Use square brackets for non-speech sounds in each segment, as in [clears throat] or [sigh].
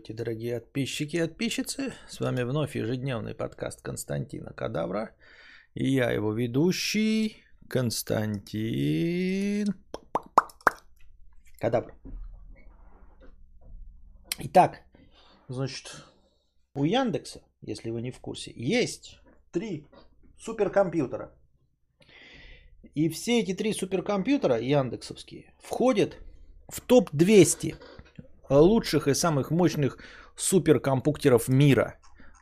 Здравствуйте, дорогие подписчики и подписчицы. С вами вновь ежедневный подкаст Константина Кадавра. И я его ведущий Константин Кадавр. Итак, значит, у Яндекса, если вы не в курсе, есть три суперкомпьютера. И все эти три суперкомпьютера яндексовские входят в топ-200 лучших и самых мощных суперкомпьютеров мира.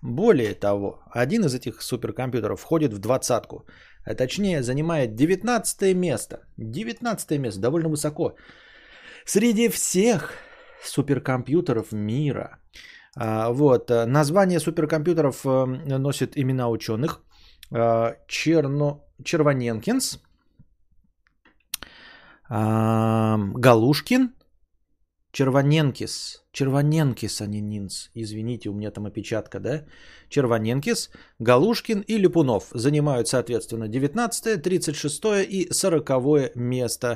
Более того, один из этих суперкомпьютеров входит в двадцатку, а точнее занимает 19 место. 19 место, довольно высоко. Среди всех суперкомпьютеров мира. А, вот, название суперкомпьютеров э, носит имена ученых. А, Черно... Червоненкинс, а, Галушкин Червоненкис, Червоненкис, а не Нинс, извините, у меня там опечатка, да? Червоненкис, Галушкин и Липунов занимают, соответственно, 19, 36 и 40 место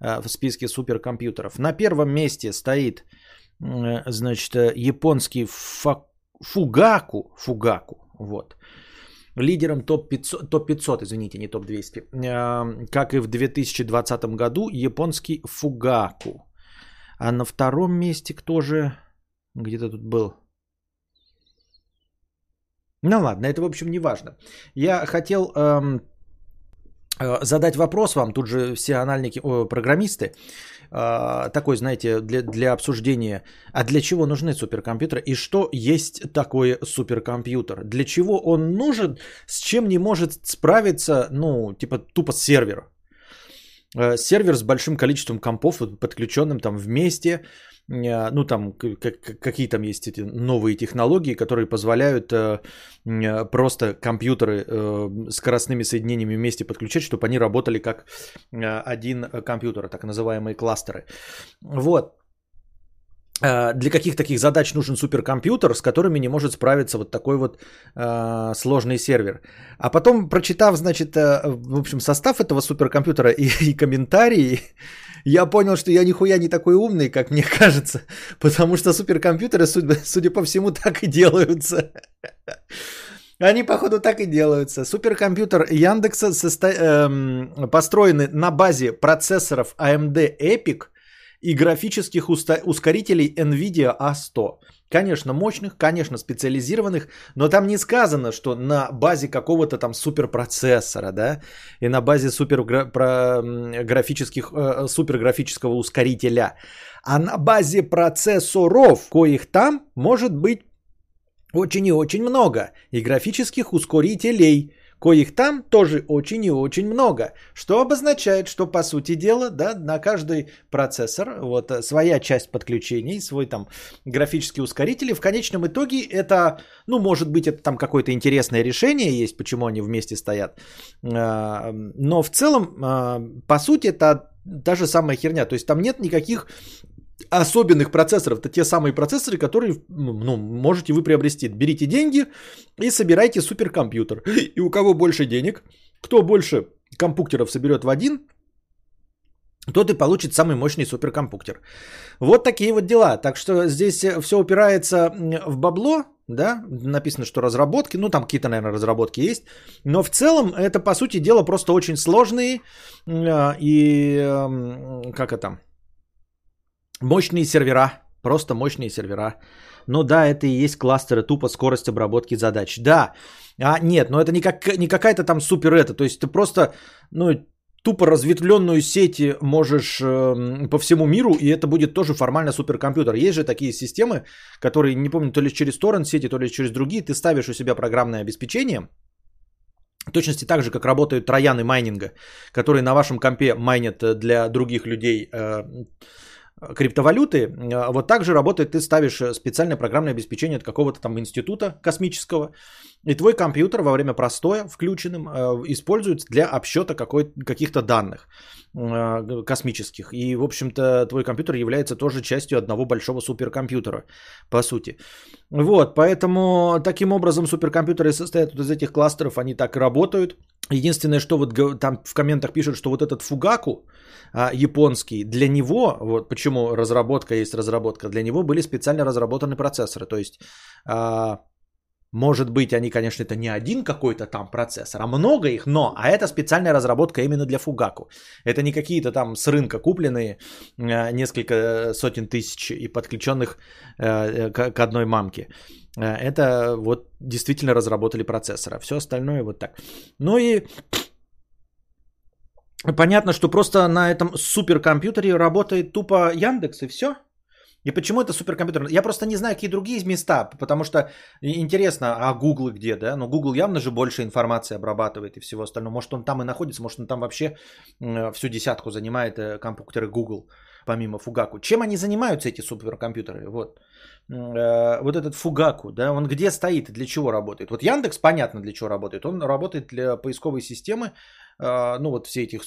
э, в списке суперкомпьютеров. На первом месте стоит, э, значит, японский Фугаку, Фугаку, вот. Лидером топ-500, топ-500, извините, не топ-200, э, как и в 2020 году, японский Фугаку. А на втором месте кто же? Где-то тут был. Ну ладно, это в общем не важно. Я хотел эм, э, задать вопрос вам, тут же все анальники, о, программисты, э, такой, знаете, для, для обсуждения, а для чего нужны суперкомпьютеры и что есть такое суперкомпьютер? Для чего он нужен, с чем не может справиться, ну, типа тупо сервер? Э, сервер с большим количеством компов, подключенным там вместе, э, ну там какие там есть эти новые технологии, которые позволяют э, просто компьютеры скоростными соединениями вместе подключать, чтобы они работали как один компьютер, так называемые кластеры. Вот. Э, для каких таких задач нужен суперкомпьютер, с которыми не может справиться вот такой вот э, сложный сервер. А потом, прочитав, значит, э, в общем, состав этого суперкомпьютера и, [laughs] и комментарии, я понял, что я нихуя не такой умный, как мне кажется, потому что суперкомпьютеры, судя, судя по всему, так и делаются. Они, походу, так и делаются. Суперкомпьютер Яндекса состо... эм, построены на базе процессоров AMD EPIC и графических ускорителей NVIDIA A100. Конечно, мощных, конечно, специализированных, но там не сказано, что на базе какого-то там суперпроцессора, да, и на базе суперграфических, э, суперграфического ускорителя, а на базе процессоров, коих там может быть очень и очень много, и графических ускорителей – коих там тоже очень и очень много. Что обозначает, что по сути дела, да, на каждый процессор вот э, своя часть подключений, свой там графический ускоритель. И в конечном итоге это, ну, может быть, это там какое-то интересное решение есть, почему они вместе стоят. А, но в целом, а, по сути, это та же самая херня. То есть там нет никаких особенных процессоров. Это те самые процессоры, которые ну, ну, можете вы приобрести. Берите деньги и собирайте суперкомпьютер. И у кого больше денег, кто больше компьютеров соберет в один, тот и получит самый мощный суперкомпьютер. Вот такие вот дела. Так что здесь все упирается в бабло, да, написано, что разработки, ну там какие-то, наверное, разработки есть, но в целом это, по сути дела, просто очень сложные и, как это, Мощные сервера, просто мощные сервера. Ну да, это и есть кластеры, тупо скорость обработки задач. Да, а нет, но это не, как, не какая-то там супер это, то есть ты просто, ну, тупо разветвленную сеть можешь э, по всему миру, и это будет тоже формально суперкомпьютер. Есть же такие системы, которые, не помню, то ли через торрент сети, то ли через другие, ты ставишь у себя программное обеспечение, в точности так же, как работают трояны майнинга, которые на вашем компе майнят для других людей э, криптовалюты, э, вот так же работает, ты ставишь э, специальное программное обеспечение от какого-то там института космического, и твой компьютер во время простоя включенным э, используется для обсчета каких-то данных космических. И, в общем-то, твой компьютер является тоже частью одного большого суперкомпьютера, по сути. Вот, поэтому таким образом суперкомпьютеры состоят из этих кластеров, они так и работают. Единственное, что вот там в комментах пишут, что вот этот фугаку а, японский, для него, вот почему разработка есть разработка, для него были специально разработаны процессоры. То есть, а, может быть, они, конечно, это не один какой-то там процессор, а много их, но, а это специальная разработка именно для фугаку. Это не какие-то там с рынка купленные а, несколько сотен тысяч и подключенных а, к, одной мамке. Это вот действительно разработали процессора. Все остальное вот так. Ну и понятно, что просто на этом суперкомпьютере работает тупо Яндекс и все. И почему это суперкомпьютер? Я просто не знаю, какие другие места, потому что интересно, а Google где, да? Но ну, Google явно же больше информации обрабатывает и всего остального. Может, он там и находится, может, он там вообще всю десятку занимает э, компьютеры Google, помимо Фугаку. Чем они занимаются, эти суперкомпьютеры? Вот. Э, вот этот Фугаку, да, он где стоит и для чего работает? Вот Яндекс, понятно, для чего работает. Он работает для поисковой системы, э, ну вот все эти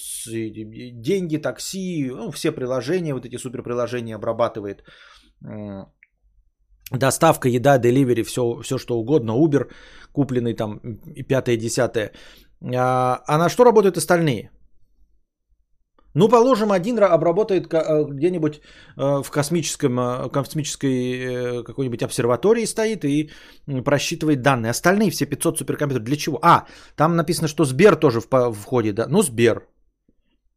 деньги, такси, ну, все приложения, вот эти суперприложения обрабатывает. Доставка, еда, деливери, все, все что угодно, Uber, купленный там и пятое, десятое. А, а на что работают остальные? Ну, положим, один обработает э, где-нибудь э, в космическом, э, космической какой-нибудь обсерватории стоит и просчитывает данные. Остальные все 500 суперкомпьютеров для чего? А, там написано, что Сбер тоже в входе, да? Ну, Сбер.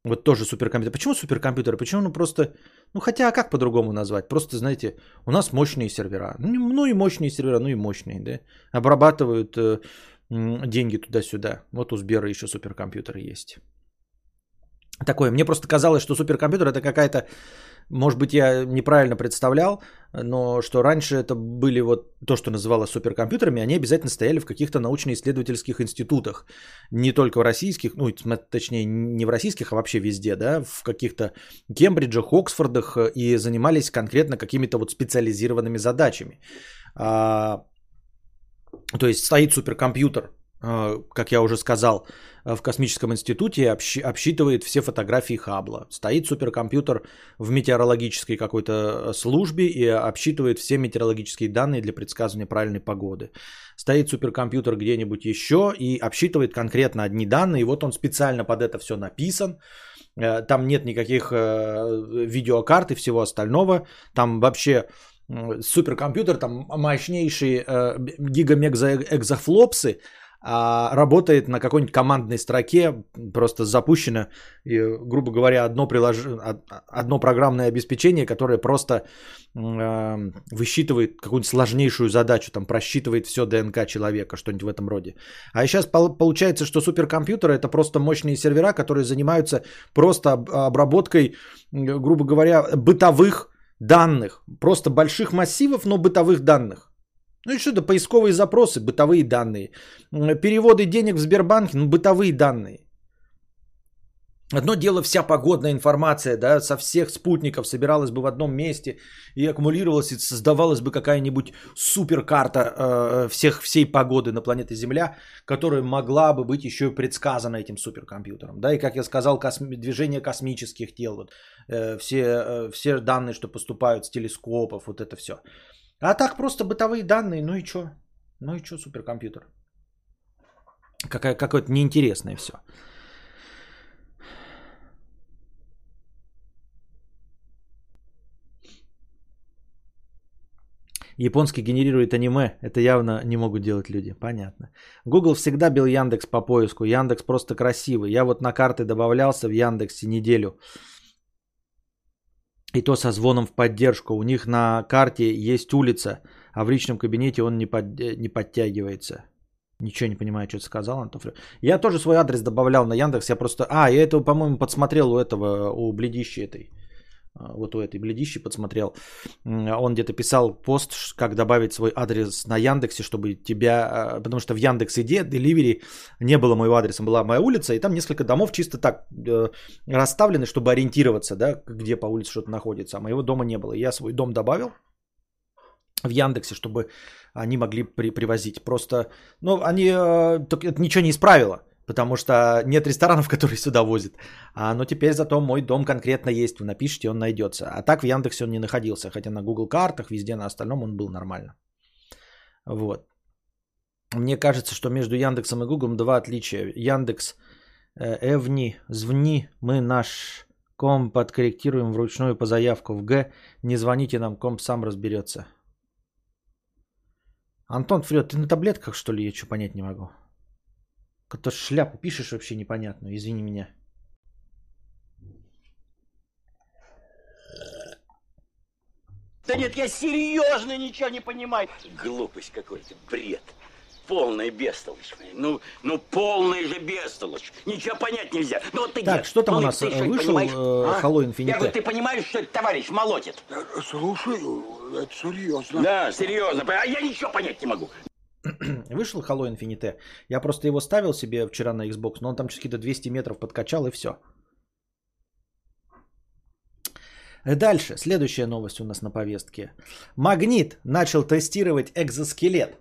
Вот тоже суперкомпьютер. Почему суперкомпьютеры? Почему ну просто... Ну хотя, а как по-другому назвать? Просто, знаете, у нас мощные сервера. Ну, ну и мощные сервера, ну и мощные, да? Обрабатывают деньги туда-сюда. Вот у Сбера еще суперкомпьютеры есть такое. Мне просто казалось, что суперкомпьютер это какая-то, может быть, я неправильно представлял, но что раньше это были вот то, что называлось суперкомпьютерами, они обязательно стояли в каких-то научно-исследовательских институтах. Не только в российских, ну, точнее, не в российских, а вообще везде, да, в каких-то Кембриджах, Оксфордах и занимались конкретно какими-то вот специализированными задачами. А, то есть стоит суперкомпьютер, как я уже сказал, Э, в космическом институте обсчитывает все фотографии Хаббла. Стоит суперкомпьютер в метеорологической какой-то э, службе и обсчитывает все метеорологические данные для предсказывания правильной погоды. Стоит суперкомпьютер где-нибудь еще и обсчитывает конкретно одни данные. И вот он специально под это все написан. Э, там нет никаких видеокарт и всего остального. Там вообще суперкомпьютер, там мощнейшие гигамегзаэкзофлопсы, а работает на какой-нибудь командной строке, просто запущено, и, грубо говоря, одно, прилож... одно программное обеспечение, которое просто э, высчитывает какую-нибудь сложнейшую задачу, там просчитывает все ДНК человека, что-нибудь в этом роде. А сейчас получается, что суперкомпьютеры это просто мощные сервера, которые занимаются просто обработкой, грубо говоря, бытовых данных, просто больших массивов, но бытовых данных. Ну и что это поисковые запросы, бытовые данные. Переводы денег в Сбербанке, ну бытовые данные. Одно дело вся погодная информация, да, со всех спутников собиралась бы в одном месте и аккумулировалась, и создавалась бы какая-нибудь суперкарта э, всех, всей погоды на планете Земля, которая могла бы быть еще и предсказана этим суперкомпьютером. Да, и как я сказал, косми- движение космических тел, вот, э, все, э, все данные, что поступают с телескопов, вот это все. А так просто бытовые данные, ну и что? Ну и что суперкомпьютер? Какая, какое-то неинтересное все. Японский генерирует аниме. Это явно не могут делать люди. Понятно. Google всегда бил Яндекс по поиску. Яндекс просто красивый. Я вот на карты добавлялся в Яндексе неделю. И то со звоном в поддержку. У них на карте есть улица, а в личном кабинете он не, под, не подтягивается. Ничего не понимаю, что ты сказал, Антофрев. Я тоже свой адрес добавлял на Яндекс. Я просто... А, я это, по-моему, подсмотрел у этого, у бледищи этой. А, вот у этой бледищи подсмотрел. Он где-то писал пост, как добавить свой адрес на Яндексе, чтобы тебя... А, потому что в Яндекс Иде, Delivery не было моего адреса, была моя улица, и там несколько домов чисто так э, расставлены, чтобы ориентироваться, да, где по улице что-то находится. А моего дома не было. Я свой дом добавил в Яндексе, чтобы они могли при- привозить. Просто, ну, они... Э, это ничего не исправило. Потому что нет ресторанов, [laughs] которые сюда возят. А, но теперь зато мой дом конкретно есть. Вы напишите, он найдется. А так в Яндексе он не находился. Хотя на Google картах, везде на остальном он был нормально. Вот. Мне кажется, что между Яндексом и Гуглом два отличия. Яндекс, э, Эвни, звни, мы наш комп подкорректируем вручную по заявку. В Г не звоните нам, комп сам разберется. Антон Фред, ты на таблетках, что ли? Я что понять не могу. Как-то шляпу пишешь вообще непонятно, извини меня. Да нет, я серьезно ничего не понимаю. Глупость какой-то, бред. Полная бестолочь. Ну, ну полная же бестолочь. Ничего понять нельзя. Ну вот ты Так, нет. что там Ну, у нас э, вышел понимаешь? э, А? Halo Я говорю, ты понимаешь, что этот товарищ молотит? Слушай, это серьезно. Да, серьезно. А я ничего понять не могу. [clears throat] Вышел Halo Infinite. Я просто его ставил себе вчера на Xbox, но он там какие-то 200 метров подкачал и все. Дальше, следующая новость у нас на повестке. Магнит начал тестировать экзоскелет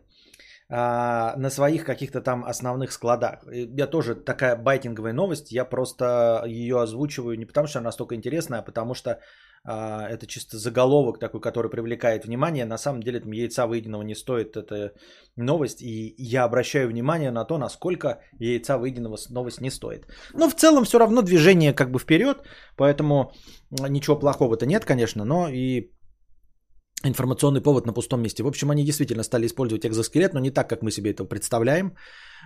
а, на своих каких-то там основных складах. Я тоже такая байтинговая новость, я просто ее озвучиваю не потому, что она настолько интересная, а потому что это чисто заголовок такой, который привлекает внимание. На самом деле там яйца выеденного не стоит эта новость, и я обращаю внимание на то, насколько яйца выеденного новость не стоит. Но в целом все равно движение как бы вперед, поэтому ничего плохого-то нет, конечно, но и информационный повод на пустом месте. В общем, они действительно стали использовать экзоскелет, но не так, как мы себе это представляем.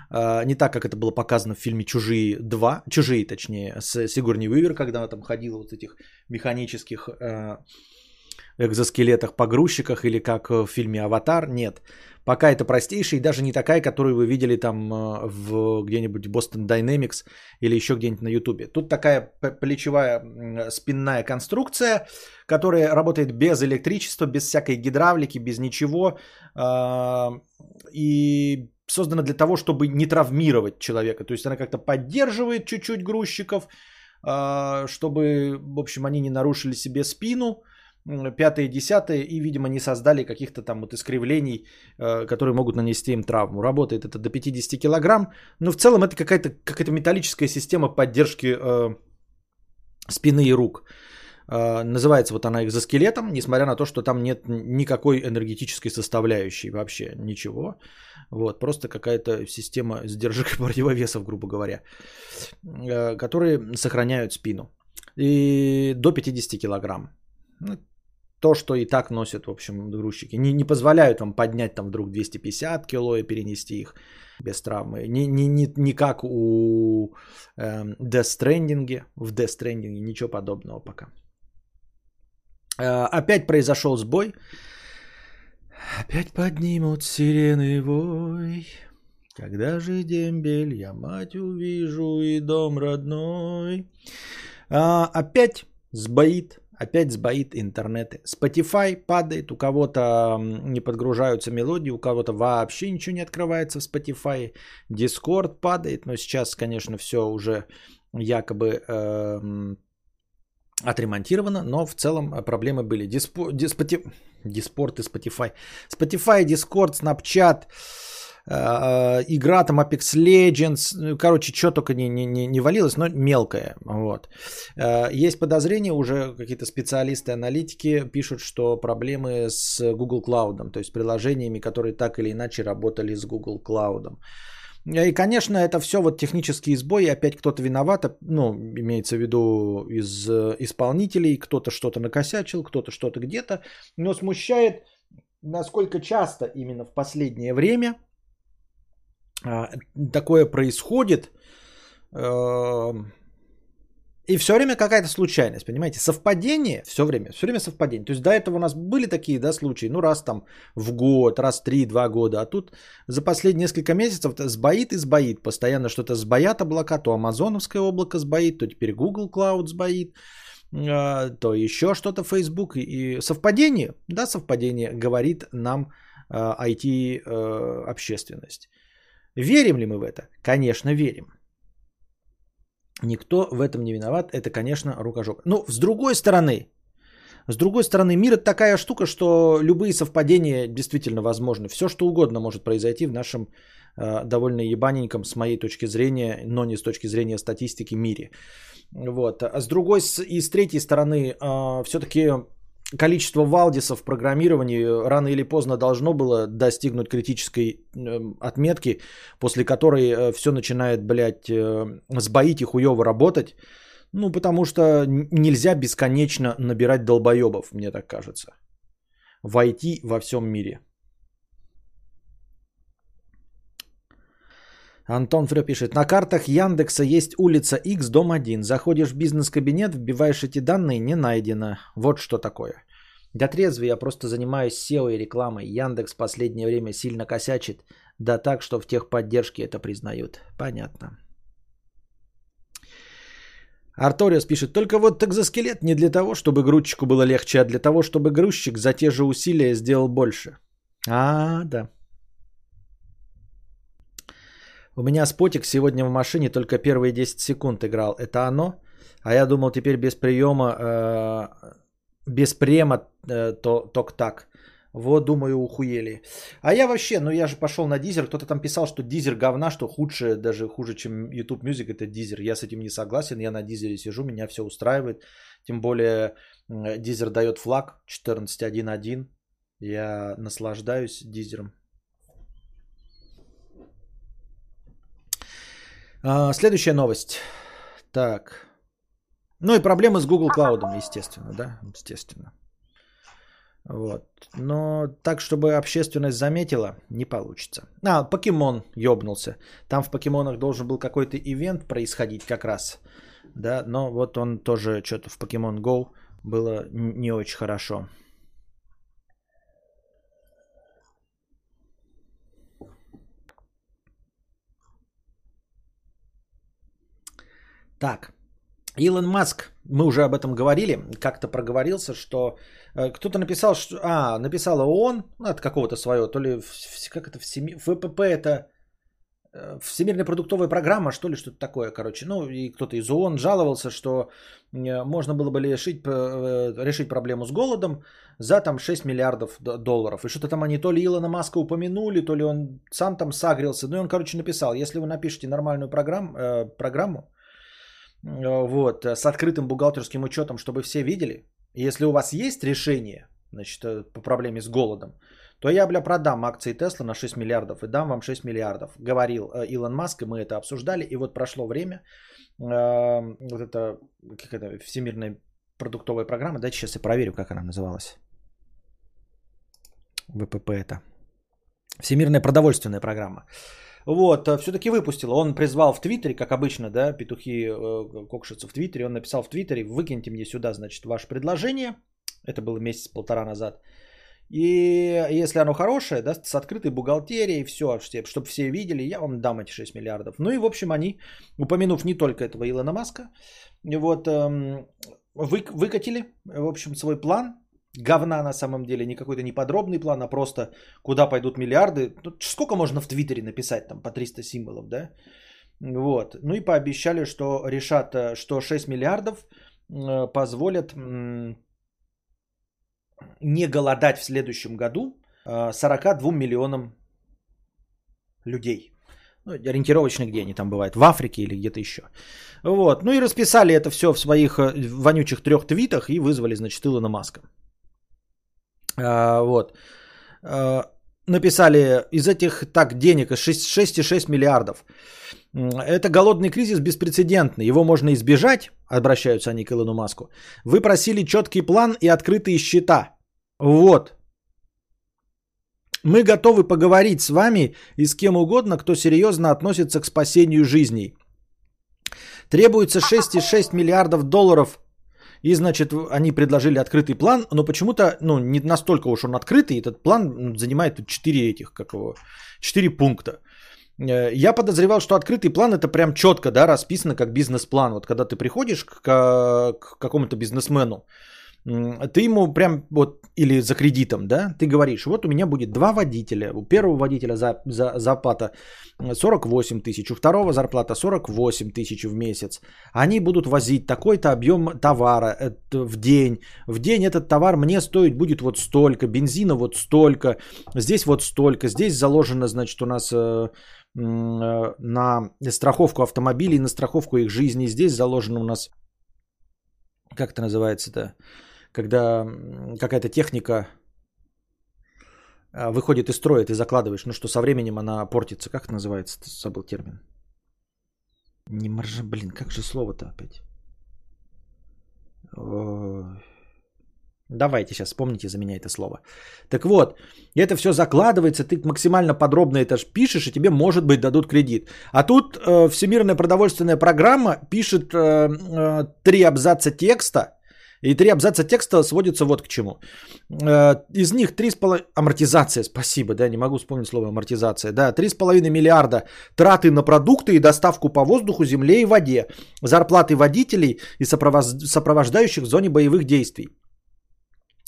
А, Не так, как это было показано в фильме «Чужие 2», «Чужие», точнее, с Сигурни Уивер, когда она там ходила вот этих механических э, экзоскелетах, погрузчиках, или как в фильме «Аватар». Нет. Пока это простейшая и даже не такая, которую вы видели там э, в где-нибудь Boston Dynamics или еще где-нибудь на Ютубе. Тут такая плечевая спинная конструкция, которая работает без электричества, без всякой гидравлики, без ничего. а, И создана для того, чтобы не травмировать человека. То есть она как-то поддерживает чуть-чуть грузчиков, чтобы, в общем, они не нарушили себе спину, пятое, десятое, и, видимо, не создали каких-то там вот искривлений, э, которые могут нанести им травму. Работает это до 50 килограмм, но в целом это какая-то какая металлическая система поддержки э, спины и рук. Э, Называется вот она экзоскелетом, несмотря на то, что там нет никакой энергетической составляющей вообще, ничего. Вот, просто какая-то система сдержек и противовесов, грубо говоря, которые сохраняют спину. И до 50 килограмм. Ну, То, что и так носят, в общем, грузчики. Не, не позволяют вам поднять там вдруг 250 кило и перенести их без травмы. Не, не, не, не как у эм, Death Stranding. В Death Stranding ничего подобного пока. Э, опять произошел сбой. Опять поднимут сирены вой. Когда же дембель, я мать увижу и дом родной. А, опять сбоит, опять сбоит интернеты. Spotify падает, у кого-то не подгружаются мелодии, у кого-то вообще ничего не открывается в Spotify. Discord падает, но сейчас, конечно, все уже якобы эм, отремонтировано, но в целом э, проблемы были. Диспо, диспоти, Диспорт и Spotify. Spotify, Discord, Snapchat, э, игра там Apex Legends, ну, короче, что только не, не, не, не валилось, но мелкое. Вот. Э, Есть подозрения, уже какие-то специалисты, аналитики пишут, что проблемы с Google Cloud, то есть приложениями, которые так или иначе работали с Google Cloud. И, конечно, это все вот технические сбои, опять кто-то виноват, ну, имеется в виду из э, исполнителей, кто-то что-то накосячил, кто-то что-то где-то, но смущает, насколько часто именно в последнее время такое происходит, э, и все время какая-то случайность, понимаете? Совпадение все время, все время совпадение. То есть до этого у нас были такие да, случаи, ну раз там в год, раз три-два года, а тут за последние несколько месяцев сбоит и сбоит. Постоянно что-то сбоят облака, то амазоновское облако сбоит, то теперь Google Cloud сбоит, а, то еще что-то Facebook. И совпадение, да, совпадение, говорит нам IT-общественность. Верим ли мы в это? Конечно, верим. Никто в этом не виноват. Это, конечно, рукожоп. Но с другой стороны, с другой стороны, мир это такая штука, что любые совпадения действительно возможны. Все, что угодно может произойти в нашем э, довольно ебаненьком, с моей точки зрения, но не с точки зрения статистики, мире. Вот. А с другой и с третьей стороны, э, все-таки количество валдисов в программировании рано или поздно должно было достигнуть критической эм, отметки, после которой все начинает, блядь, сбоить и хуево работать. Ну, потому что нельзя бесконечно набирать долбоебов, мне так кажется. Войти во всем мире. Антон Фрё пишет, на картах Яндекса есть улица X, дом 1. Заходишь в бизнес-кабинет, вбиваешь эти данные, не найдено. Вот что такое. Да трезвый, я просто занимаюсь SEO и рекламой. Яндекс последнее время сильно косячит. Да так, что в техподдержке это признают. Понятно. Арториус пишет, только вот экзоскелет не для того, чтобы грузчику было легче, а для того, чтобы грузчик за те же усилия сделал больше. А, да. У меня спотик сегодня в машине только первые 10 секунд играл. Это оно? А я думал теперь без приема, э, без према э, то, только так. Вот, думаю, ухуели. А я вообще, ну я же пошел на дизер. Кто-то там писал, что дизер говна, что худшее, даже хуже, чем YouTube Music, это дизер. Я с этим не согласен. Я на дизере сижу, меня все устраивает. Тем более дизер дает флаг 14.1.1. Я наслаждаюсь дизером. А, следующая новость. Так. Ну и проблемы с Google Cloud, естественно, да, естественно. Вот. Но так, чтобы общественность заметила, не получится. А, покемон ёбнулся. Там в покемонах должен был какой-то ивент происходить как раз. Да, но вот он тоже что-то в Pokemon Go было не очень хорошо. Так, Илон Маск, мы уже об этом говорили, как-то проговорился, что э, кто-то написал, что, а, написала ООН, ну, от какого-то своего, то ли, в, как это, всеми, ВПП это э, Всемирная продуктовая программа, что ли, что-то такое, короче. Ну, и кто-то из ООН жаловался, что э, можно было бы решить, решить проблему с голодом за там 6 миллиардов долларов. И что-то там они то ли Илона Маска упомянули, то ли он сам там сагрился. Ну, и он, короче, написал, если вы напишете нормальную программ, программу, Э, вот, э, с открытым бухгалтерским учетом, чтобы все видели. Если у вас есть решение, значит, э, по проблеме с голодом, то я, бля, продам акции Тесла на 6 миллиардов и дам вам 6 миллиардов. Говорил Илон Маск, и мы это обсуждали, и вот прошло время, вот это, как это, всемирная продуктовая программа, дайте сейчас я проверю, как она называлась. ВПП это. Всемирная продовольственная программа. Вот, э, все-таки выпустила. Он призвал в Твиттере, как обычно, да, петухи э, кокшатся в Твиттере. Он написал в Твиттере, выкиньте мне сюда, значит, ваше предложение. Это было месяц-полтора назад. И если оно хорошее, да, с открытой бухгалтерией, все, чтобы все видели, я вам дам эти 6 миллиардов. Ну и, в общем, они, упомянув не только этого Илона Маска, вот, эм, вы, выкатили, в общем, свой план, говна на самом деле, не какой-то не подробный план, а просто куда пойдут миллиарды. Ну, сколько можно в Твиттере написать, там по 300 символов, да? Вот. Ну и пообещали, что решат, э, что 6 миллиардов э, позволят не голодать в следующем году 42 э, миллионам людей. Ну, ориентировочно, где они там бывают, в Африке или где-то еще. Вот. Ну и расписали это все в своих вонючих трех твитах и вызвали, значит, Илона Маска. А, вот. А, написали из этих так денег 6,6 миллиардов. Это голодный кризис беспрецедентный. Его можно избежать, обращаются они к Илону Маску. Вы просили четкий план и открытые счета. Вот. Мы готовы поговорить с вами и с кем угодно, кто серьезно относится к спасению жизней. Требуется 6,6 миллиардов долларов и, значит, они предложили открытый план, но почему-то, ну, не настолько уж он открытый, этот план занимает 4 этих, как его, 4 пункта. Э, я подозревал, что открытый план это прям четко, да, расписано как бизнес-план. Вот когда ты приходишь к, к какому-то бизнесмену, ты ему прям вот, или за кредитом, да, ты говоришь, вот у меня будет два водителя, у первого водителя за, за, зарплата 48 тысяч, у второго зарплата 48 тысяч в месяц. Они будут возить такой-то объем товара в день. В день этот товар мне стоить будет вот столько, бензина вот столько, здесь вот столько, здесь заложено, значит, у нас э, э, на страховку автомобилей, на страховку их жизни, здесь заложено у нас, как это называется-то, когда какая-то техника а, выходит из строя, ты закладываешь, ну что со временем она портится. Как это называется? Забыл термин. Не маржа, блин, как же слово-то опять? Ой. Давайте сейчас вспомните за меня это слово. Так вот, это все закладывается, ты максимально подробно это пишешь, и тебе, может быть, дадут кредит. А тут э, Всемирная продовольственная программа пишет э, э, три абзаца текста, и три абзаца текста сводятся вот к чему. Э, из них три с половиной... Амортизация, спасибо, да, не могу вспомнить слово амортизация. Да, три с половиной миллиарда траты на продукты и доставку по воздуху, земле и воде. Зарплаты водителей и сопровождающих в зоне боевых действий.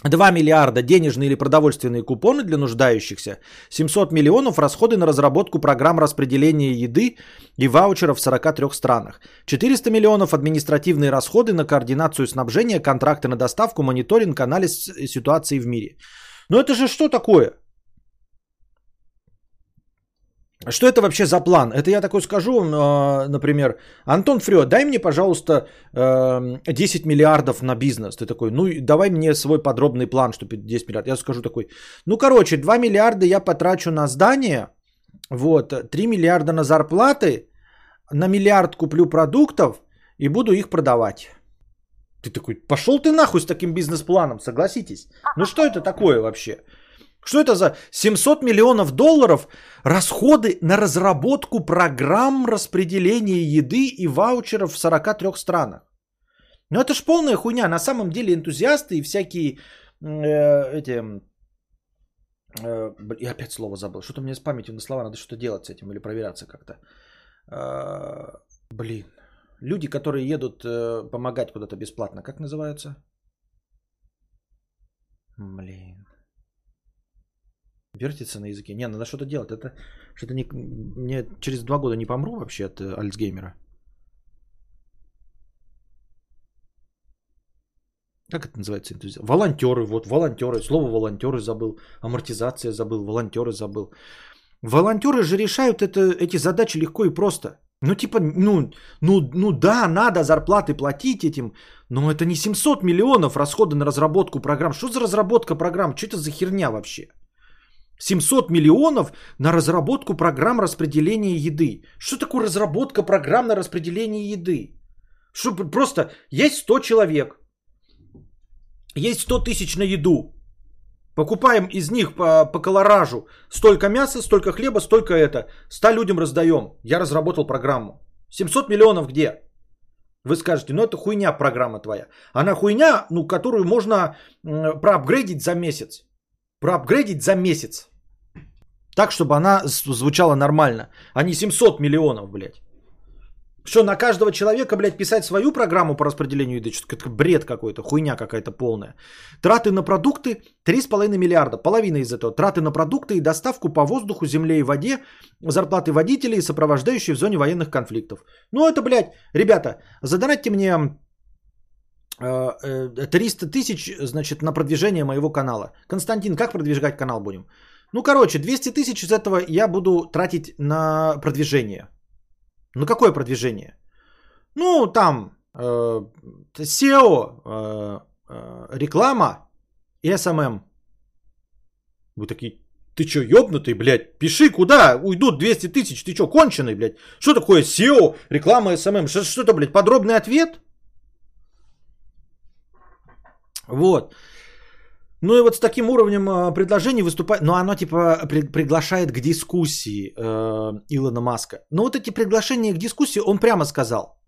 2 миллиарда денежные или продовольственные купоны для нуждающихся, 700 миллионов расходы на разработку программ распределения еды и ваучеров в 43 странах, 400 миллионов административные расходы на координацию снабжения, контракты на доставку, мониторинг, анализ ситуации в мире. Но это же что такое? Что это вообще за план? Это я такой скажу, э, например, Антон Фрё, дай мне, пожалуйста, э, 10 миллиардов на бизнес. Ты такой, ну давай мне свой подробный план, чтобы 10 миллиардов. Я скажу такой, ну короче, 2 миллиарда я потрачу на здание, вот, 3 миллиарда на зарплаты, на миллиард куплю продуктов и буду их продавать. Ты такой, пошел ты нахуй с таким бизнес-планом, согласитесь. Ну что это такое вообще? Что это за 700 миллионов долларов расходы на разработку программ распределения еды и ваучеров в 43 странах? Ну это ж полная хуйня. На самом деле энтузиасты и всякие э, эти... э, я опять слово забыл. Что-то меня с памятью на слова. Надо что-то делать с этим или проверяться как-то. Э, блин. Люди, которые едут э, помогать куда-то бесплатно. Как называются? Блин. Вертится на языке. Не, надо что-то делать. Это что-то не... Мне через два года не помру вообще от э, Альцгеймера. Как это называется? Волонтеры, вот, волонтеры. Слово волонтеры забыл. Амортизация забыл. Волонтеры забыл. Волонтеры же решают это, эти задачи легко и просто. Ну, типа, ну, ну, ну да, надо зарплаты платить этим, но это не 700 миллионов расходы на разработку программ. Что за разработка программ? Что это за херня вообще? 700 миллионов на разработку программ распределения еды. Что такое разработка программ на распределение еды? Что просто есть 100 человек, есть 100 тысяч на еду. Покупаем из них по, по колоражу столько мяса, столько хлеба, столько это. 100 людям раздаем. Я разработал программу. 700 миллионов где? Вы скажете, ну это хуйня программа твоя. Она хуйня, ну которую можно м, проапгрейдить за месяц. Проапгрейдить за месяц. Так, чтобы она звучала нормально. А не 700 миллионов, блядь. Что, на каждого человека, блядь, писать свою программу по распределению еды? Что-то бред какой-то, хуйня какая-то полная. Траты на продукты 3,5 миллиарда. Половина из этого. Траты на продукты и доставку по воздуху, земле и воде. Зарплаты водителей, сопровождающие в зоне военных конфликтов. Ну это, блядь, ребята, задонатьте мне 300 тысяч, значит, на продвижение моего канала. Константин, как продвигать канал будем? Ну, короче, 200 тысяч из этого я буду тратить на продвижение. Ну, какое продвижение? Ну, там э, SEO, э, э, реклама и SMM. Вы такие, ты чё, ёбнутый, блядь? Пиши, куда уйдут 200 тысяч? Ты чё, конченый, блядь? Что такое SEO, реклама, SMM? Что это, блядь, подробный ответ? Вот. Ну и вот с таким уровнем э, предложений выступает, но оно типа при- приглашает к дискуссии э, Илона Маска. Но вот эти приглашения к дискуссии он прямо сказал.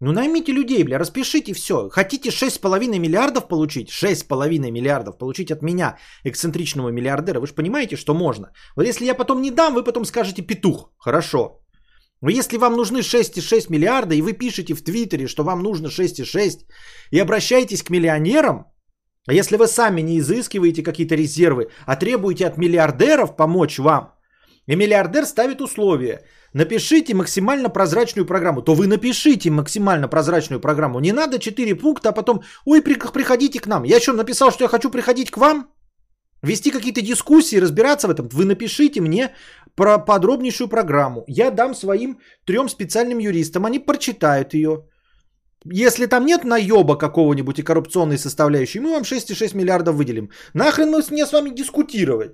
Ну наймите людей, бля, распишите все. Хотите 6,5 миллиардов получить? 6,5 миллиардов получить от меня, эксцентричного миллиардера. Вы же понимаете, что можно. Вот если я потом не дам, вы потом скажете петух. Хорошо. Если вам нужны 6,6 миллиарда, и вы пишете в Твиттере, что вам нужно 6,6, и обращаетесь к миллионерам, а если вы сами не изыскиваете какие-то резервы, а требуете от миллиардеров помочь вам, и миллиардер ставит условия, напишите максимально прозрачную программу, то вы напишите максимально прозрачную программу. Не надо 4 пункта, а потом, ой, при- приходите к нам. Я что, написал, что я хочу приходить к вам? Вести какие-то дискуссии, разбираться в этом. Вы напишите мне про подробнейшую программу. Я дам своим трем специальным юристам, они прочитают ее. Если там нет наеба какого-нибудь и коррупционной составляющей, мы вам 6,6 миллиардов выделим. Нахрен мне с вами дискутировать?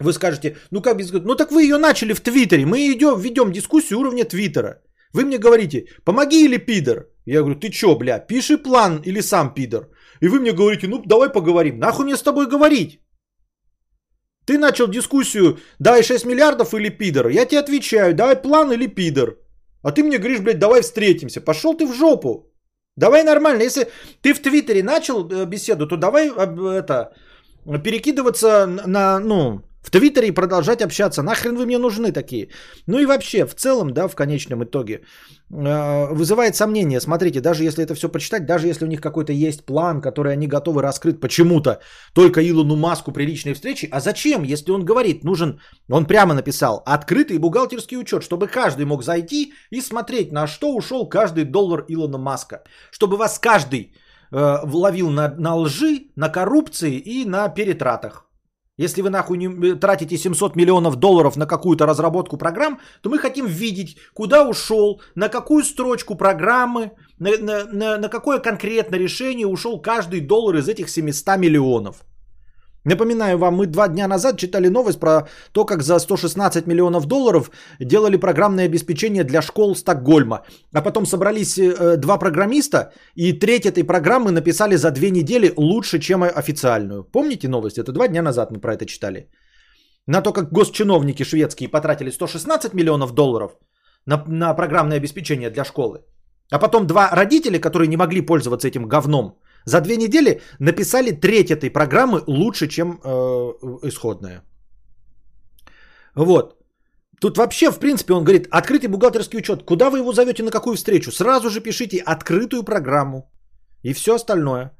Вы скажете, ну как без... Ну так вы ее начали в Твиттере. Мы идем, ведем дискуссию уровня Твиттера. Вы мне говорите, помоги или пидор? Я говорю, ты чё, бля, пиши план или сам пидор. И вы мне говорите, ну давай поговорим. Нахуй мне с тобой говорить? Ты начал дискуссию, дай 6 миллиардов или пидор. Я тебе отвечаю, давай план или пидор. А ты мне говоришь, блядь, давай встретимся. Пошел ты в жопу. Давай нормально. Если ты в Твиттере начал э, беседу, то давай это перекидываться на, ну, в Твиттере и продолжать общаться. Нахрен вы мне нужны такие? Ну и вообще, в целом, да, в конечном итоге, э, вызывает сомнение. Смотрите, даже если это все почитать, даже если у них какой-то есть план, который они готовы раскрыть почему-то только Илону Маску при личной встрече, а зачем, если он говорит, нужен, он прямо написал, открытый бухгалтерский учет, чтобы каждый мог зайти и смотреть, на что ушел каждый доллар Илона Маска. Чтобы вас каждый э, ловил на, на лжи, на коррупции и на перетратах. Если вы нахуй не э, тратите 700 миллионов долларов на какую-то разработку программ, то мы хотим видеть, куда ушел, на какую строчку программы, на, на, на, на какое конкретно решение ушел каждый доллар из этих 700 миллионов. Напоминаю вам, мы два дня назад читали новость про то, как за 116 миллионов долларов делали программное обеспечение для школ Стокгольма. А потом собрались э, два программиста и треть этой программы написали за две недели лучше, чем официальную. Помните новость? Это два дня назад мы про это читали. На то, как госчиновники шведские потратили 116 миллионов долларов на, на программное обеспечение для школы. А потом два родителя, которые не могли пользоваться этим говном, за две недели написали треть этой программы лучше, чем э, исходная. Вот. Тут вообще, в принципе, он говорит, открытый бухгалтерский учет. Куда вы его зовете, на какую встречу? Сразу же пишите открытую программу и все остальное.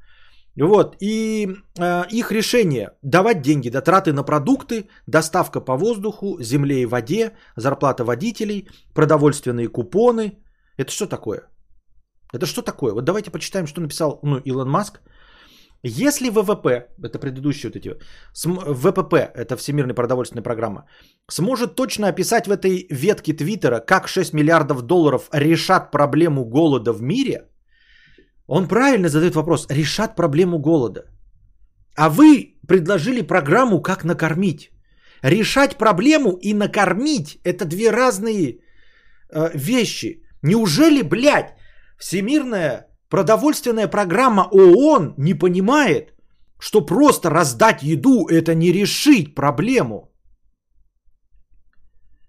Вот. И э, их решение давать деньги, дотраты на продукты, доставка по воздуху, земле и воде, зарплата водителей, продовольственные купоны. Это что такое? Это что такое? Вот давайте почитаем, что написал ну, Илон Маск. Если ВВП, это предыдущие вот эти, ВПП, это Всемирная продовольственная программа, сможет точно описать в этой ветке Твиттера, как 6 миллиардов долларов решат проблему голода в мире, он правильно задает вопрос, решат проблему голода. А вы предложили программу, как накормить. Решать проблему и накормить – это две разные э, вещи. Неужели, блядь, Всемирная продовольственная программа ООН не понимает, что просто раздать еду – это не решить проблему.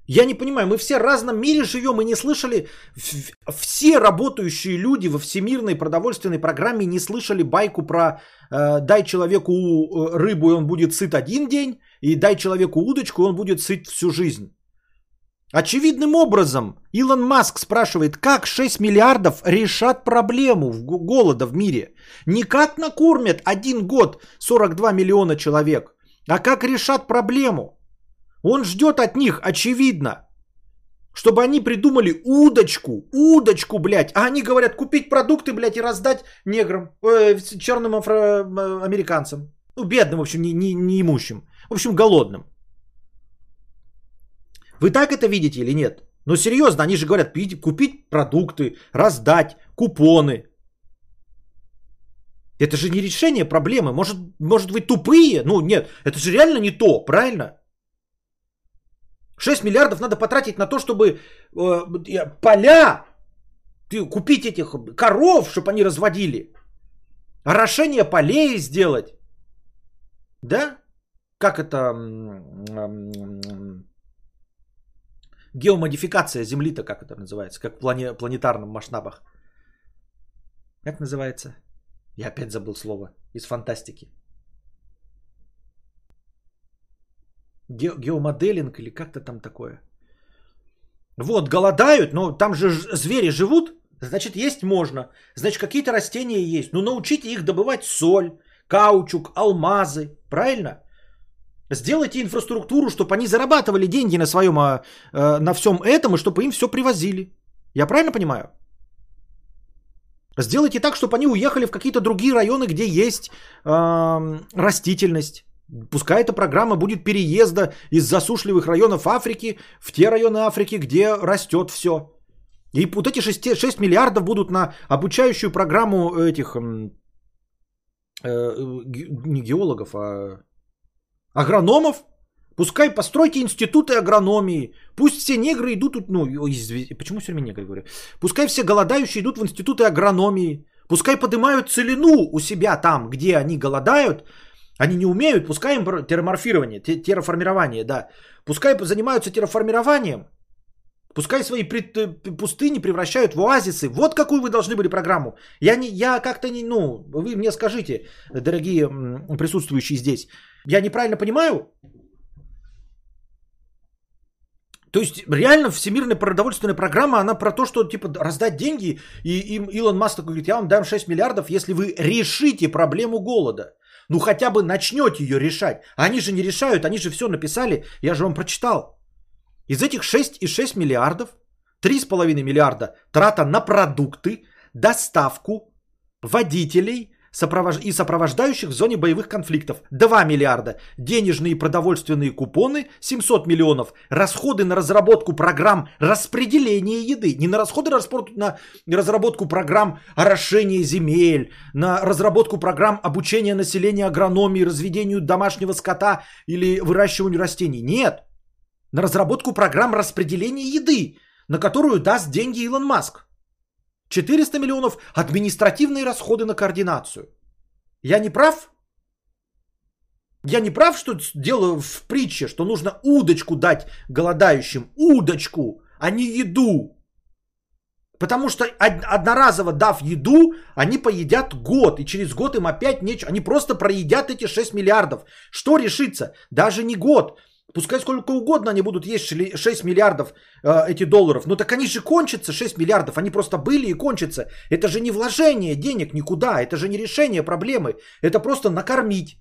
Я не понимаю, мы все в разном мире живем и не слышали, все работающие люди во Всемирной продовольственной программе не слышали байку про э, дай человеку э, рыбу, и он будет сыт один день, и дай человеку удочку, и он будет сыт всю жизнь. Очевидным образом Илон Маск спрашивает, как 6 миллиардов решат проблему голода в мире. Не как накормят один год 42 миллиона человек, а как решат проблему. Он ждет от них, очевидно, чтобы они придумали удочку, удочку, блядь. А они говорят, купить продукты, блядь, и раздать неграм, э, черным афроамериканцам. Ну, бедным, в общем, не, не, не имущим. В общем, голодным. Вы так это видите или нет? Ну серьезно, они же говорят, купить продукты, раздать, купоны. Это же не решение проблемы. Может, может вы тупые? Ну нет, это же реально не то, правильно? 6 миллиардов надо потратить на то, чтобы э, поля, купить этих коров, чтобы они разводили. Орошение полей сделать. Да? Как это геомодификация Земли-то, как это называется, как в плане, планетарном масштабах. Как называется? Я опять забыл слово. Из фантастики. Ге, геомоделинг или как-то там такое. Вот, голодают, но там же звери живут, значит, есть можно. Значит, какие-то растения есть. Ну, научите их добывать соль, каучук, алмазы. Правильно? Сделайте инфраструктуру, чтобы они зарабатывали деньги на своем, а, э, на всем этом, и чтобы им все привозили. Я правильно понимаю? Сделайте так, чтобы они уехали в какие-то другие районы, где есть э, растительность. Пускай эта программа будет переезда из засушливых районов Африки в те районы Африки, где растет все. И вот эти 6, 6 миллиардов будут на обучающую программу этих, э, не геологов, а агрономов. Пускай постройте институты агрономии. Пусть все негры идут, ну, почему все время негры говорю? Пускай все голодающие идут в институты агрономии. Пускай поднимают целину у себя там, где они голодают. Они не умеют, пускай им терраморфирование, терраформирование, да. Пускай занимаются терраформированием. Пускай свои пустыни превращают в оазисы. Вот какую вы должны были программу. Я, не, я как-то не, ну, вы мне скажите, дорогие присутствующие здесь. Я неправильно понимаю? То есть реально всемирная продовольственная программа, она про то, что типа раздать деньги, и им Илон Маск такой говорит, я вам дам 6 миллиардов, если вы решите проблему голода. Ну хотя бы начнете ее решать. Они же не решают, они же все написали, я же вам прочитал. Из этих 6,6 миллиардов, 3,5 миллиарда трата на продукты, доставку, водителей и сопровождающих в зоне боевых конфликтов. 2 миллиарда, денежные и продовольственные купоны 700 миллионов, расходы на разработку программ распределения еды, не на расходы на разработку программ орошения земель, на разработку программ обучения населения агрономии, разведению домашнего скота или выращиванию растений. Нет, на разработку программ распределения еды, на которую даст деньги Илон Маск. 400 миллионов административные расходы на координацию. Я не прав? Я не прав, что делаю в притче, что нужно удочку дать голодающим. Удочку, а не еду. Потому что одноразово дав еду, они поедят год. И через год им опять нечего. Они просто проедят эти 6 миллиардов. Что решится? Даже не год. Пускай сколько угодно они будут есть 6 миллиардов э, эти долларов. Но так они же кончатся 6 миллиардов. Они просто были и кончатся. Это же не вложение денег никуда. Это же не решение проблемы. Это просто накормить.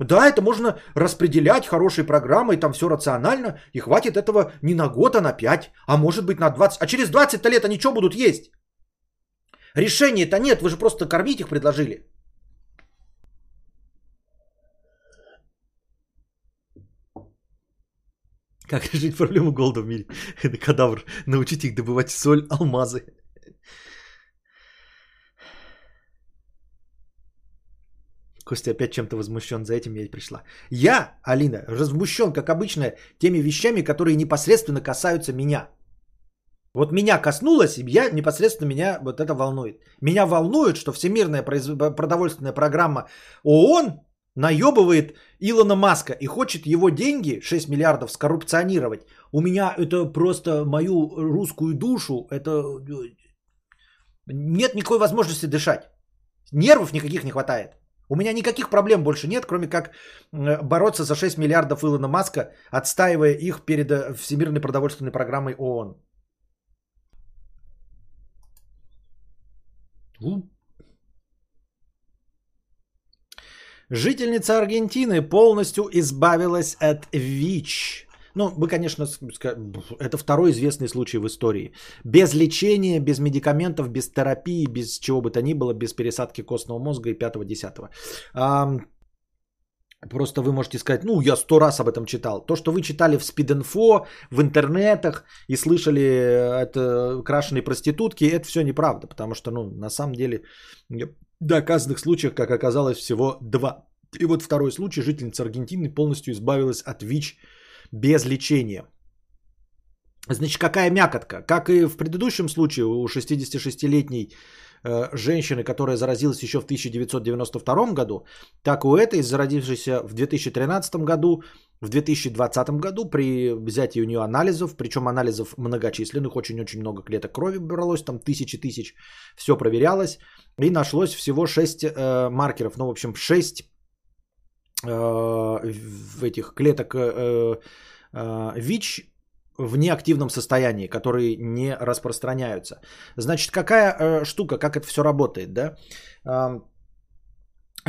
Да, это можно распределять хорошей программой, там все рационально, и хватит этого не на год, а на 5, а может быть на 20. А через 20 лет они что будут есть? Решения-то нет, вы же просто кормить их предложили. Как решить проблему голода в мире? [laughs] Кадавр. Научить их добывать соль, алмазы. Костя опять чем-то возмущен, за этим я и пришла. Я, Алина, возмущен, как обычно, теми вещами, которые непосредственно касаются меня. Вот меня коснулось, и я непосредственно меня вот это волнует. Меня волнует, что Всемирная продовольственная программа ООН наебывает Илона Маска и хочет его деньги, 6 миллиардов, скоррупционировать. У меня это просто мою русскую душу, это нет никакой возможности дышать. Нервов никаких не хватает. У меня никаких проблем больше нет, кроме как э, бороться за 6 миллиардов Илона Маска, отстаивая их перед э, Всемирной продовольственной программой ООН. Жительница Аргентины полностью избавилась от ВИЧ. Ну, вы, конечно, это второй известный случай в истории. Без лечения, без медикаментов, без терапии, без чего бы то ни было, без пересадки костного мозга и 5-10. Просто вы можете сказать, ну, я сто раз об этом читал. То, что вы читали в спидинфо, в интернетах и слышали э, это крашеные проститутки, это все неправда. Потому что, ну, на самом деле, доказанных случаях, как оказалось, всего два. И вот второй случай, жительница Аргентины полностью избавилась от ВИЧ без лечения. Значит, какая мякотка? Как и в предыдущем случае у 66-летней э, женщины, которая заразилась еще в 1992 году, так у этой, заразившейся в 2013 году, в 2020 году при взятии у нее анализов, причем анализов многочисленных, очень-очень много клеток крови бралось, там тысячи тысяч, все проверялось, и нашлось всего 6 э, маркеров, ну, в общем, 6 э, этих клеток э, э, ВИЧ в неактивном состоянии, которые не распространяются. Значит, какая э, штука, как это все работает, да? Э,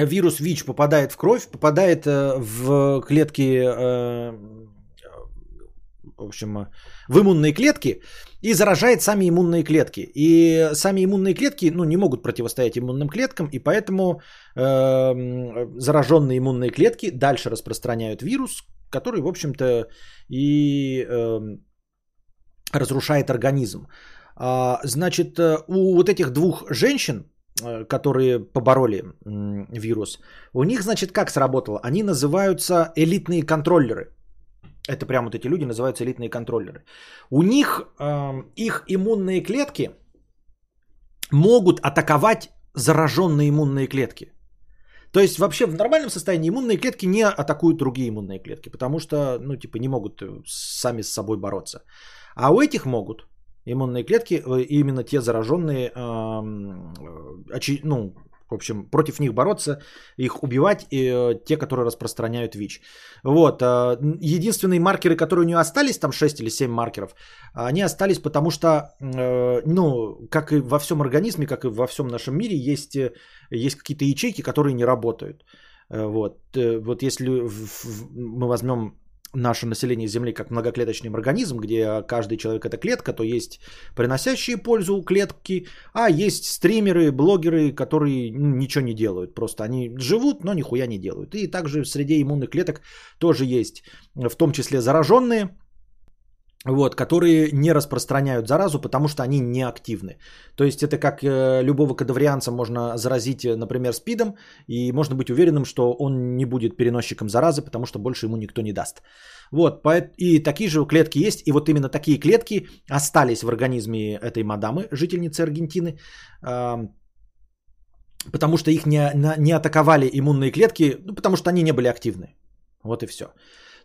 вирус ВИЧ попадает в кровь, попадает э, в клетки, э, в общем, в иммунные клетки и заражает сами иммунные клетки. И сами иммунные клетки ну, не могут противостоять иммунным клеткам, и поэтому э, зараженные иммунные клетки дальше распространяют вирус, который, в общем-то, и э, разрушает организм. А, значит, э, у вот этих двух женщин, э, которые побороли вирус, у них, значит, как сработало? Они называются элитные контроллеры. Это прям вот эти люди называются элитные контроллеры. У них э, их иммунные клетки могут атаковать зараженные иммунные клетки. То есть вообще в нормальном состоянии иммунные клетки не атакуют другие иммунные клетки, потому что, ну, типа, не могут э, сами с собой бороться. А у этих могут иммунные клетки, э, именно те зараженные, э, ну, в общем, против них бороться, их убивать, и э, те, которые распространяют ВИЧ. Вот. Единственные маркеры, которые у нее остались, там 6 или 7 маркеров, они остались потому что, ну, как и во всем организме, как и во всем нашем мире, есть, есть какие-то ячейки, которые не работают. Вот. Вот если мы возьмем наше население Земли как многоклеточный организм, где каждый человек это клетка, то есть приносящие пользу клетки, а есть стримеры, блогеры, которые ничего не делают. Просто они живут, но нихуя не делают. И также среди иммунных клеток тоже есть, в том числе зараженные, вот, которые не распространяют заразу, потому что они неактивны. То есть это как э, любого кадаврианца можно заразить, э, например, спидом, и можно быть уверенным, что он не будет переносчиком заразы, потому что больше ему никто не даст. Вот, и такие же клетки есть, и вот именно такие клетки остались в организме этой мадамы, жительницы Аргентины, потому что их не, не атаковали иммунные клетки, ну, потому что они не были активны. Вот и все.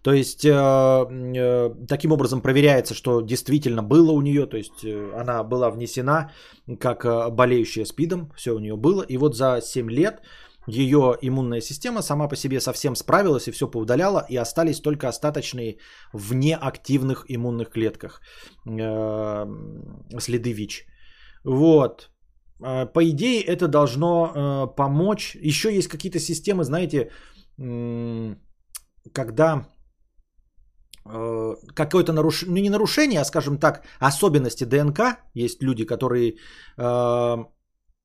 То есть э, э, таким образом проверяется, что действительно было у нее, то есть э, она была внесена как болеющая СПИДом, все у нее было. И вот за 7 лет ее иммунная система сама по себе совсем справилась и все поудаляла, и остались только остаточные в неактивных иммунных клетках следы ВИЧ. Вот. По идее, это должно помочь. Еще есть какие-то системы, знаете, когда какое-то нарушение, ну не нарушение, а скажем так, особенности ДНК. Есть люди, которые э,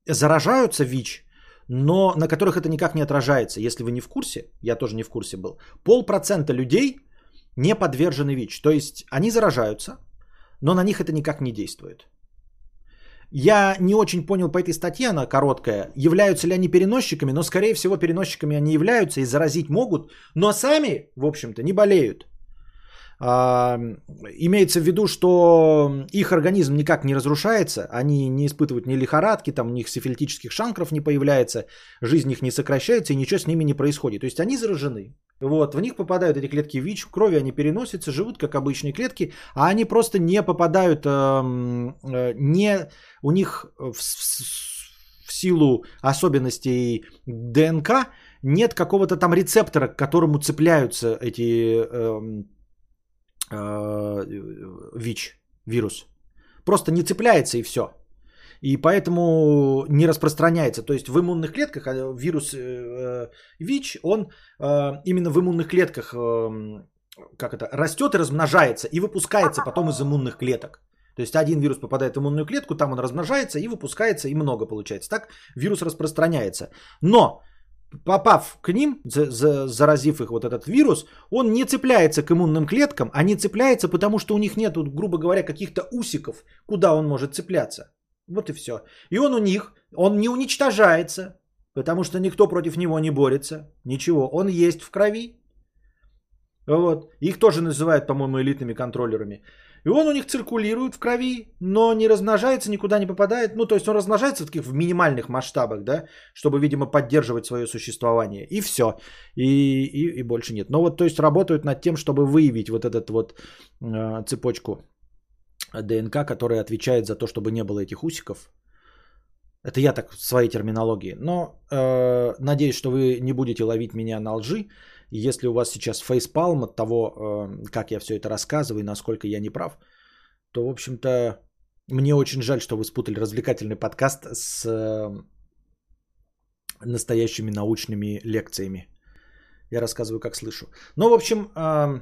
заражаются ВИЧ, но на которых это никак не отражается. Если вы не в курсе, я тоже не в курсе был, полпроцента людей не подвержены ВИЧ. То есть они заражаются, но на них это никак не действует. Я не очень понял по этой статье, она короткая, являются ли они переносчиками, но скорее всего переносчиками они являются и заразить могут, но сами, в общем-то, не болеют. А, имеется в виду, что их организм никак не разрушается, они не испытывают ни лихорадки, там у них сифилитических шанкров не появляется, жизнь их не сокращается и ничего с ними не происходит. То есть они заражены. Вот, в них попадают эти клетки ВИЧ, в крови они переносятся, живут как обычные клетки, а они просто не попадают, э, э, не, у них в, в, в силу особенностей ДНК нет какого-то там рецептора, к которому цепляются эти э, ВИЧ, вирус. Просто не цепляется и все. И поэтому не распространяется. То есть в иммунных клетках а, вирус э, ВИЧ, он э, именно в иммунных клетках как это, растет и размножается, и выпускается потом из иммунных клеток. То есть один вирус попадает в иммунную клетку, там он размножается и выпускается, и много получается. Так вирус распространяется. Но попав к ним, за, за, заразив их вот этот вирус, он не цепляется к иммунным клеткам, а не цепляется, потому что у них нет, грубо говоря, каких-то усиков, куда он может цепляться. Вот и все. И он у них, он не уничтожается, потому что никто против него не борется. Ничего, он есть в крови. Вот. Их тоже называют, по-моему, элитными контроллерами. И он у них циркулирует в крови, но не размножается, никуда не попадает. Ну, то есть он размножается в таких в минимальных масштабах, да, чтобы, видимо, поддерживать свое существование. И все. И, и, и больше нет. Но вот, то есть работают над тем, чтобы выявить вот эту вот э, цепочку ДНК, которая отвечает за то, чтобы не было этих усиков. Это я так в своей терминологии. Но э, надеюсь, что вы не будете ловить меня на лжи. Если у вас сейчас фейспалм от того, э, как я все это рассказываю и насколько я не прав, то, в общем-то, мне очень жаль, что вы спутали развлекательный подкаст с э, настоящими научными лекциями. Я рассказываю, как слышу. Но, в общем, э,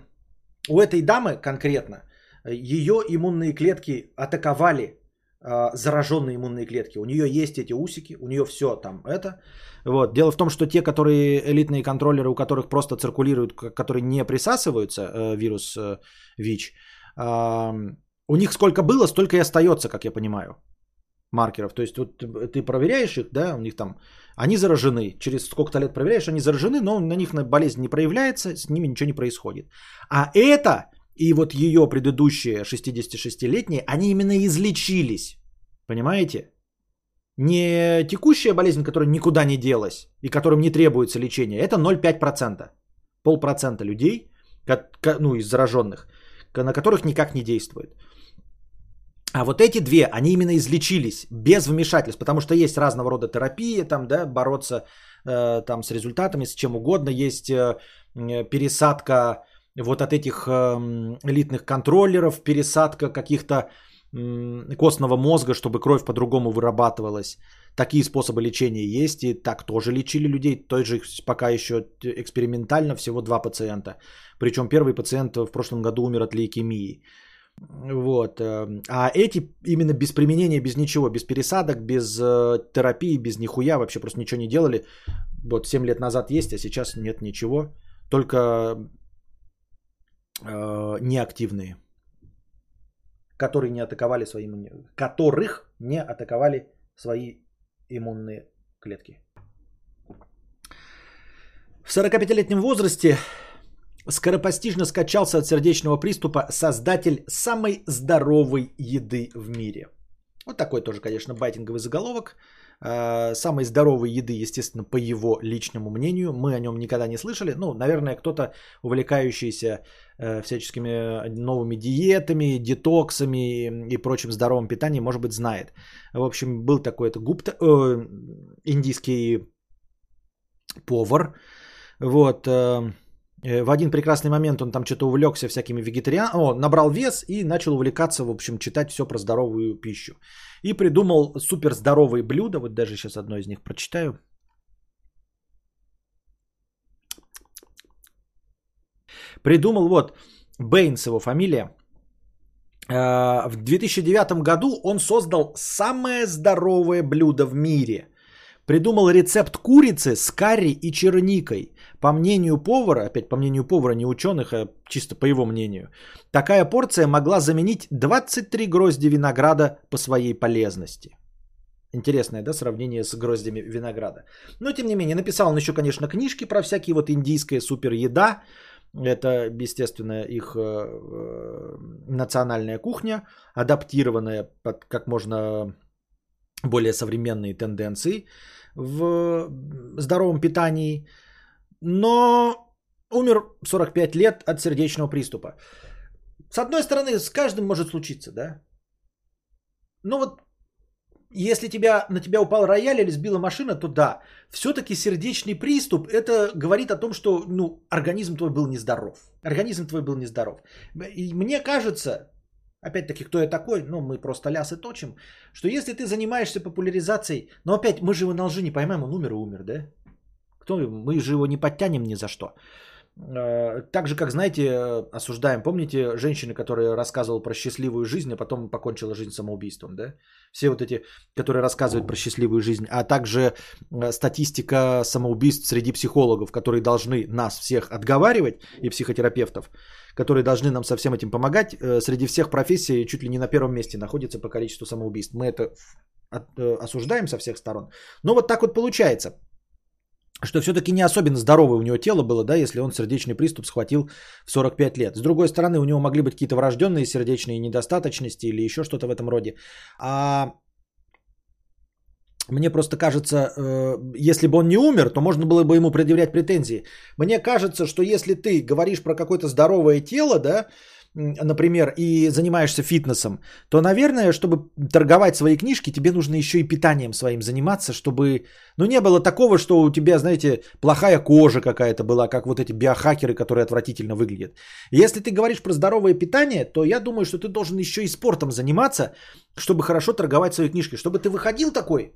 у этой дамы конкретно ее иммунные клетки атаковали зараженные иммунные клетки. У нее есть эти усики, у нее все там это. Вот. Дело в том, что те, которые элитные контроллеры, у которых просто циркулируют, которые не присасываются, э, вирус э, ВИЧ, э, У них сколько было, столько и остается, как я понимаю, маркеров. То есть вот ты проверяешь их, да, у них там, они заражены. Через сколько-то лет проверяешь, они заражены, но на них болезнь не проявляется, с ними ничего не происходит. А это и вот ее предыдущие 66-летние, они именно излечились. Понимаете? Не текущая болезнь, которая никуда не делась и которым не требуется лечение, это 0,5%. Полпроцента людей, ну, из зараженных, на которых никак не действует. А вот эти две, они именно излечились без вмешательств, потому что есть разного рода терапия, там, да, бороться э, там с результатами, с чем угодно. Есть э, пересадка вот от этих э, элитных контроллеров, пересадка каких-то костного мозга, чтобы кровь по-другому вырабатывалась. Такие способы лечения есть, и так тоже лечили людей. Той же пока еще экспериментально всего два пациента. Причем первый пациент в прошлом году умер от лейкемии. Вот. Э, а эти именно без применения, без ничего, без пересадок, без э, терапии, без нихуя, вообще просто ничего не делали. Вот 7 лет назад есть, а сейчас нет ничего. Только э, неактивные которые не атаковали свои которых не атаковали свои иммунные клетки. В 45-летнем возрасте скоропостижно скачался от сердечного приступа создатель самой здоровой еды в мире. Вот такой тоже, конечно, байтинговый заголовок. Э, самой здоровой еды, естественно, по его личному мнению. Мы о нем никогда не слышали. Ну, наверное, кто-то, увлекающийся э, всяческими новыми диетами, детоксами и прочим здоровым питанием, может быть, знает. В общем, был такой это гупта, э, индийский повар. Вот. Э, в один прекрасный момент он там что-то увлекся всякими вегетариан... О, набрал вес и начал увлекаться, в общем, читать все про здоровую пищу и придумал супер здоровые блюда. Вот даже сейчас одно из них прочитаю. Придумал вот Бейнс его фамилия. А, в 2009 году он создал самое здоровое блюдо в мире. Придумал рецепт курицы с карри и черникой. По мнению повара, опять по мнению повара, не ученых, а чисто по его мнению, такая порция могла заменить 23 грозди винограда по своей полезности. Интересное, да, сравнение с гроздями винограда. Но, тем не менее, написал он еще, конечно, книжки про всякие вот индийская супер еда. Это, естественно, их э, э, национальная кухня, адаптированная под как можно более современные тенденции в здоровом питании – но умер в 45 лет от сердечного приступа. С одной стороны, с каждым может случиться, да? Ну вот, если тебя, на тебя упал рояль или сбила машина, то да. Все-таки сердечный приступ, это говорит о том, что ну, организм твой был нездоров. Организм твой был нездоров. И мне кажется, опять-таки, кто я такой, ну, мы просто лясы точим, что если ты занимаешься популяризацией, но опять, мы же его на лжи не поймаем, он умер и умер, да? Кто, мы же его не подтянем ни за что. Э, так же, как, знаете, осуждаем, помните, женщины, которая рассказывала про счастливую жизнь, а потом покончила жизнь самоубийством, да? Все вот эти, которые рассказывают про счастливую жизнь, а также э, статистика самоубийств среди психологов, которые должны нас всех отговаривать, и психотерапевтов, которые должны нам со всем этим помогать, э, среди всех профессий чуть ли не на первом месте находится по количеству самоубийств. Мы это осуждаем со всех сторон. Но вот так вот получается – что все-таки не особенно здоровое у него тело было, да, если он сердечный приступ схватил в 45 лет. С другой стороны, у него могли быть какие-то врожденные сердечные недостаточности или еще что-то в этом роде. А мне просто кажется, э, если бы он не умер, то можно было бы ему предъявлять претензии. Мне кажется, что если ты говоришь про какое-то здоровое тело, да, например, и занимаешься фитнесом, то, наверное, чтобы торговать свои книжки, тебе нужно еще и питанием своим заниматься, чтобы, ну, не было такого, что у тебя, знаете, плохая кожа какая-то была, как вот эти биохакеры, которые отвратительно выглядят. Если ты говоришь про здоровое питание, то я думаю, что ты должен еще и спортом заниматься, чтобы хорошо торговать свои книжки, чтобы ты выходил такой,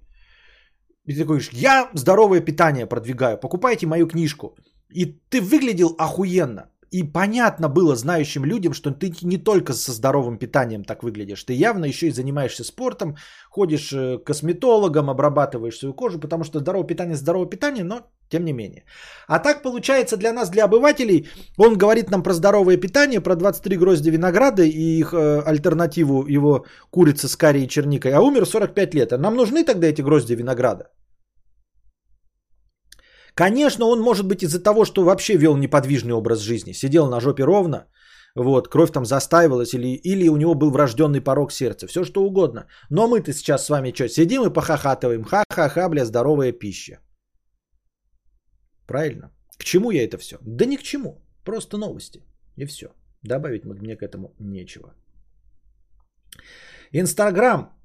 и ты такой я здоровое питание продвигаю, покупайте мою книжку. И ты выглядел охуенно и понятно было знающим людям, что ты не только со здоровым питанием так выглядишь, ты явно еще и занимаешься спортом, ходишь э, к косметологам, обрабатываешь свою кожу, потому что здоровое питание здоровое питание, но тем не менее. А так получается для нас, для обывателей, он говорит нам про здоровое питание, про 23 грозди винограда и их э, альтернативу его курица с карией и черникой, а умер 45 лет. А нам нужны тогда эти грозди винограда? Конечно, он может быть из-за того, что вообще вел неподвижный образ жизни, сидел на жопе ровно, вот, кровь там застаивалась, или, или у него был врожденный порог сердца, все что угодно. Но мы-то сейчас с вами что, сидим и похохатываем, ха-ха-ха, бля, здоровая пища. Правильно? К чему я это все? Да ни к чему, просто новости, и все. Добавить мне к этому нечего. Инстаграм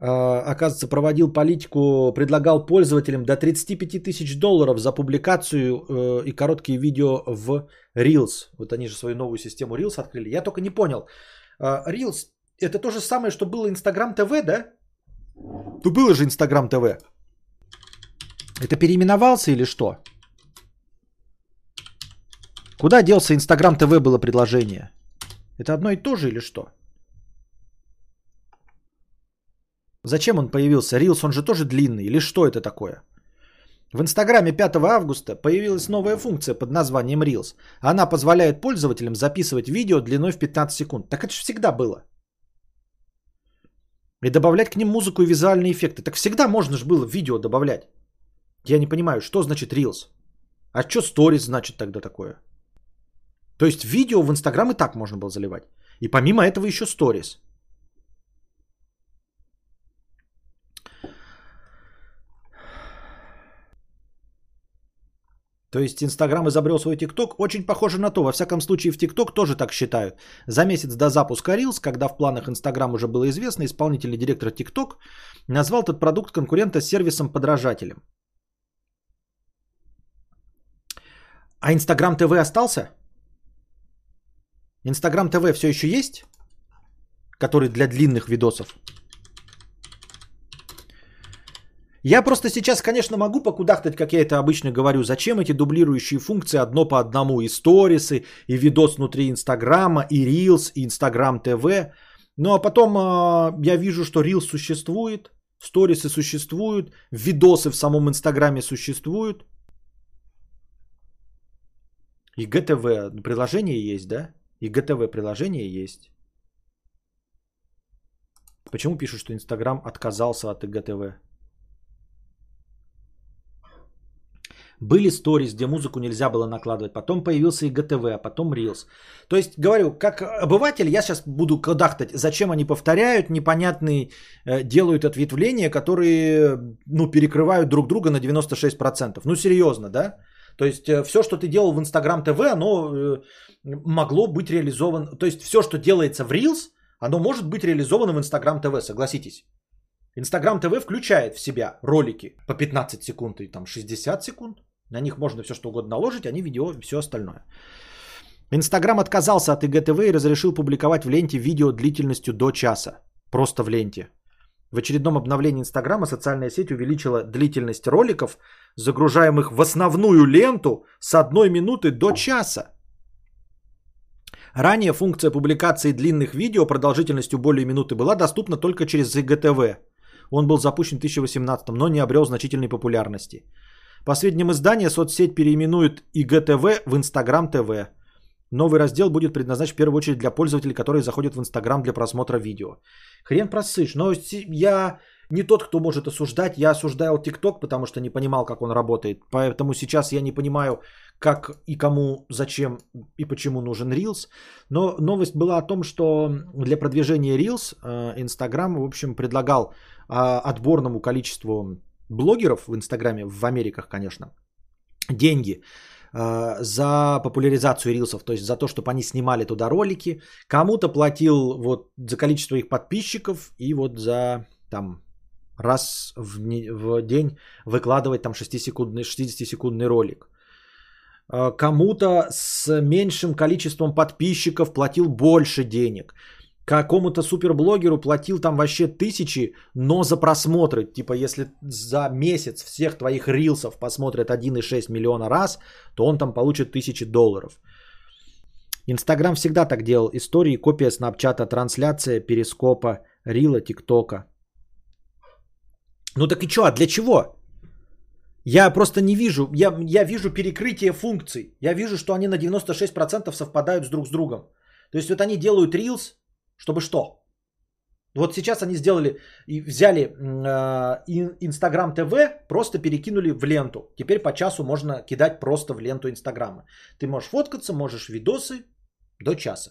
оказывается, проводил политику, предлагал пользователям до 35 тысяч долларов за публикацию э, и короткие видео в Reels. Вот они же свою новую систему Reels открыли. Я только не понял. А, Reels это то же самое, что было Instagram TV, да? Ну было же Instagram TV. Это переименовался или что? Куда делся Instagram TV было предложение? Это одно и то же или что? Зачем он появился? Рилс, он же тоже длинный. Или что это такое? В Инстаграме 5 августа появилась новая функция под названием Reels. Она позволяет пользователям записывать видео длиной в 15 секунд. Так это же всегда было. И добавлять к ним музыку и визуальные эффекты. Так всегда можно же было видео добавлять. Я не понимаю, что значит Reels? А что Stories значит тогда такое? То есть видео в Инстаграм и так можно было заливать. И помимо этого еще Stories. То есть Инстаграм изобрел свой ТикТок. Очень похоже на то. Во всяком случае, в ТикТок тоже так считают. За месяц до запуска Reels, когда в планах Инстаграм уже было известно, исполнительный директор ТикТок назвал этот продукт конкурента сервисом-подражателем. А Инстаграм ТВ остался? Инстаграм ТВ все еще есть? Который для длинных видосов. Я просто сейчас, конечно, могу покудахтать, как я это обычно говорю, зачем эти дублирующие функции одно по одному, и сторисы, и видос внутри Инстаграма, и Reels, и Инстаграм ТВ. Ну а потом э, я вижу, что Reels существует, сторисы существуют, видосы в самом Инстаграме существуют. И ГТВ приложение есть, да? И ГТВ приложение есть. Почему пишут, что Инстаграм отказался от ИГТВ? Были сторис, где музыку нельзя было накладывать. Потом появился и ГТВ, а потом Reels. То есть, говорю, как обыватель, я сейчас буду кадахтать, зачем они повторяют, непонятные, э, делают ответвления, которые, ну, перекрывают друг друга на 96%. Ну, серьезно, да? То есть, э, все, что ты делал в Instagram TV, оно э, могло быть реализовано. То есть, все, что делается в Reels, оно может быть реализовано в Instagram TV, согласитесь. Инстаграм ТВ включает в себя ролики по 15 секунд и там 60 секунд. На них можно все что угодно наложить, они видео и все остальное. Инстаграм отказался от ИГТВ и разрешил публиковать в ленте видео длительностью до часа. Просто в ленте. В очередном обновлении Инстаграма социальная сеть увеличила длительность роликов, загружаемых в основную ленту с одной минуты до часа. Ранее функция публикации длинных видео продолжительностью более минуты была доступна только через ИГТВ. Он был запущен в 2018, но не обрел значительной популярности. По сведениям издания, соцсеть переименует ИГТВ в Инстаграм ТВ. Новый раздел будет предназначен в первую очередь для пользователей, которые заходят в Инстаграм для просмотра видео. Хрен просышь, но я не тот, кто может осуждать. Я осуждал ТикТок, потому что не понимал, как он работает. Поэтому сейчас я не понимаю, как и кому, зачем и почему нужен Reels. Но новость была о том, что для продвижения Reels э, Инстаграм, в общем, предлагал а, отборному количеству блогеров в Инстаграме, в Америках, конечно, деньги а, за популяризацию рилсов, то есть за то, чтобы они снимали туда ролики. Кому-то платил вот за количество их подписчиков и вот за там раз в, не, в день выкладывать там 6-секундный, 60-секундный ролик. А, кому-то с меньшим количеством подписчиков платил больше денег какому-то суперблогеру платил там вообще тысячи, но за просмотры. Типа, если за месяц всех твоих рилсов посмотрят 1,6 миллиона раз, то он там получит тысячи долларов. Инстаграм всегда так делал. Истории, копия снапчата, трансляция, перископа, рила, тиктока. Ну так и что, а для чего? Я просто не вижу, я, я вижу перекрытие функций. Я вижу, что они на 96% совпадают друг с другом. То есть вот они делают Reels, чтобы что? Вот сейчас они сделали и взяли э, Инстаграм ТВ, просто перекинули в ленту. Теперь по часу можно кидать просто в ленту Инстаграма. Ты можешь фоткаться, можешь видосы до часа.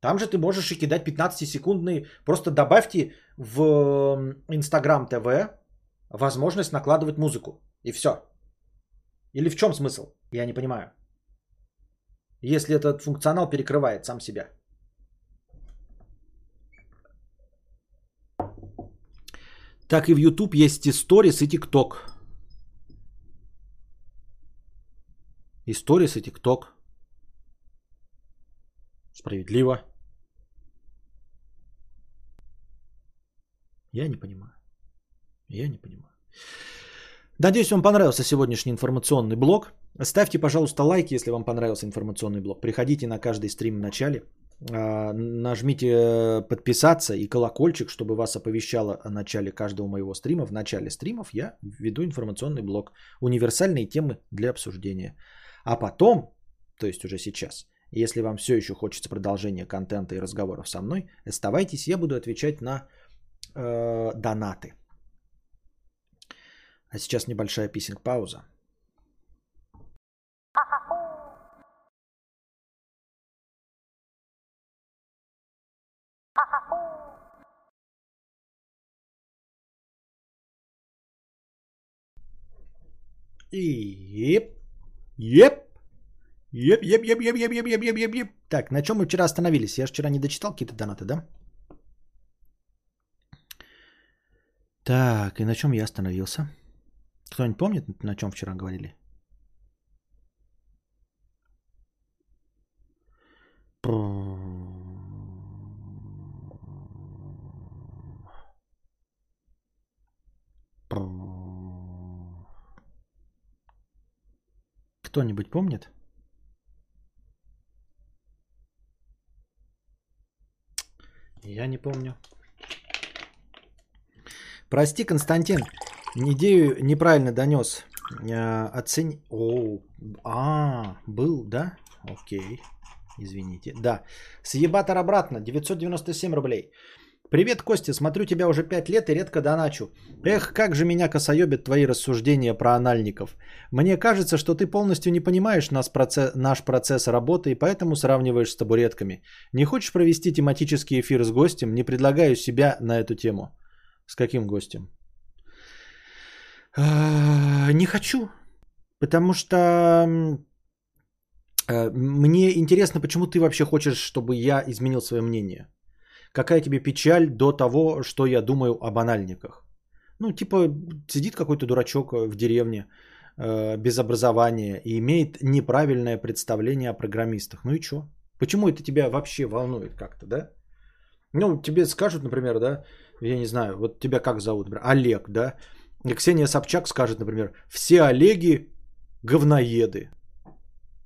Там же ты можешь и кидать 15-секундные. Просто добавьте в Инстаграм ТВ возможность накладывать музыку. И все. Или в чем смысл? Я не понимаю. Если этот функционал перекрывает сам себя. Так и в YouTube есть и Stories, и TikTok. И Stories, и TikTok. Справедливо. Я не понимаю. Я не понимаю. Надеюсь, вам понравился сегодняшний информационный блог. Ставьте, пожалуйста, лайки, если вам понравился информационный блог. Приходите на каждый стрим в начале. А, нажмите э, подписаться и колокольчик, чтобы вас оповещало о начале каждого моего стрима. В начале стримов я веду информационный блог. Универсальные темы для обсуждения. А потом, то есть уже сейчас, если вам все еще хочется продолжения контента и разговоров со мной, оставайтесь, я буду отвечать на э, донаты. А сейчас небольшая писинг-пауза. Еп, еп, еп, еп, еп, еп, еп, еп, еп, еп, еп, еп. Так, на чем мы вчера остановились? Я же вчера не дочитал какие-то донаты, да? Так, и на чем я остановился? Кто-нибудь помнит, на чем вчера говорили? Кто-нибудь помнит? Я не помню. Прости, Константин, идею неправильно донес. А, оцени... О, а, был, да? Окей, извините. Да, съебатор обратно, 997 рублей. Привет, Костя, смотрю тебя уже 5 лет и редко доначу. Эх, как же меня косоебят твои рассуждения про анальников. Мне кажется, что ты полностью не понимаешь наш процесс, наш процесс работы и поэтому сравниваешь с табуретками. Не хочешь провести тематический эфир с гостем? Не предлагаю себя на эту тему. С каким гостем? А, не хочу, потому что э, мне интересно, почему ты вообще хочешь, чтобы я изменил свое мнение. Какая тебе печаль до того, что я думаю о банальниках? Ну, типа, сидит какой-то дурачок в деревне э, без образования и имеет неправильное представление о программистах. Ну и что? Почему это тебя вообще волнует как-то, да? Ну, тебе скажут, например, да, я не знаю, вот тебя как зовут, например, Олег, да? И Ксения Собчак скажет, например, все Олеги говноеды.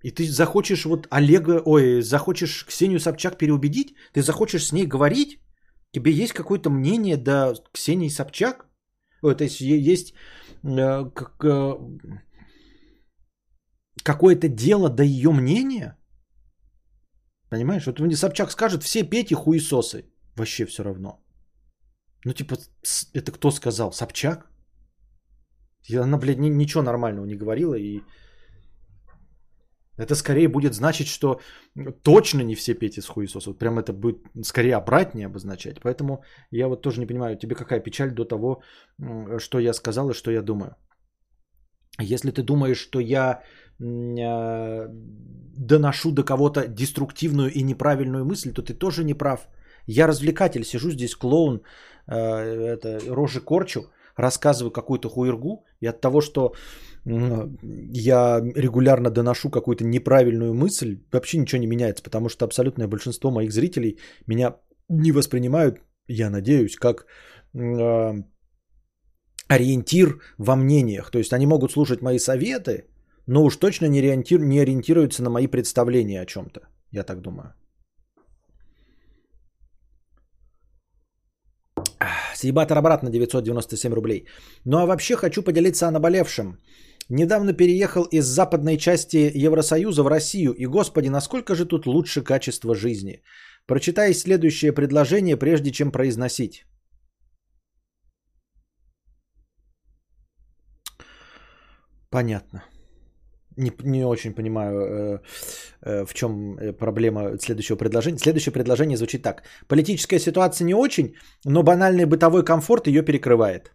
И ты захочешь вот Олега, ой, захочешь Ксению Собчак переубедить? Ты захочешь с ней говорить? Тебе есть какое-то мнение до Ксении Собчак? Ой, то есть есть э, как, э, какое-то дело до ее мнения? Понимаешь? Вот мне Собчак скажет, все Пети хуесосы. Вообще все равно. Ну, типа, это кто сказал? Собчак? И она, блядь, ничего нормального не говорила. И это скорее будет значить, что точно не все Пети с хуесос. Вот прям это будет скорее обратнее обозначать. Поэтому я вот тоже не понимаю, тебе какая печаль до того, что я сказал и что я думаю. Если ты думаешь, что я э, доношу до кого-то деструктивную и неправильную мысль, то ты тоже не прав. Я развлекатель, сижу здесь клоун, э, это, рожи корчу, рассказываю какую-то хуергу, и от того, что я регулярно доношу какую-то неправильную мысль, вообще ничего не меняется, потому что абсолютное большинство моих зрителей меня не воспринимают, я надеюсь, как э, ориентир во мнениях. То есть они могут слушать мои советы, но уж точно не, ориентир, не ориентируется на мои представления о чем-то, я так думаю. Съебатор обратно 997 рублей. Ну а вообще хочу поделиться о наболевшем. Недавно переехал из западной части Евросоюза в Россию, и, господи, насколько же тут лучше качество жизни. Прочитай следующее предложение, прежде чем произносить. Понятно. Не, не очень понимаю, э, э, в чем э, проблема следующего предложения. Следующее предложение звучит так. Политическая ситуация не очень, но банальный бытовой комфорт ее перекрывает.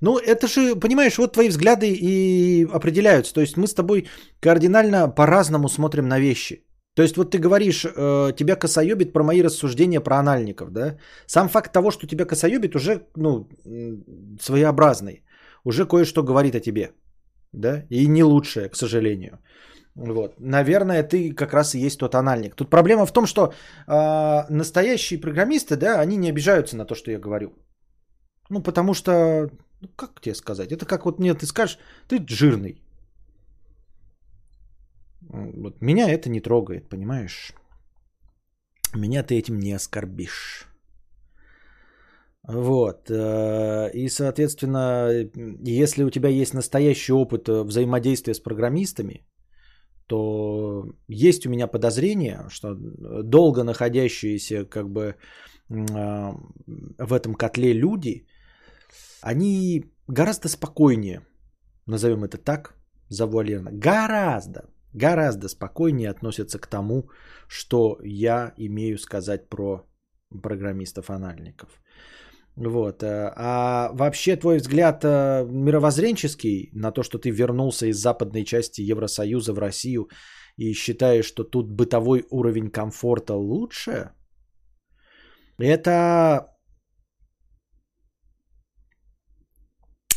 Ну, это же, понимаешь, вот твои взгляды и определяются. То есть мы с тобой кардинально по-разному смотрим на вещи. То есть вот ты говоришь, э, тебя косоебит про мои рассуждения про анальников, да? Сам факт того, что тебя косоебит, уже, ну, своеобразный. Уже кое-что говорит о тебе, да? И не лучшее, к сожалению. Вот. Наверное, ты как раз и есть тот анальник. Тут проблема в том, что э, настоящие программисты, да, они не обижаются на то, что я говорю. Ну, потому что, ну, как тебе сказать, это как вот мне ты скажешь, ты жирный. Вот меня это не трогает, понимаешь? Меня ты этим не оскорбишь. Вот. Э, и, соответственно, если у тебя есть настоящий опыт э, взаимодействия с программистами, то есть у меня подозрение, что долго находящиеся как бы э, в этом котле люди, они гораздо спокойнее, назовем это так, завуалированно, гораздо гораздо спокойнее относятся к тому, что я имею сказать про программистов-анальников. Вот. Э, а вообще твой взгляд э, мировоззренческий на то, что ты вернулся из западной части Евросоюза в Россию и считаешь, что тут бытовой уровень комфорта лучше, это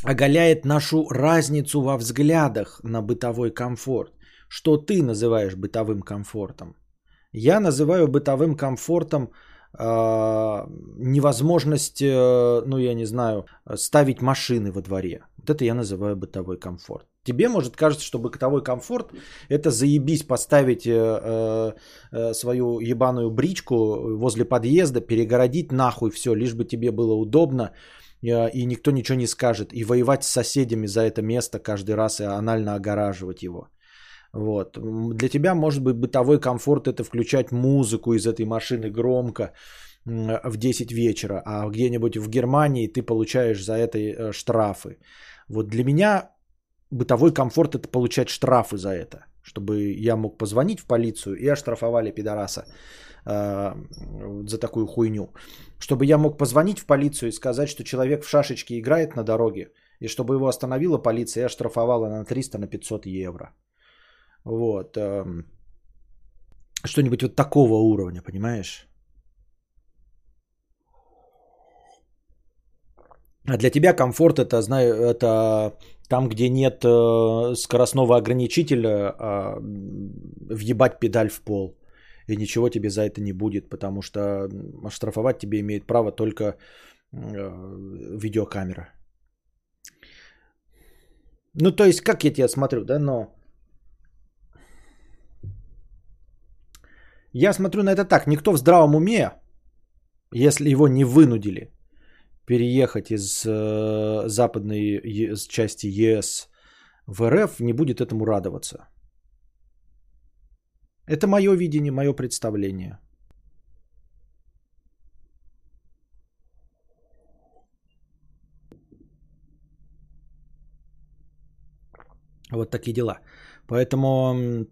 оголяет нашу разницу во взглядах на бытовой комфорт что ты называешь бытовым комфортом. Я называю бытовым комфортом невозможность, э, ну я не знаю, ставить машины во дворе. Вот это я называю бытовой комфорт. Тебе может кажется, что бытовой комфорт это заебись поставить э, э, свою ебаную бричку возле подъезда, перегородить нахуй все, лишь бы тебе было удобно э, и никто ничего не скажет, и воевать с соседями за это место каждый раз и анально огораживать его. Вот. Для тебя может быть бытовой комфорт это включать музыку из этой машины громко в 10 вечера, а где-нибудь в Германии ты получаешь за это э, штрафы. Вот для меня бытовой комфорт это получать штрафы за это, чтобы я мог позвонить в полицию и оштрафовали пидораса э, за такую хуйню. Чтобы я мог позвонить в полицию и сказать, что человек в шашечке играет на дороге, и чтобы его остановила полиция и оштрафовала на 300 на 500 евро. Вот. Эм, что-нибудь вот такого уровня, понимаешь? А для тебя комфорт это, знаю, это там, где нет э, скоростного ограничителя, э, въебать педаль в пол. И ничего тебе за это не будет, потому что оштрафовать тебе имеет право только э, видеокамера. Ну, то есть, как я тебя смотрю, да, но Я смотрю на это так. Никто в здравом уме, если его не вынудили переехать из э, западной части ЕС в РФ, не будет этому радоваться. Это мое видение, мое представление. Вот такие дела. Поэтому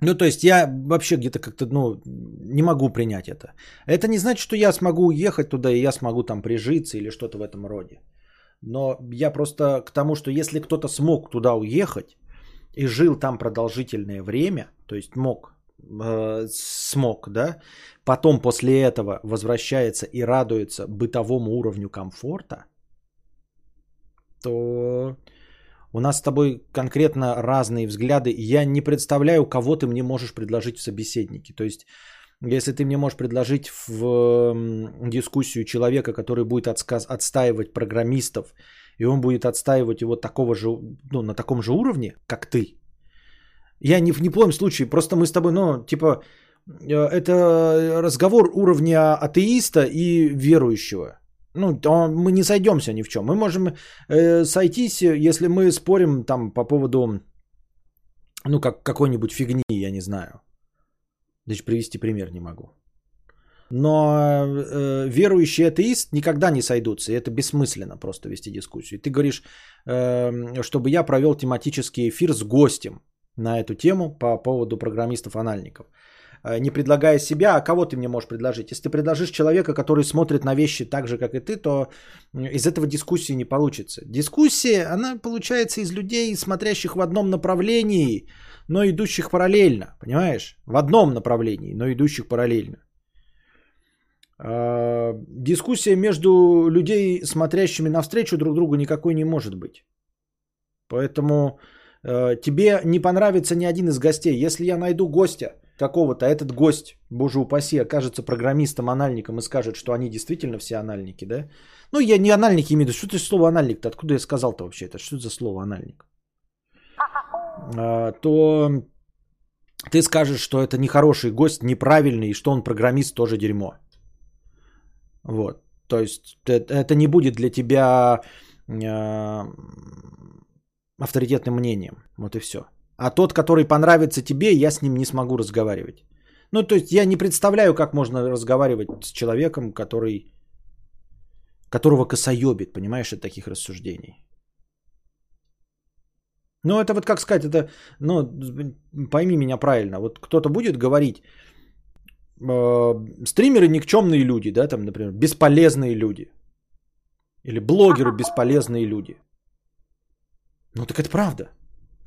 ну, то есть я вообще где-то как-то, ну, не могу принять это. Это не значит, что я смогу уехать туда, и я смогу там прижиться или что-то в этом роде. Но я просто к тому, что если кто-то смог туда уехать и жил там продолжительное время, то есть мог, э, смог, да, потом после этого возвращается и радуется бытовому уровню комфорта, то у нас с тобой конкретно разные взгляды. Я не представляю, кого ты мне можешь предложить в собеседнике. То есть, если ты мне можешь предложить в дискуссию человека, который будет отсказ- отстаивать программистов и он будет отстаивать его такого же, ну, на таком же уровне, как ты. Я ни в ни коем случае, просто мы с тобой, ну, типа, э, это разговор уровня атеиста и верующего. Ну, мы не сойдемся ни в чем. Мы можем э, сойтись, если мы спорим там по поводу, ну, как какой-нибудь фигни, я не знаю. Даже привести пример не могу. Но э, верующий атеист никогда не сойдутся. И это бессмысленно просто вести дискуссию. Ты говоришь, э, чтобы я провел тематический эфир с гостем на эту тему по поводу программистов-анальников. Э, не предлагая себя, а кого ты мне можешь предложить? Если ты предложишь человека, который смотрит на вещи так же, как и ты, то из этого дискуссии не получится. Дискуссия, она получается из людей, смотрящих в одном направлении, но идущих параллельно. Понимаешь? В одном направлении, но идущих параллельно. Э, дискуссия между людей, смотрящими навстречу друг другу, никакой не может быть. Поэтому э, тебе не понравится ни один из гостей. Если я найду гостя какого-то, а этот гость, боже упаси, окажется программистом, анальником и скажет, что они действительно все анальники, да? Ну, я не анальники имею в виду. Что ты слово анальник-то? Откуда я сказал-то вообще это? Что это за слово анальник? А, то ты скажешь, что это нехороший гость, неправильный, и что он программист тоже дерьмо. Вот. То есть это не будет для тебя а, авторитетным мнением. Вот и все. А тот, который понравится тебе, я с ним не смогу разговаривать. Ну, то есть я не представляю, как можно разговаривать с человеком, который, которого косоебит, понимаешь, от таких рассуждений. Ну, это вот как сказать, это, ну, пойми меня правильно, вот кто-то будет говорить, э, стримеры никчемные люди, да, там, например, бесполезные люди. Или блогеры бесполезные люди. Ну, так это правда.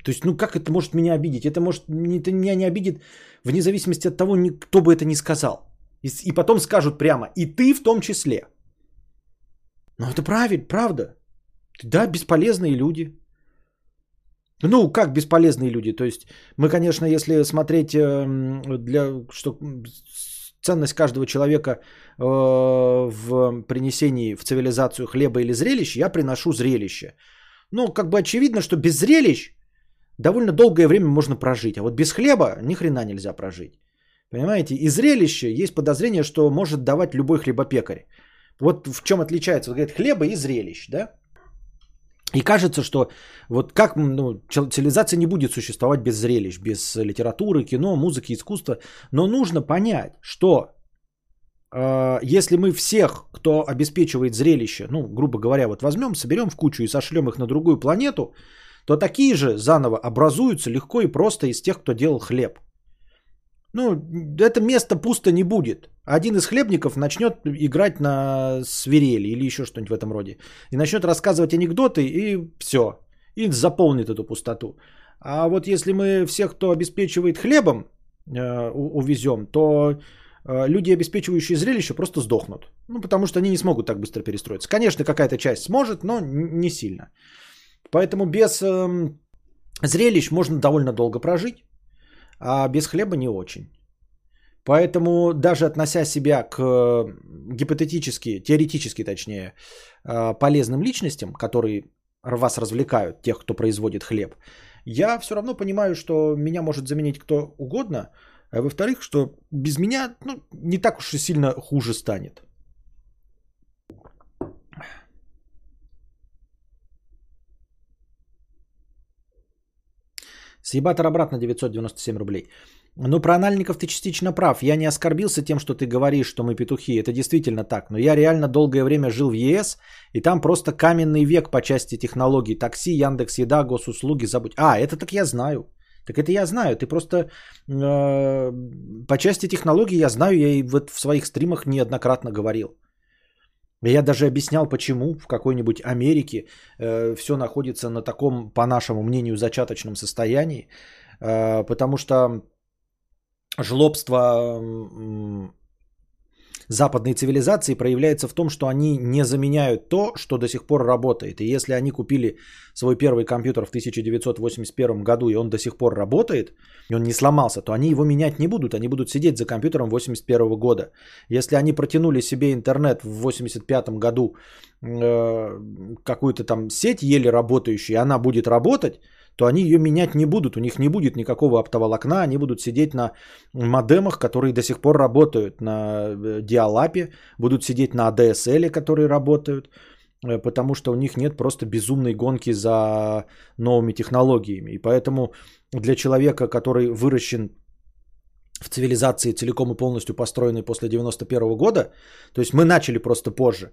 То есть, ну как это может меня обидеть? Это может это меня не обидит вне зависимости от того, кто бы это ни сказал. И, и потом скажут прямо, и ты в том числе. Но это правильно, правда. Да, бесполезные люди. Ну, как бесполезные люди? То есть, мы, конечно, если смотреть эм, для, что ценность каждого человека э, в принесении в цивилизацию хлеба или зрелища, я приношу зрелище. Ну, как бы очевидно, что без зрелищ довольно долгое время можно прожить. А вот без хлеба ни хрена нельзя прожить. Понимаете? И зрелище есть подозрение, что может давать любой хлебопекарь. Вот в чем отличается, вот говорит, хлеба и зрелищ, да? И кажется, что вот как ну, цивилизация не будет существовать без зрелищ, без литературы, кино, музыки, искусства. Но нужно понять, что э, если мы всех, кто обеспечивает зрелище, ну, грубо говоря, вот возьмем, соберем в кучу и сошлем их на другую планету, то такие же заново образуются легко и просто из тех, кто делал хлеб. Ну, это место пусто не будет. Один из хлебников начнет играть на свирели или еще что-нибудь в этом роде. И начнет рассказывать анекдоты, и все. И заполнит эту пустоту. А вот если мы всех, кто обеспечивает хлебом, э, увезем, то э, люди, обеспечивающие зрелище, просто сдохнут. Ну, потому что они не смогут так быстро перестроиться. Конечно, какая-то часть сможет, но не сильно. Поэтому без э, зрелищ можно довольно долго прожить, а без хлеба не очень. Поэтому даже относя себя к э, гипотетически, теоретически точнее, э, полезным личностям, которые вас развлекают, тех, кто производит хлеб, я все равно понимаю, что меня может заменить кто угодно, а во-вторых, что без меня ну, не так уж и сильно хуже станет. Съебатор обратно 997 рублей. Ну, про анальников ты частично прав. Я не оскорбился тем, что ты говоришь, что мы петухи. Это действительно так. Но я реально долгое время жил в ЕС, и там просто каменный век по части технологий. Такси, Яндекс, Еда, госуслуги, забудь. А, это так я знаю. Так это я знаю. Ты просто э, по части технологий я знаю, я и вот в своих стримах неоднократно говорил. Я даже объяснял, почему в какой-нибудь Америке э, все находится на таком, по нашему мнению, зачаточном состоянии, э, потому что жлобство западной цивилизации проявляется в том, что они не заменяют то, что до сих пор работает. И если они купили свой первый компьютер в 1981 году, и он до сих пор работает, и он не сломался, то они его менять не будут. Они будут сидеть за компьютером 1981 года. Если они протянули себе интернет в 1985 году, э, какую-то там сеть еле работающую, и она будет работать, то они ее менять не будут. У них не будет никакого оптоволокна, они будут сидеть на модемах, которые до сих пор работают, на э, диалапе, будут сидеть на ADSL, которые работают, э, потому что у них нет просто безумной гонки за новыми технологиями. И поэтому для человека, который выращен в цивилизации целиком и полностью построенной после 91 года, то есть мы начали просто позже,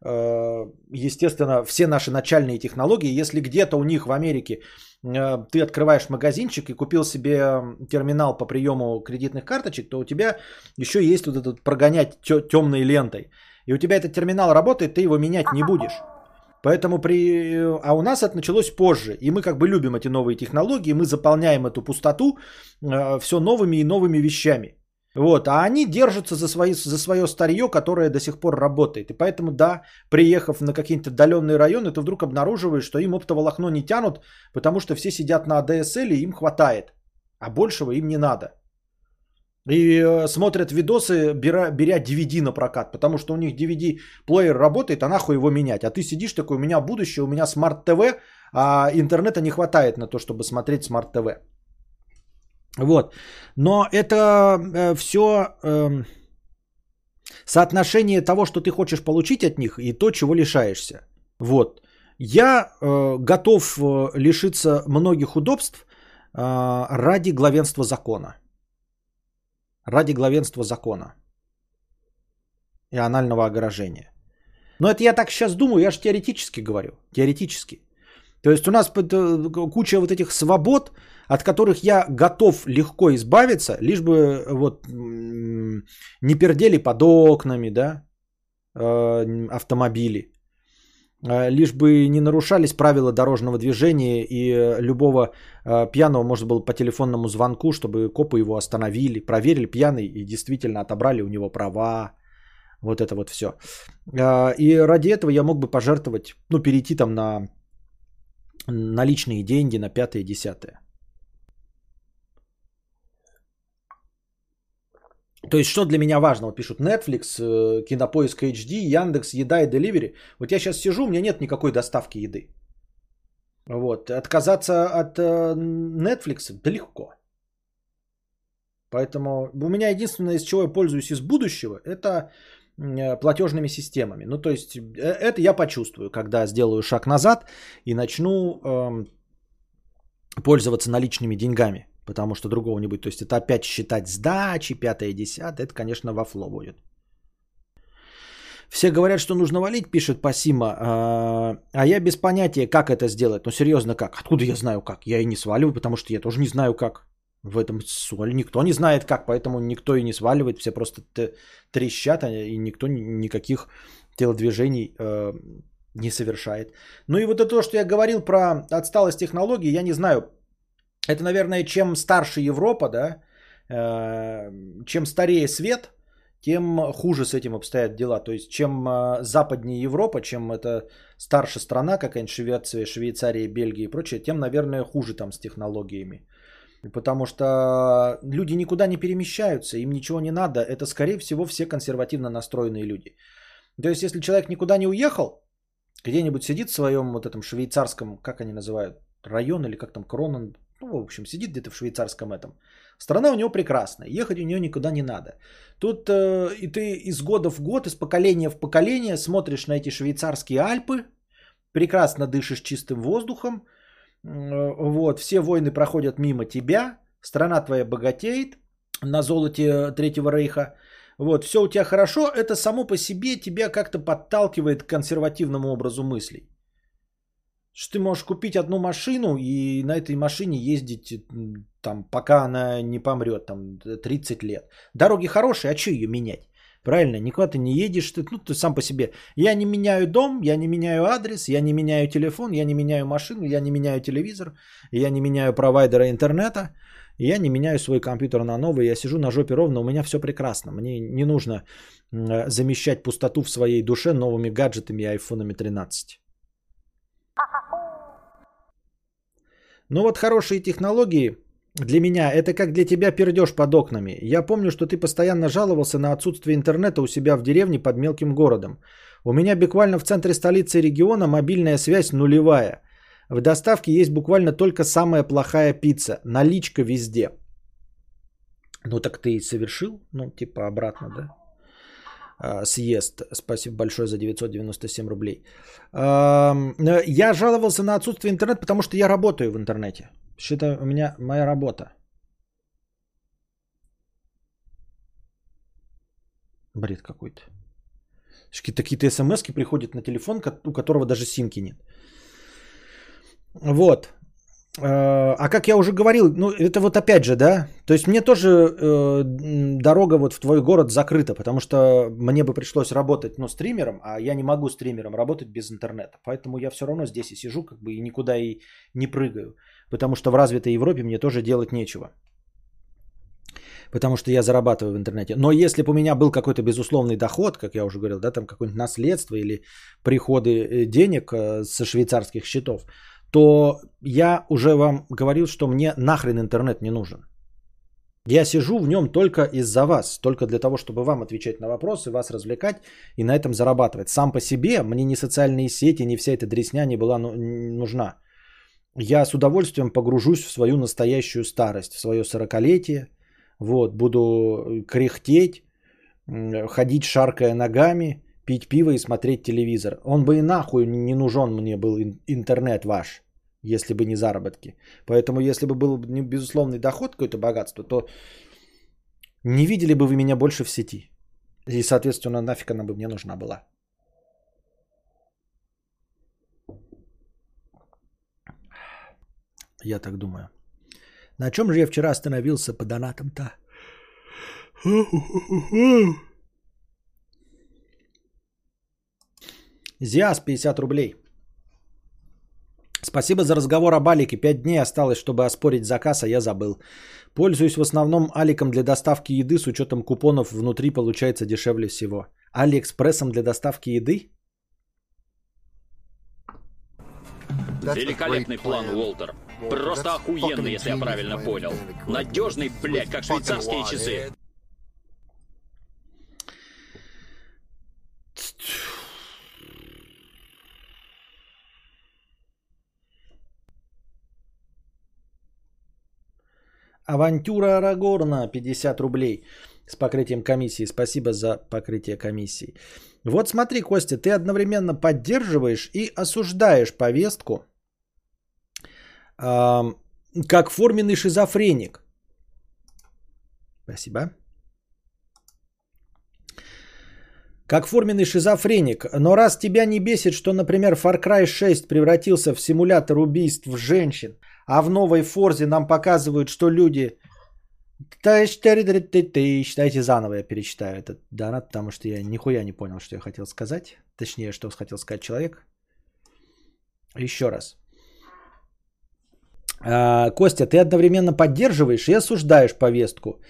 естественно, все наши начальные технологии, если где-то у них в Америке Э, ты открываешь магазинчик и купил себе терминал по приему кредитных карточек, то у тебя еще есть вот этот прогонять темной лентой. И у тебя этот терминал работает, ты его менять не будешь. Поэтому при... А у нас это началось позже. И мы как бы любим эти новые технологии, мы заполняем эту пустоту э, все новыми и новыми вещами. Вот, а они держатся за, свои, за свое старье, которое до сих пор работает. И поэтому, да, приехав на какие-то отдаленные районы, ты вдруг обнаруживаешь, что им оптоволокно не тянут, потому что все сидят на ADSL и им хватает. А большего им не надо. И э, смотрят видосы, беря, беря DVD на прокат, потому что у них DVD-плеер работает, а нахуй его менять. А ты сидишь такой, у меня будущее, у меня smart TV, а интернета не хватает на то, чтобы смотреть smart TV. Вот. Но это э, все эм, соотношение того, что ты хочешь получить от них, и то, чего лишаешься. Вот. Я э, готов э, лишиться многих удобств ради главенства закона. Ради главенства закона и анального огорожения. Но это я так сейчас думаю, я же теоретически говорю. Теоретически. То есть у нас э, куча вот этих свобод, от которых я готов легко избавиться, лишь бы вот не пердели под окнами, да, э, автомобили, э, лишь бы не нарушались правила дорожного движения и любого пьяного можно было по телефонному звонку, чтобы копы его остановили, проверили пьяный и действительно отобрали у него права, вот это вот все. И ради этого я мог бы пожертвовать, ну, перейти там на наличные деньги на пятое и десятое. То есть, что для меня важно? Вот пишут Netflix, э, Кинопоиск HD, Яндекс, Еда и Delivery. Вот я сейчас сижу, у меня нет никакой доставки еды. Вот. Отказаться от э, Netflix да легко. Поэтому у меня единственное, из чего я пользуюсь из будущего, это платежными системами. Ну, то есть, э, это я почувствую, когда сделаю шаг назад и начну эм, пользоваться наличными деньгами, потому что другого не будет. То есть, это опять считать сдачи, пятое, десятое, это, конечно, во фло будет. Все говорят, что нужно валить, пишет Пасима, а, а я без понятия, как это сделать. Ну, серьезно, как? Откуда я знаю, как? Я и не сваливаю, потому что я тоже не знаю, как в этом соль. Никто не знает как, поэтому никто и не сваливает, все просто трещат, а, и никто никаких телодвижений э, не совершает. Ну и вот это то, что я говорил про отсталость технологий, я не знаю. Это, наверное, чем старше Европа, да, э, чем старее свет, тем хуже с этим обстоят дела. То есть, чем э, западнее Европа, чем это старше страна, какая-нибудь Швеция, Швейцария, Бельгия и прочее, тем, наверное, хуже там с технологиями. Потому что люди никуда не перемещаются, им ничего не надо. Это, скорее всего, все консервативно настроенные люди. То есть, если человек никуда не уехал, где-нибудь сидит в своем вот этом швейцарском, как они называют, район или как там, Кронен, ну, в общем, сидит где-то в швейцарском этом. Страна у него прекрасная, ехать у нее никуда не надо. Тут э, и ты из года в год, из поколения в поколение смотришь на эти швейцарские Альпы, прекрасно дышишь чистым воздухом, вот, все войны проходят мимо тебя, страна твоя богатеет на золоте Третьего Рейха. Вот, все у тебя хорошо, это само по себе тебя как-то подталкивает к консервативному образу мыслей. Что ты можешь купить одну машину и на этой машине ездить там, пока она не помрет, там 30 лет. Дороги хорошие, а что ее менять? Правильно, никуда ты не едешь, ты, ну, ты сам по себе. Я не меняю дом, я не меняю адрес, я не меняю телефон, я не меняю машину, я не меняю телевизор, я не меняю провайдера интернета, я не меняю свой компьютер на новый, я сижу на жопе ровно, у меня все прекрасно. Мне не нужно э, замещать пустоту в своей душе новыми гаджетами и айфонами 13. Ну вот хорошие технологии для меня это как для тебя пердеж под окнами. Я помню, что ты постоянно жаловался на отсутствие интернета у себя в деревне под мелким городом. У меня буквально в центре столицы региона мобильная связь нулевая. В доставке есть буквально только самая плохая пицца. Наличка везде. Ну так ты и совершил? Ну типа обратно, да? А, съезд. Спасибо большое за 997 рублей. А, я жаловался на отсутствие интернета, потому что я работаю в интернете. Что-то у меня моя работа. Бред какой-то. Какие-то смс приходят на телефон, у которого даже симки нет. Вот. Э, а как я уже говорил, ну это вот опять же, да, то есть мне тоже э, дорога вот в твой город закрыта, потому что мне бы пришлось работать, ну, стримером, а я не могу стримером работать без интернета, поэтому я все равно здесь и сижу, как бы и никуда и не прыгаю, потому что в развитой Европе мне тоже делать нечего, потому что я зарабатываю в интернете. Но если бы у меня был какой-то безусловный доход, как я уже говорил, да, там какое-нибудь наследство или приходы э, денег со швейцарских счетов, то я уже вам говорил, что мне нахрен интернет не нужен. Я сижу в нем только из-за вас, только для того, чтобы вам отвечать на вопросы, вас развлекать и на этом зарабатывать. Сам по себе мне ни социальные сети, ни вся эта дресня не была ну, нужна. Я с удовольствием погружусь в свою настоящую старость, в свое сорокалетие. Вот, буду кряхтеть, ходить шаркая ногами, пить пиво и смотреть телевизор. Он бы и нахуй не нужен мне был интернет ваш, если бы не заработки. Поэтому если бы был безусловный доход, какое-то богатство, то не видели бы вы меня больше в сети. И, соответственно, нафиг она бы мне нужна была. Я так думаю. На чем же я вчера остановился по донатам-то? Зиас 50 рублей. Спасибо за разговор об Алике. Пять дней осталось, чтобы оспорить заказ, а я забыл. Пользуюсь в основном Аликом для доставки еды с учетом купонов внутри получается дешевле всего. Алиэкспрессом для доставки еды? Великолепный план, Уолтер. Просто охуенный, если я правильно понял. Надежный, блядь, как швейцарские часы. Авантюра Арагорна 50 рублей с покрытием комиссии. Спасибо за покрытие комиссии. Вот смотри, Костя, ты одновременно поддерживаешь и осуждаешь повестку как форменный шизофреник. Спасибо. Как форменный шизофреник. Но раз тебя не бесит, что, например, Far Cry 6 превратился в симулятор убийств женщин, а в новой Форзе нам показывают, что люди... Дайте заново я перечитаю этот донат, потому что я нихуя не понял, что я хотел сказать. Точнее, что хотел сказать человек. Еще раз. А, Костя, ты одновременно поддерживаешь и осуждаешь повестку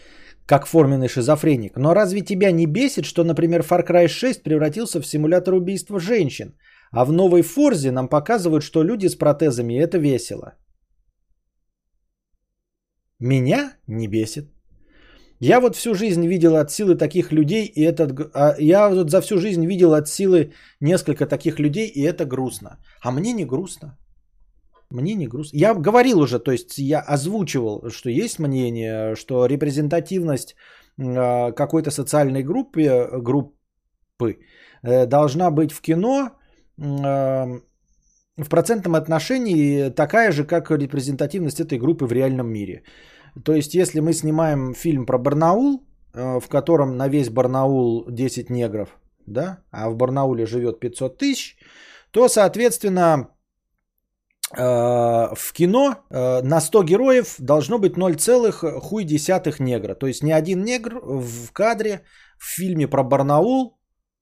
как форменный шизофреник. Но разве тебя не бесит, что, например, Far Cry 6 превратился в симулятор убийства женщин, а в новой Форзе нам показывают, что люди с протезами это весело? Меня не бесит. Я вот всю жизнь видел от силы таких людей, и это... А я вот за всю жизнь видел от силы несколько таких людей, и это грустно. А мне не грустно. Мне не грустно. Я говорил уже, то есть я озвучивал, что есть мнение, что репрезентативность а, какой-то социальной группы, группы э, должна быть в кино а, в процентном отношении такая же, как репрезентативность этой группы в реальном мире. То есть, если мы снимаем фильм про Барнаул, э, в котором на весь Барнаул 10 негров, да, а в Барнауле живет 500 тысяч, то, соответственно, в кино э, на 100 героев должно быть 0, хуй десятых негра. То есть ни один негр в кадре в фильме про Барнаул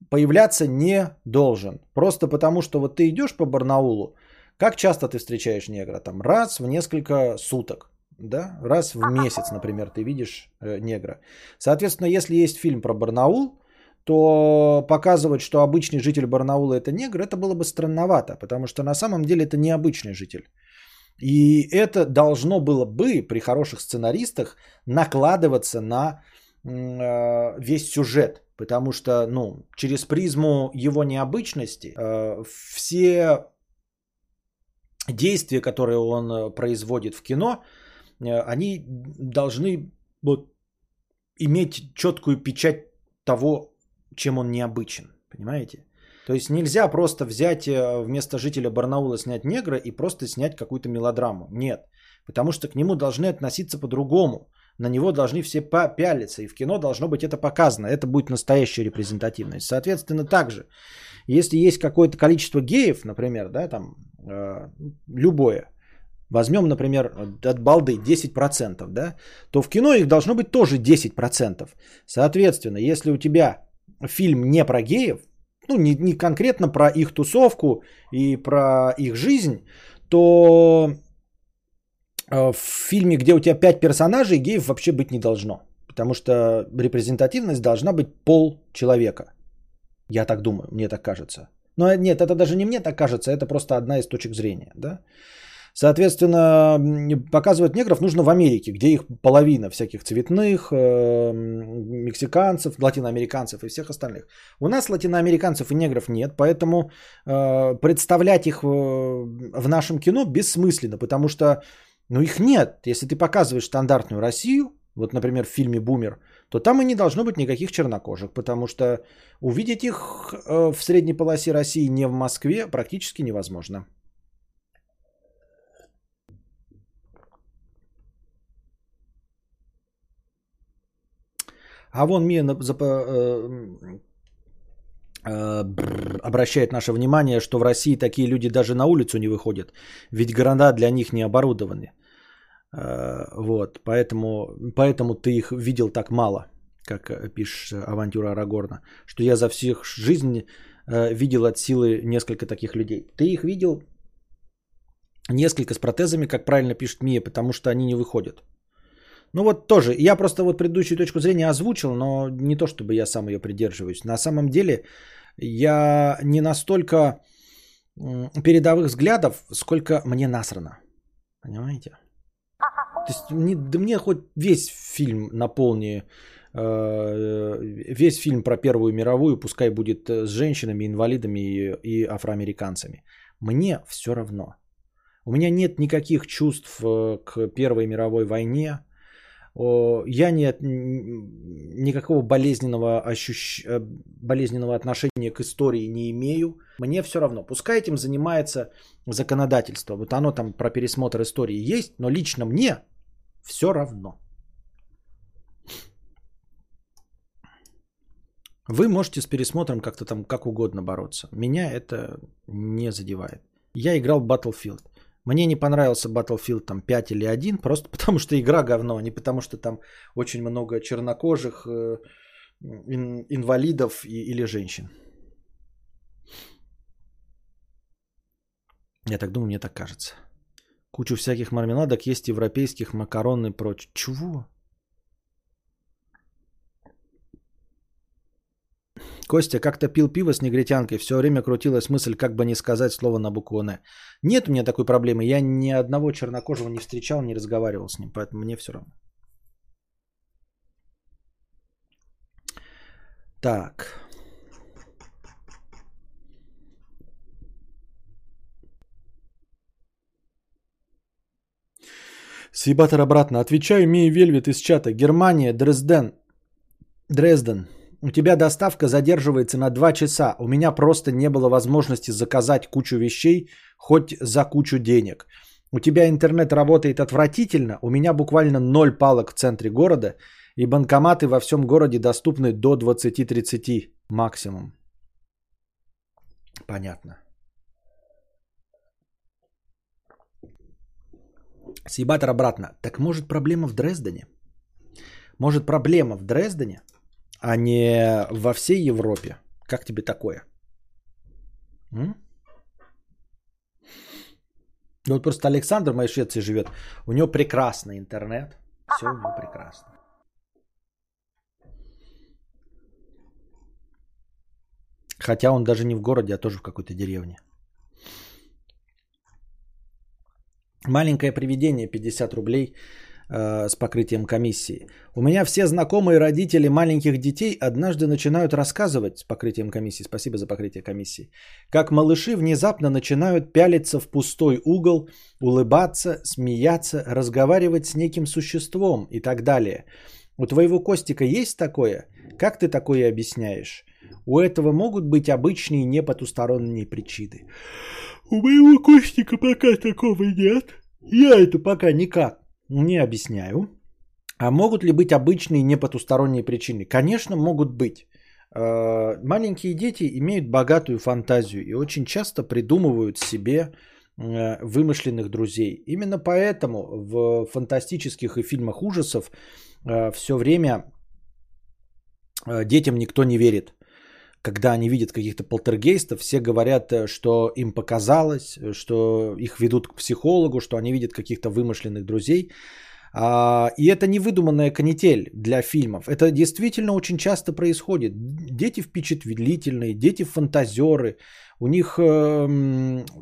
появляться не должен. Просто потому, что вот ты идешь по Барнаулу, как часто ты встречаешь негра? Там раз в несколько суток. Да? Раз в месяц, например, ты видишь э, негра. Соответственно, если есть фильм про Барнаул, то показывать, что обычный житель Барнаула это негр, это было бы странновато, потому что на самом деле это не обычный житель. И это должно было бы при хороших сценаристах накладываться на э, весь сюжет, потому что ну, через призму его необычности э, все действия, которые он э, производит в кино, э, они должны вот, иметь четкую печать того, чем он необычен. Понимаете? То есть нельзя просто взять э, вместо жителя Барнаула снять негра и просто снять какую-то мелодраму. Нет. Потому что к нему должны относиться по-другому. На него должны все пялиться. И в кино должно быть это показано. Это будет настоящая репрезентативность. Соответственно, также, если есть какое-то количество геев, например, да, там, э, любое, возьмем, например, от балды 10%, да, то в кино их должно быть тоже 10%. Соответственно, если у тебя фильм не про геев, ну, не, не конкретно про их тусовку и про их жизнь, то э, в фильме, где у тебя 5 персонажей, геев вообще быть не должно. Потому что репрезентативность должна быть пол человека. Я так думаю, мне так кажется. Но нет, это даже не мне так кажется, это просто одна из точек зрения. Да? Соответственно, показывать негров нужно в Америке, где их половина всяких цветных, э, мексиканцев, латиноамериканцев и всех остальных. У нас латиноамериканцев и негров нет, поэтому э, представлять их в нашем кино бессмысленно, потому что ну, их нет. Если ты показываешь стандартную Россию, вот, например, в фильме «Бумер», то там и не должно быть никаких чернокожих, потому что увидеть их э, в средней полосе России не в Москве практически невозможно. А вон Мия э, э, обращает наше внимание, что в России такие люди даже на улицу не выходят, ведь города для них не оборудованы. Э, вот, поэтому, поэтому ты их видел так мало, как пишешь авантюра Арагорна, что я за всех жизнь видел от силы несколько таких людей. Ты их видел несколько с протезами, как правильно пишет Мия, потому что они не выходят. Ну вот тоже, я просто вот предыдущую точку зрения озвучил, но не то чтобы я сам ее придерживаюсь. На самом деле я не настолько передовых взглядов, сколько мне насрано. Понимаете? То есть мне, да мне хоть весь фильм наполни, э, весь фильм про Первую мировую, пускай будет с женщинами, инвалидами и, и афроамериканцами. Мне все равно. У меня нет никаких чувств э, к Первой мировой войне, я не, никакого болезненного, ощущ... Э, болезненного отношения к истории не имею. Мне все равно. Пускай этим занимается законодательство. Вот оно там про пересмотр истории есть, но лично мне все равно. Вы можете с пересмотром как-то там как угодно бороться. Меня это не задевает. Я играл в Battlefield. Мне не понравился Battlefield там 5 или 1, просто [laughs] потому что игра говно, а не потому что там очень много чернокожих, э, инвалидов или женщин. Я так думаю, мне так кажется. Кучу всяких мармеладок есть европейских, макарон и прочее. Чего? Костя как-то пил пиво с негритянкой, все время крутилась мысль, как бы не сказать слово на букву «Н». Нет у меня такой проблемы, я ни одного чернокожего не встречал, не разговаривал с ним, поэтому мне все равно. Так. Сибатор обратно. Отвечаю Мия Вельвет из чата. Германия, Дрезден. Дрезден. У тебя доставка задерживается на 2 часа. У меня просто не было возможности заказать кучу вещей, хоть за кучу денег. У тебя интернет работает отвратительно. У меня буквально ноль палок в центре города. И банкоматы во всем городе доступны до 20-30 максимум. Понятно. Сибатор обратно. Так может проблема в Дрездене? Может проблема в Дрездене? А не во всей Европе. Как тебе такое? М? Ну, вот просто Александр в моей Швеции живет. У него прекрасный интернет. Все у него прекрасно. Хотя он даже не в городе, а тоже в какой-то деревне. Маленькое привидение 50 рублей э, с покрытием комиссии. У меня все знакомые родители маленьких детей однажды начинают рассказывать с покрытием комиссии, спасибо за покрытие комиссии, как малыши внезапно начинают пялиться в пустой угол, улыбаться, смеяться, разговаривать с неким существом и так далее. У твоего Костика есть такое? Как ты такое объясняешь? У этого могут быть обычные непотусторонние причины. У моего Костика пока такого нет. Я это пока никак не объясняю. А могут ли быть обычные непотусторонние причины? Конечно, могут быть. Э, маленькие дети имеют богатую фантазию и очень часто придумывают себе э, вымышленных друзей. Именно поэтому в фантастических и фильмах ужасов э, все время детям никто не верит когда они видят каких-то полтергейстов, все говорят, э, что им показалось, э, что их ведут к психологу, что они видят каких-то вымышленных друзей. А, и это не выдуманная канитель для фильмов. Это действительно очень часто происходит. Дети впечатлительные, дети фантазеры. У них э,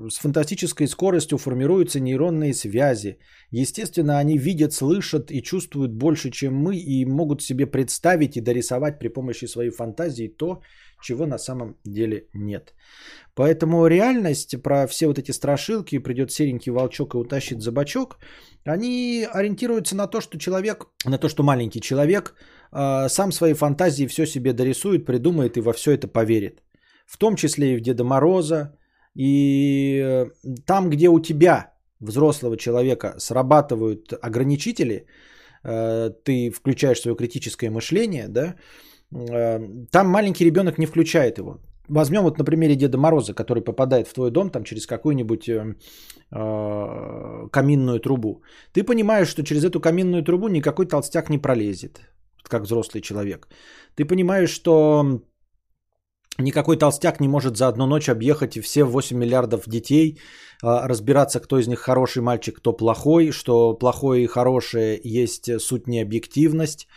с фантастической скоростью формируются нейронные связи. Естественно, они видят, слышат и чувствуют больше, чем мы, и могут себе представить и дорисовать при помощи своей фантазии то, чего на самом деле нет. Поэтому реальность про все вот эти страшилки, придет серенький волчок и утащит за бочок, они ориентируются на то, что человек, на то, что маленький человек э, сам своей фантазии все себе дорисует, придумает и во все это поверит. В том числе и в Деда Мороза, и э, там, где у тебя, взрослого человека, срабатывают ограничители, э, ты включаешь свое критическое мышление, да, там маленький ребенок не включает его. Возьмем вот на примере Деда Мороза, который попадает в твой дом там через какую-нибудь э, э, каминную трубу. Ты понимаешь, что через эту каминную трубу никакой толстяк не пролезет, как взрослый человек. Ты понимаешь, что никакой толстяк не может за одну ночь объехать все 8 миллиардов детей, э, разбираться, кто из них хороший мальчик, кто плохой, что плохое и хорошее есть суть необъективность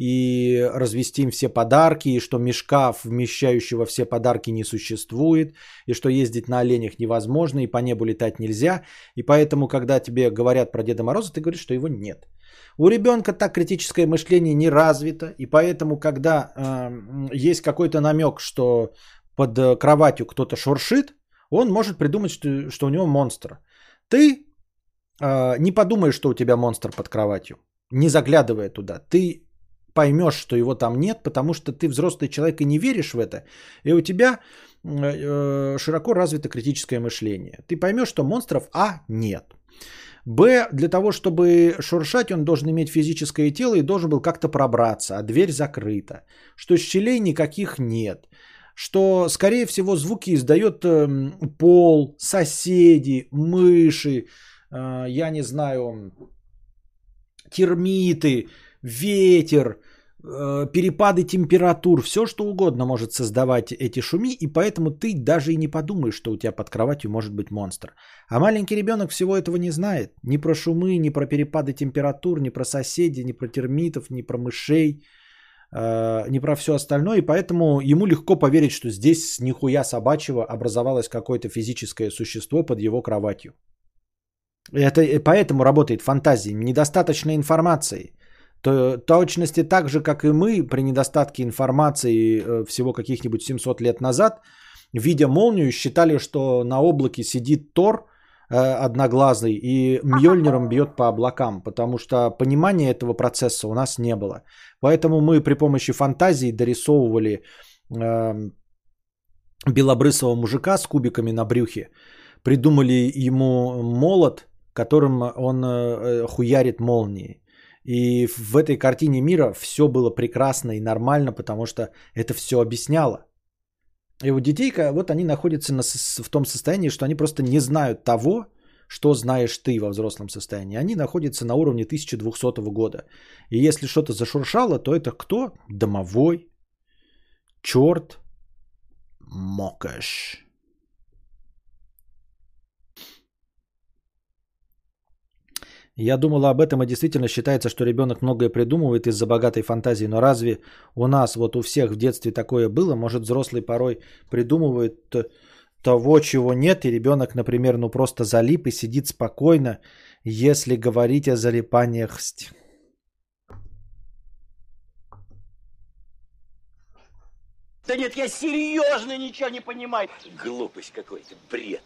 и развести им все подарки, и что мешка, вмещающего все подарки, не существует, и что ездить на оленях невозможно, и по небу летать нельзя. И поэтому, когда тебе говорят про Деда Мороза, ты говоришь, что его нет. У ребенка так критическое мышление не развито, и поэтому, когда э, есть какой-то намек, что под кроватью кто-то шуршит, он может придумать, что, что у него монстр. Ты э, не подумаешь, что у тебя монстр под кроватью, не заглядывая туда. Ты поймешь, что его там нет, потому что ты взрослый человек и не веришь в это, и у тебя э, широко развито критическое мышление. Ты поймешь, что монстров А нет. Б, для того, чтобы шуршать, он должен иметь физическое тело и должен был как-то пробраться, а дверь закрыта. Что щелей никаких нет. Что, скорее всего, звуки издает эм, пол, соседи, мыши, э, я не знаю, термиты, ветер, э, перепады температур, все что угодно может создавать эти шуми, и поэтому ты даже и не подумаешь, что у тебя под кроватью может быть монстр. А маленький ребенок всего этого не знает. Ни про шумы, ни про перепады температур, ни про соседей, ни про термитов, ни про мышей, э, ни про все остальное, и поэтому ему легко поверить, что здесь с нихуя собачьего образовалось какое-то физическое существо под его кроватью. Это поэтому работает фантазия, недостаточно информации то точности так же, как и мы, при недостатке информации э, всего каких-нибудь 700 лет назад, видя молнию, считали, что на облаке сидит Тор э, одноглазый и Мьёльниром бьет по облакам, потому что понимания этого процесса у нас не было. Поэтому мы при помощи фантазии дорисовывали э, белобрысого мужика с кубиками на брюхе, придумали ему молот, которым он э, хуярит молнии. И в этой картине мира все было прекрасно и нормально, потому что это все объясняло. И вот детей, вот они находятся на, в том состоянии, что они просто не знают того, что знаешь ты во взрослом состоянии. Они находятся на уровне 1200 года. И если что-то зашуршало, то это кто? Домовой, черт, мокаш. Я думала об этом и действительно считается, что ребенок многое придумывает из-за богатой фантазии. Но разве у нас, вот у всех в детстве такое было? Может, взрослый порой придумывает того, чего нет, и ребенок, например, ну просто залип и сидит спокойно, если говорить о залипаниях. Да нет, я серьезно ничего не понимаю. Глупость какой-то, бред.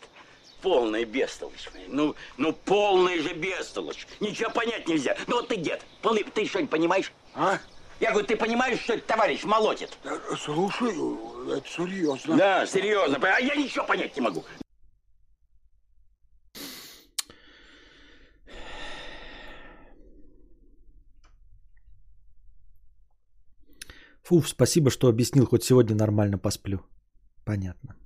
Полная бестолочь. Ну, ну полная же бестолочь. Ничего понять нельзя. Ну вот ты дед, полный, ты что-нибудь понимаешь? А? Я говорю, ты понимаешь, что этот товарищ молотит? Э, Слушай, это серьезно. Да, серьезно. А я ничего понять не могу. Фу, спасибо, что объяснил, хоть сегодня нормально посплю. Понятно.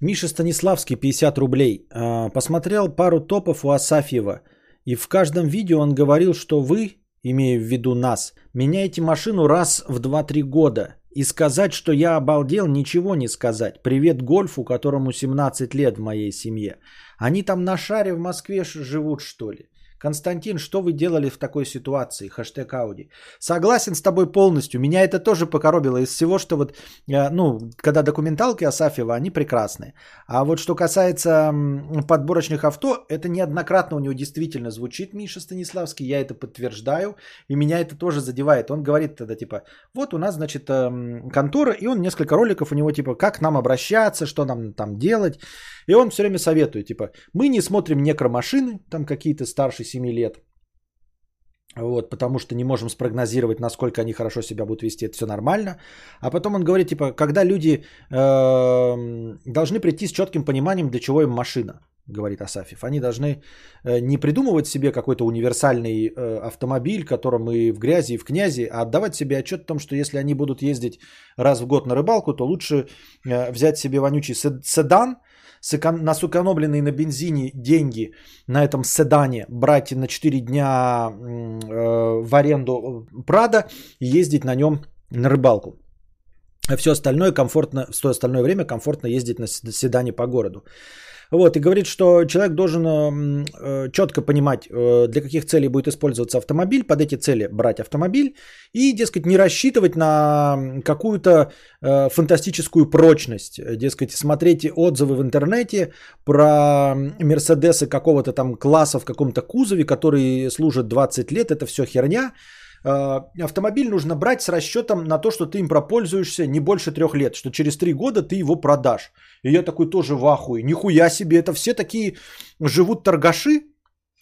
Миша Станиславский, 50 рублей. А, Посмотрел пару топов у Асафьева. И в каждом видео он говорил, что вы, имея в виду нас, меняете машину раз в 2-3 года. И сказать, что я обалдел, ничего не сказать. Привет Гольфу, которому 17 лет в моей семье. Они там на шаре в Москве живут, что ли? Константин, что вы делали в такой ситуации? Хэштег Ауди. Согласен с тобой полностью. Меня это тоже покоробило из всего, что вот, э, ну, когда документалки Асафьева, они прекрасные. А вот что касается подборочных авто, это неоднократно у него действительно звучит Миша Станиславский, я это подтверждаю, и меня это тоже задевает. Он говорит тогда типа, вот у нас, значит, эм, контора, и он несколько роликов у него типа, как нам обращаться, что нам там делать. И он все время советует, типа, мы не смотрим некромашины, там какие-то старше 7 лет, вот, потому что не можем спрогнозировать, насколько они хорошо себя будут вести, это все нормально. А потом он говорит, типа, когда люди эм, должны прийти с четким пониманием, для чего им машина, говорит Асафьев. Они должны э, не придумывать себе какой-то универсальный э, автомобиль, которым и в грязи, и в князи, а отдавать себе отчет о том, что если они будут ездить раз в год на рыбалку, то лучше э, взять себе вонючий сед- седан, на сэкономленные на бензине деньги на этом седане брать на 4 дня э, в аренду Прада и ездить на нем на рыбалку. А все остальное комфортно, все остальное время комфортно ездить на седане по городу. Вот, и говорит, что человек должен м, э, четко понимать, э, для каких целей будет использоваться автомобиль, под эти цели брать автомобиль и, дескать, не рассчитывать на какую-то э, фантастическую прочность. Дескать, смотрите отзывы в интернете про Мерседесы какого-то там класса в каком-то кузове, которые служат 20 лет, это все херня. Э, Автомобиль нужно брать с расчетом на то, что ты им пропользуешься не больше трех лет, что через три года ты его продашь. И я такой тоже в ахуе. Нихуя себе, это все такие живут торгаши.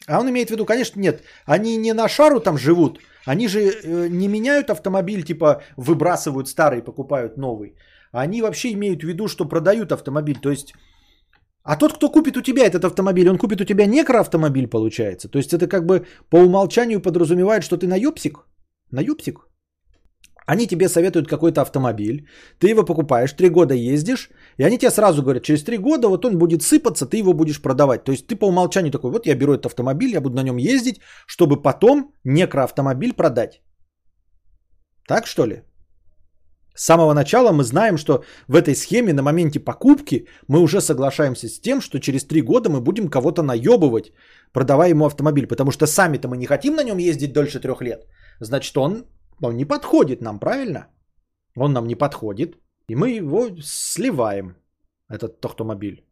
А он имеет в виду, конечно, нет, они не на шару там живут, они же э, не меняют автомобиль, типа выбрасывают старый, покупают новый. Они вообще имеют в виду, что продают автомобиль. То есть, а тот, кто купит у тебя этот автомобиль, он купит у тебя некроавтомобиль, получается. То есть это как бы по умолчанию подразумевает, что ты наебсик. Наебсик. Они тебе советуют какой-то автомобиль, ты его покупаешь, три года ездишь, и они тебе сразу говорят, через три года вот он будет сыпаться, ты его будешь продавать. То есть ты по умолчанию такой, вот я беру этот автомобиль, я буду на нем ездить, чтобы потом некроавтомобиль продать. Так что ли? С самого начала мы знаем, что в этой схеме на моменте покупки мы уже соглашаемся с тем, что через три года мы будем кого-то наебывать, продавая ему автомобиль. Потому что сами-то мы не хотим на нем ездить дольше трех лет. Значит, он, он не подходит нам, правильно? Он нам не подходит. И мы его сливаем, этот автомобиль.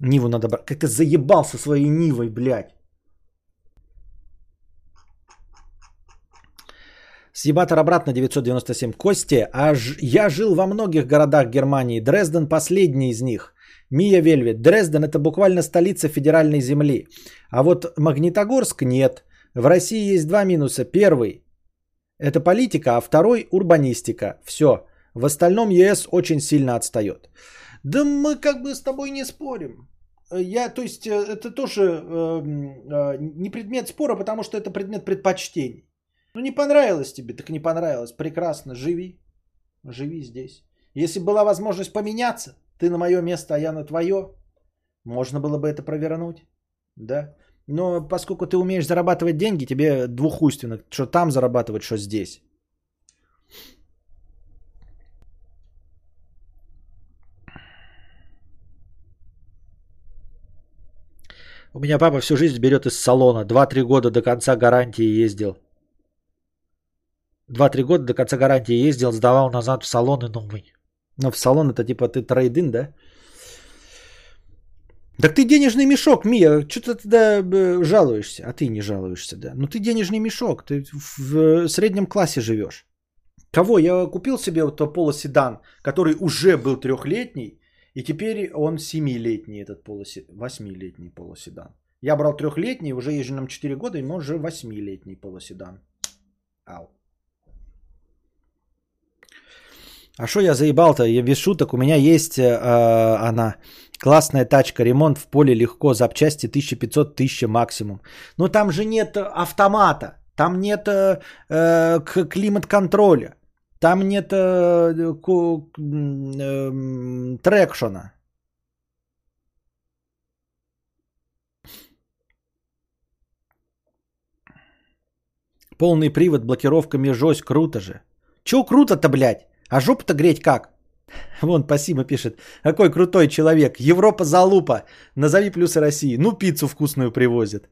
Ниву надо брать. Как ты заебал со своей Нивой, блядь. Съебатор обратно 997. Кости, а ж- я жил во многих городах Германии. Дрезден последний из них. Мия Вельвет. Дрезден это буквально столица федеральной земли. А вот Магнитогорск нет. В России есть два минуса. Первый – это политика, а второй – урбанистика. Все. В остальном ЕС очень сильно отстает. Да мы как бы с тобой не спорим. Я, то есть, э, это тоже э, э, не предмет спора, потому что это предмет предпочтений. Ну, не понравилось тебе, так не понравилось. Прекрасно, живи. Живи здесь. Если была возможность поменяться, ты на мое место, а я на твое, можно было бы это провернуть. Да? Но поскольку ты умеешь зарабатывать деньги, тебе двухуйственно, что там зарабатывать, что здесь. У меня папа всю жизнь берет из салона. 2-3 года до конца гарантии ездил. 2-3 года до конца гарантии ездил, сдавал назад в салон и новый. Но в салон это типа ты трейдин, да? Так ты денежный мешок, Мия, что ты тогда жалуешься? А ты не жалуешься, да? Ну ты денежный мешок, ты в среднем классе живешь. Кого? Я купил себе вот полоседан, который уже был трехлетний, и теперь он семилетний этот полоседан, восьмилетний полоседан. Я брал трехлетний, уже езжу нам 4 года, и уже восьмилетний полоседан. Ау. А что я заебал-то? Я без шуток. У меня есть э, она. Классная тачка, ремонт в поле легко, запчасти 1500-1000 максимум. Но там же нет автомата, там нет э, э климат-контроля, там нет э, э, трекшена. Полный привод, блокировка межось, круто же. Чё круто-то, блядь? А жопу-то греть как? [laughs] Вон, спасибо пишет. Какой крутой человек. Европа залупа. Назови плюсы России. Ну, пиццу вкусную привозят.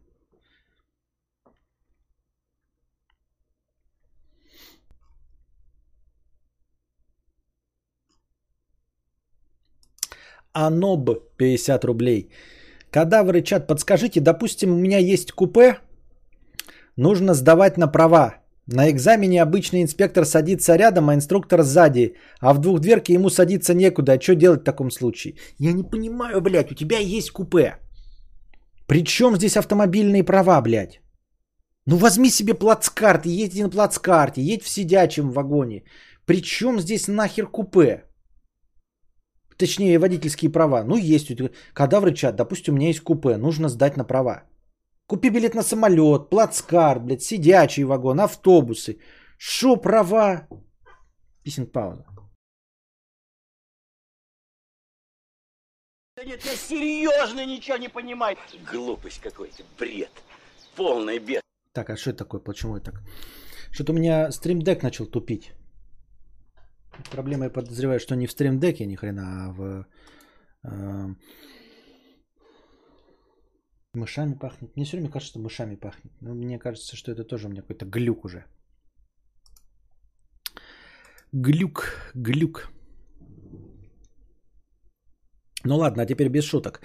Аноб 50 рублей. Кадавры чат, подскажите, допустим, у меня есть купе, нужно сдавать на права. На экзамене обычный инспектор садится рядом, а инструктор сзади. А в двухдверке ему садиться некуда. А что делать в таком случае? Я не понимаю, блядь, у тебя есть купе. Причем здесь автомобильные права, блядь? Ну возьми себе плацкарт едь на плацкарте, едь в сидячем вагоне. Причем здесь нахер купе? Точнее, водительские права. Ну, есть. Кадавры чат, допустим, у меня есть купе, нужно сдать на права. Купи билет на самолет, плацкарт, блядь, сидячий вагон, автобусы. Шо права? Писинг пауза. Да нет, я серьезно ничего не понимаю. Глупость какой-то, бред. Полный бед. Так, а что это такое? Почему это так? Что-то у меня стримдек начал тупить. Проблема, я подозреваю, что не в стримдеке ни хрена, а в э, Мышами пахнет. Мне все время кажется, что мышами пахнет. Но мне кажется, что это тоже у меня какой-то глюк уже. Глюк, глюк. Ну ладно, а теперь без шуток.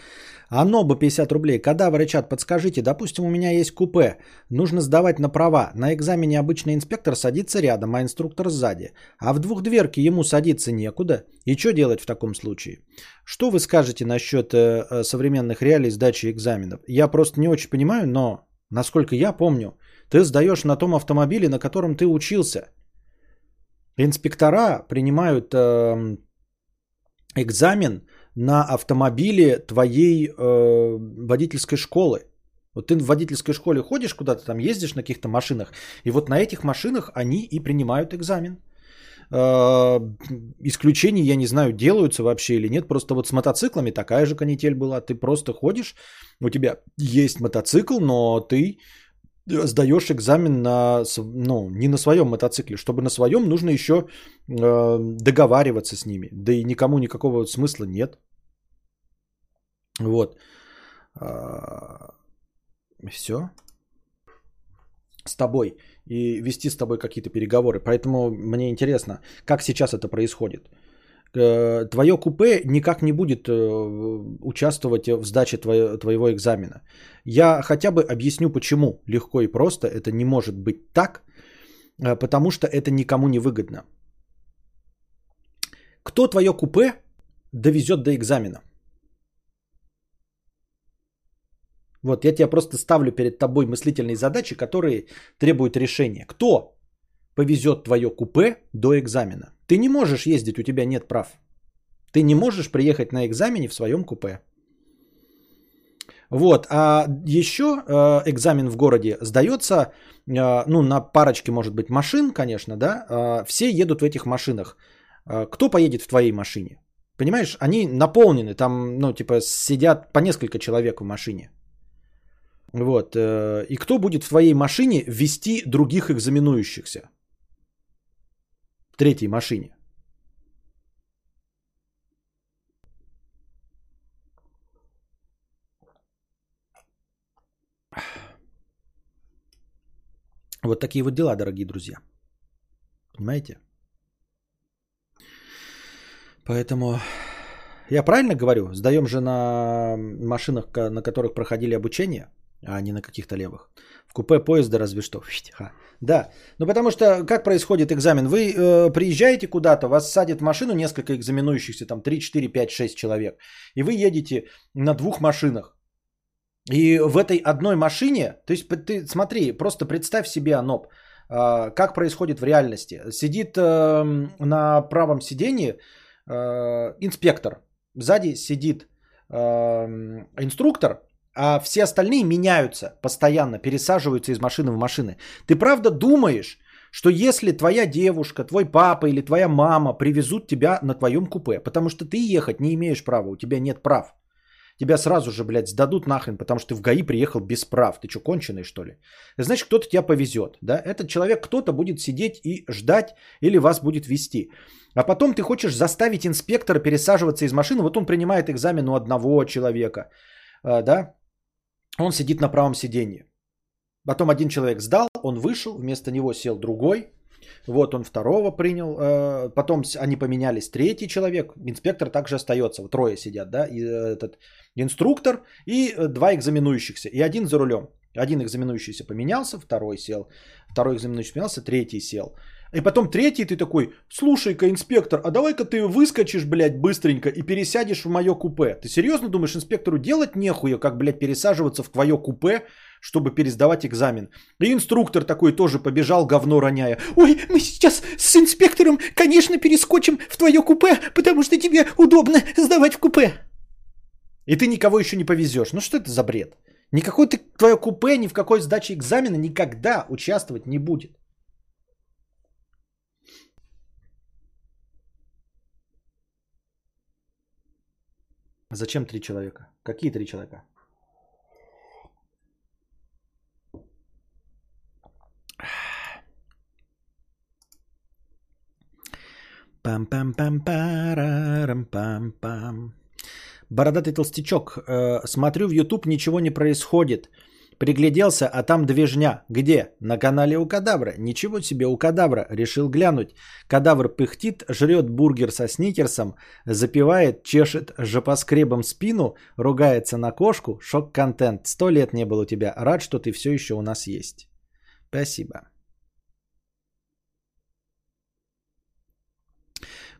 Аноба 50 рублей. Кадавр чат, подскажите, допустим, у меня есть купе. Нужно сдавать на права. На экзамене обычный инспектор садится рядом, а инструктор сзади. А в двухдверке ему садиться некуда. И что делать в таком случае? Что вы скажете насчет э, э, современных реалий сдачи экзаменов? Я просто не очень понимаю, но, насколько я помню, ты сдаешь на том автомобиле, на котором ты учился. Инспектора принимают э, экзамен на автомобиле твоей э, водительской школы. Вот ты в водительской школе ходишь куда-то там, ездишь на каких-то машинах, и вот на этих машинах они и принимают экзамен. Э, исключения, я не знаю, делаются вообще или нет. Просто вот с мотоциклами такая же канитель была. Ты просто ходишь, у тебя есть мотоцикл, но ты сдаешь экзамен на, ну, не на своем мотоцикле. Чтобы на своем, нужно еще э, договариваться с ними. Да и никому никакого смысла нет. Вот. А, Все. С тобой. И вести с тобой какие-то переговоры. Поэтому мне интересно, как сейчас это происходит. Э, твое купе никак не будет э, участвовать в сдаче твоего экзамена. Я хотя бы объясню, почему легко и просто это не может быть так, э, потому что это никому не выгодно. Кто твое купе довезет до экзамена? Вот я тебя просто ставлю перед тобой мыслительные задачи, которые требуют решения. Кто повезет твое купе до экзамена. Ты не можешь ездить, у тебя нет прав. Ты не можешь приехать на экзамене в своем купе. Вот, а еще э, экзамен в городе сдается, э, ну, на парочке, может быть, машин, конечно, да, э, все едут в этих машинах. Э, кто поедет в твоей машине? Понимаешь, они наполнены, там, ну, типа, сидят по несколько человек в машине. Вот. э, И кто будет в твоей машине вести других экзаменующихся? В третьей машине. Вот такие вот дела, дорогие друзья. Понимаете? Поэтому я правильно говорю? Сдаем же на машинах, на которых проходили обучение, а не на каких-то левых. В купе поезда разве что. Ха. Да, ну потому что как происходит экзамен? Вы э, приезжаете куда-то, вас садят в машину несколько экзаменующихся, там 3, 4, 5, 6 человек, и вы едете на двух машинах. И в этой одной машине, то есть ты смотри, просто представь себе, Аноп, а, как происходит в реальности. Сидит эм, на правом сиденье э, инспектор, сзади сидит эм, инструктор, а все остальные меняются постоянно, пересаживаются из машины в машины. Ты правда думаешь, что если твоя девушка, твой папа или твоя мама привезут тебя на твоем купе, потому что ты ехать не имеешь права, у тебя нет прав. Тебя сразу же, блядь, сдадут нахрен, потому что ты в ГАИ приехал без прав. Ты что, конченый, что ли? Значит, кто-то тебя повезет, да? Этот человек, кто-то будет сидеть и ждать или вас будет вести. А потом ты хочешь заставить инспектора пересаживаться из машины. Вот он принимает экзамен у одного человека, а, да? Он сидит на правом сиденье. Потом один человек сдал, он вышел, вместо него сел другой. Вот он второго принял, э, потом они поменялись, третий человек, инспектор также остается, вот трое сидят, да, и э, этот инструктор и э, два экзаменующихся, и один за рулем. Один экзаменующийся поменялся, второй сел, второй экзаменующий поменялся, третий сел. И потом третий ты такой, слушай-ка, инспектор, а давай-ка ты выскочишь, блядь, быстренько и пересядешь в мое купе. Ты серьезно думаешь, инспектору делать нехуя, как, блядь, пересаживаться в твое купе, чтобы пересдавать экзамен? И инструктор такой тоже побежал, говно роняя. Ой, мы сейчас с инспектором, конечно, перескочим в твое купе, потому что тебе удобно сдавать в купе. И ты никого еще не повезешь. Ну что это за бред? Никакой ты твое купе ни в какой сдаче экзамена никогда участвовать не будет. Зачем три человека? Какие три человека? Пам-пам-пам-парам-пам-пам. Бородатый толстячок. Э, смотрю в YouTube, ничего не происходит. Пригляделся, а там движня. Где? На канале у кадавра. Ничего себе у кадавра. Решил глянуть. Кадавр пыхтит, жрет бургер со сникерсом, запивает, чешет жопоскребом спину, ругается на кошку. Шок-контент. Сто лет не был у тебя. Рад, что ты все еще у нас есть. Спасибо.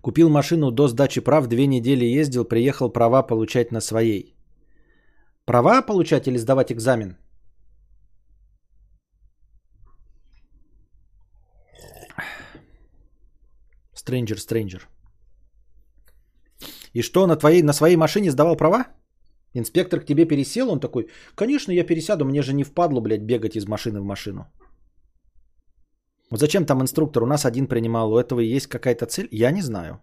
Купил машину до сдачи прав, две недели ездил, приехал права получать на своей. Права получать или сдавать экзамен? Стрэнджер, стрэнджер. И что, на, твоей, на своей машине сдавал права? Инспектор к тебе пересел, он такой, конечно, я пересяду, мне же не впадло, блядь, бегать из машины в машину. Вот зачем там инструктор? У нас один принимал, у этого есть какая-то цель? Я не знаю.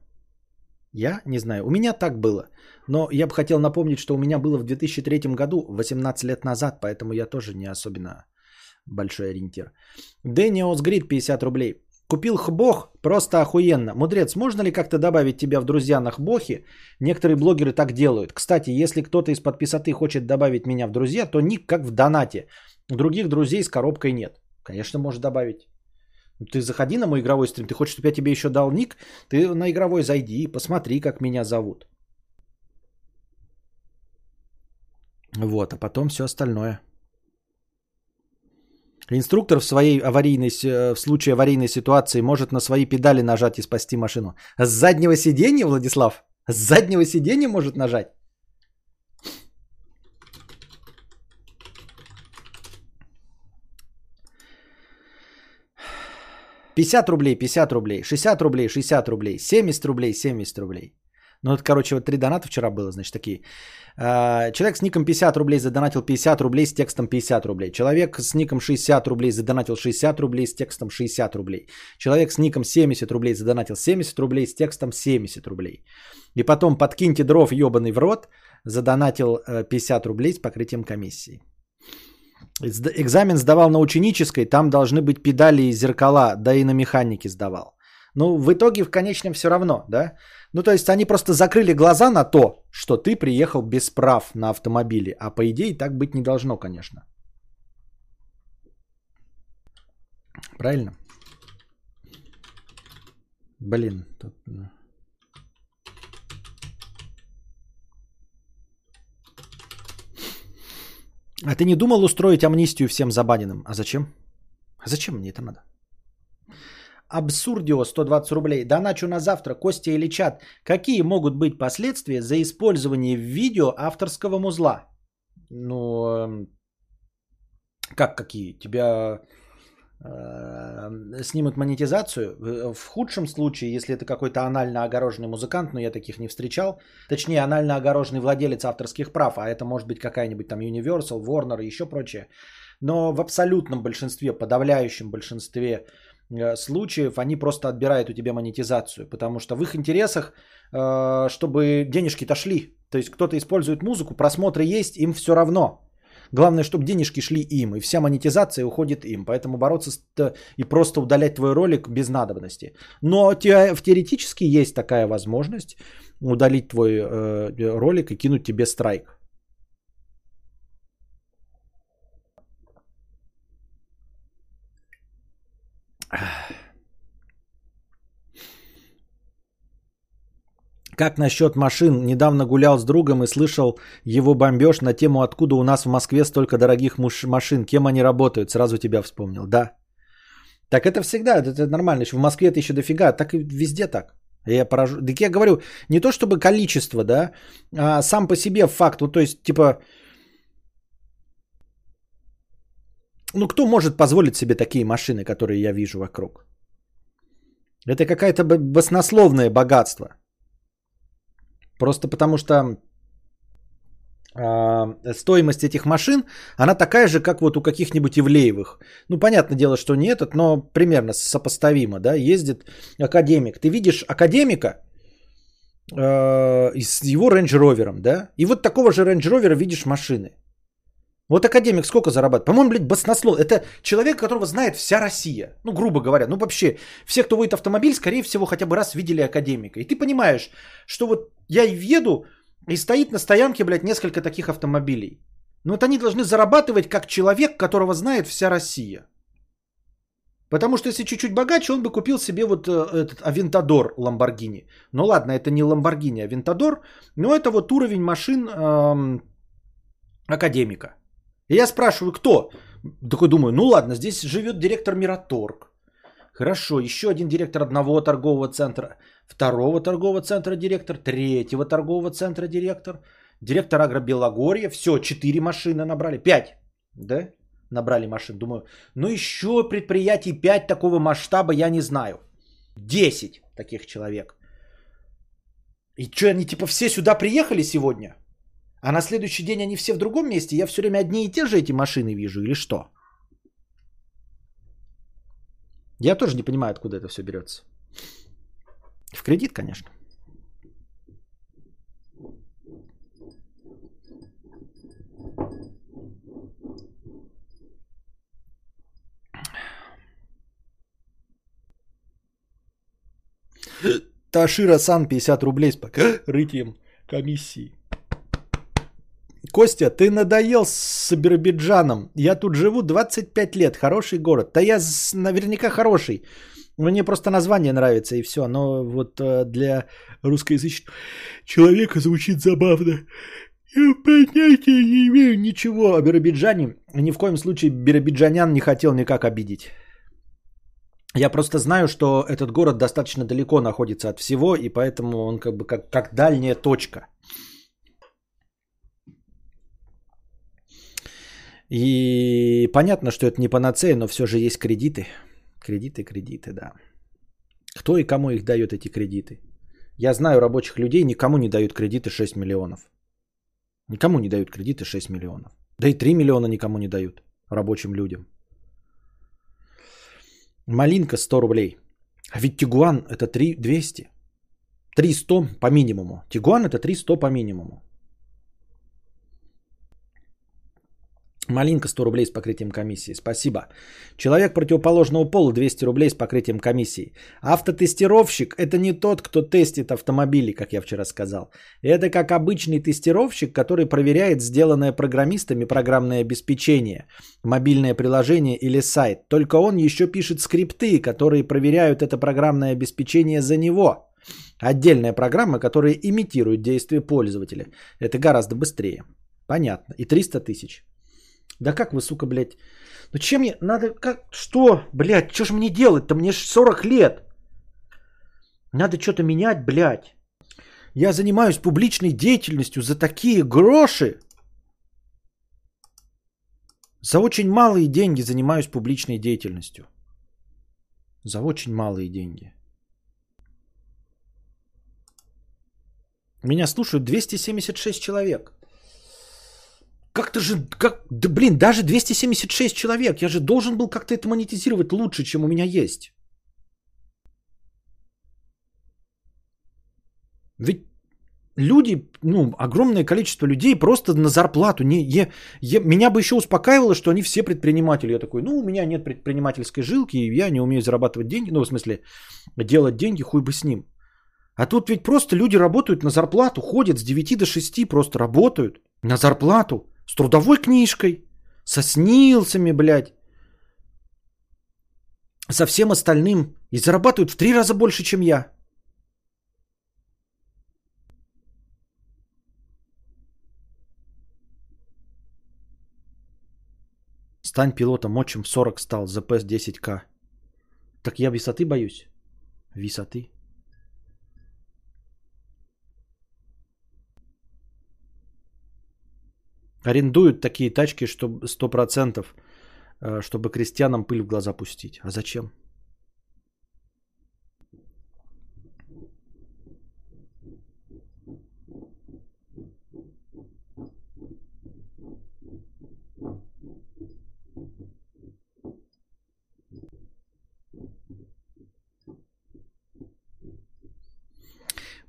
Я не знаю. У меня так было. Но я бы хотел напомнить, что у меня было в 2003 году, 18 лет назад, поэтому я тоже не особенно большой ориентир. Дэниос Грид 50 рублей. Купил хбох, просто охуенно. Мудрец, можно ли как-то добавить тебя в друзья на хбохе? Некоторые блогеры так делают. Кстати, если кто-то из подписоты хочет добавить меня в друзья, то ник как в донате. Других друзей с коробкой нет. Конечно, можешь добавить. Ты заходи на мой игровой стрим. Ты хочешь, чтобы я тебе еще дал ник? Ты на игровой зайди и посмотри, как меня зовут. Вот, а потом все остальное. Инструктор в своей аварийной, э, в случае аварийной ситуации может на свои педали нажать и спасти машину. С заднего сиденья, Владислав? С заднего сиденья может нажать? Пятьдесят рублей, 50 рублей, 60 рублей, 60 рублей, 70 рублей, 70 рублей. Ну, это, короче, вот три доната вчера было, значит, такие. А, Человек с ником 50 рублей задонатил 50 рублей с текстом 50 рублей. Человек с ником 60 рублей задонатил 60 рублей с текстом 60 рублей. Человек с ником 70 рублей задонатил 70 рублей с текстом 70 рублей. И потом подкиньте дров ебаный в рот, задонатил э, 50 рублей с покрытием комиссии. Экзамен сдавал на ученической, там должны быть педали и зеркала, да и на механике сдавал. Ну, в итоге в конечном все равно, да? Ну, то есть они просто закрыли глаза на то, что ты приехал без прав на автомобиле. А по идее так быть не должно, конечно. Правильно? Блин, тут... ну. А ты не думал устроить амнистию всем забаненным? А зачем? А зачем мне это надо? Абсурдио 120 рублей. Доначу на завтра. Костя или чат. Какие могут быть последствия за использование в видео авторского музла? Ну, эм, как какие? Тебя э, снимут монетизацию. Э, В худшем случае, если это какой-то анально огороженный музыкант, но я таких не встречал, точнее анально огороженный владелец авторских прав, а это может быть какая-нибудь там Universal, Warner и еще прочее. Но в абсолютном большинстве, подавляющем большинстве э, случаев они просто отбирают у тебя монетизацию, потому что в их интересах, э, чтобы денежки-то шли. То есть кто-то использует музыку, просмотры есть, им все равно. Главное, чтобы денежки шли им, и вся монетизация уходит им. Поэтому бороться с, т- и просто удалять твой ролик без надобности. Но теоретически есть такая возможность удалить твой э, ролик и кинуть тебе страйк. Как насчет машин? Недавно гулял с другом и слышал его бомбеж на тему, откуда у нас в Москве столько дорогих муж- машин, кем они работают. Сразу тебя вспомнил. Да. Так это всегда, это, нормально. В Москве это еще дофига, так и везде так. Я поражу. Так я говорю, не то чтобы количество, да, а сам по себе факт. Вот, то есть, типа, ну кто может позволить себе такие машины, которые я вижу вокруг? Это какое-то баснословное богатство. Просто потому что а, стоимость этих машин, она такая же, как вот у каких-нибудь Ивлеевых. Ну, понятное дело, что не этот, но примерно сопоставимо, да, ездит академик. Ты видишь академика э, с его Range Rover'ом, да, и вот такого же Range Rover'а видишь машины. Вот академик сколько зарабатывает? По-моему, блядь, баснослов. Это человек, которого знает вся Россия. Ну, грубо говоря. Ну, вообще, все, кто водит автомобиль, скорее всего, хотя бы раз видели академика. И ты понимаешь, что вот я еду, и стоит на стоянке, блядь, несколько таких автомобилей. Но вот они должны зарабатывать как человек, которого знает вся Россия. Потому что если чуть-чуть богаче, он бы купил себе вот э, этот Авентадор Ламборгини. Ну ладно, это не Ламборгини, а Авентадор, но это вот уровень машин эм, академика. Я спрашиваю, кто? Такой думаю, ну ладно, здесь живет директор Мираторг. Хорошо, еще один директор одного торгового центра, второго торгового центра директор, третьего торгового центра директор, директор Агробелогорья. Все, четыре машины набрали, пять, да? Набрали машин. Думаю, ну еще предприятий пять такого масштаба я не знаю. Десять таких человек. И что, они типа все сюда приехали сегодня? А на следующий день они все в другом месте? Я все время одни и те же эти машины вижу или что? Я тоже не понимаю, откуда это все берется. В кредит, конечно. Ташира Сан 50 рублей с покрытием комиссии. Костя, ты надоел с Биробиджаном. Я тут живу 25 лет. Хороший город. Да я наверняка хороший. Мне просто название нравится и все. Но вот э, для русскоязычного человека звучит забавно. Я понятия не имею ничего о Биробиджане. Ни в коем случае биробиджанян не хотел никак обидеть. Я просто знаю, что этот город достаточно далеко находится от всего, и поэтому он как бы как, как дальняя точка. И понятно, что это не панацея, но все же есть кредиты. Кредиты, кредиты, да. Кто и кому их дает эти кредиты? Я знаю рабочих людей, никому не дают кредиты 6 миллионов. Никому не дают кредиты 6 миллионов. Да и 3 миллиона никому не дают рабочим людям. Малинка 100 рублей. А ведь Тигуан это 3 200. 300 по минимуму. Тигуан это 300 по минимуму. Малинка 100 рублей с покрытием комиссии. Спасибо. Человек противоположного пола 200 рублей с покрытием комиссии. Автотестировщик – это не тот, кто тестит автомобили, как я вчера сказал. Это как обычный тестировщик, который проверяет сделанное программистами программное обеспечение, мобильное приложение или сайт. Только он еще пишет скрипты, которые проверяют это программное обеспечение за него. Отдельная программа, которая имитирует действия пользователя. Это гораздо быстрее. Понятно. И 300 тысяч. Да как вы, сука, блядь? Ну чем мне надо, как, что, блядь, что ж мне делать-то? Мне ж 40 лет. Надо что-то менять, блядь. Я занимаюсь публичной деятельностью за такие гроши. За очень малые деньги занимаюсь публичной деятельностью. За очень малые деньги. Меня слушают 276 человек. Как-то же, как, да блин, даже 276 человек. Я же должен был как-то это монетизировать лучше, чем у меня есть. Ведь люди, ну, огромное количество людей просто на зарплату. Не, е, е, меня бы еще успокаивало, что они все предприниматели. Я такой, ну, у меня нет предпринимательской жилки, и я не умею зарабатывать деньги. Ну, в смысле, делать деньги, хуй бы с ним. А тут ведь просто люди работают на зарплату, ходят с 9 до 6, просто работают на зарплату. С трудовой книжкой, со снилсами, блядь. Со всем остальным. И зарабатывают в три раза больше, чем я. Стань пилотом, отчим 40 стал, ЗП 10к. Так я высоты боюсь. Высоты. Арендуют такие тачки, чтобы 100%, э, чтобы крестьянам пыль в глаза пустить. А зачем?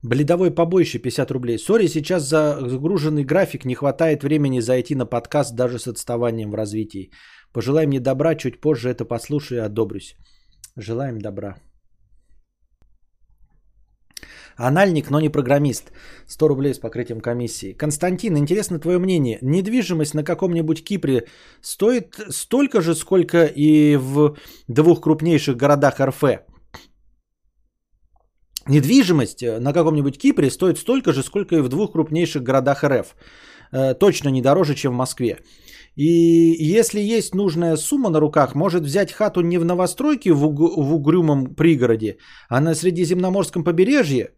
Бледовой побоище 50 рублей. Сори, сейчас за загруженный график не хватает времени зайти на подкаст даже с отставанием в развитии. Пожелай мне добра, чуть позже это послушаю и одобрюсь. Желаем добра. Анальник, но не программист. 100 рублей с покрытием комиссии. Константин, интересно твое мнение. Недвижимость на каком-нибудь Кипре стоит столько же, сколько и в двух крупнейших городах РФ? Недвижимость э, на каком-нибудь Кипре стоит столько же, сколько и в двух крупнейших городах РФ. Э, точно не дороже, чем в Москве. И если есть нужная сумма на руках, может взять хату не в новостройке в, уг- в угрюмом пригороде, а на Средиземноморском побережье.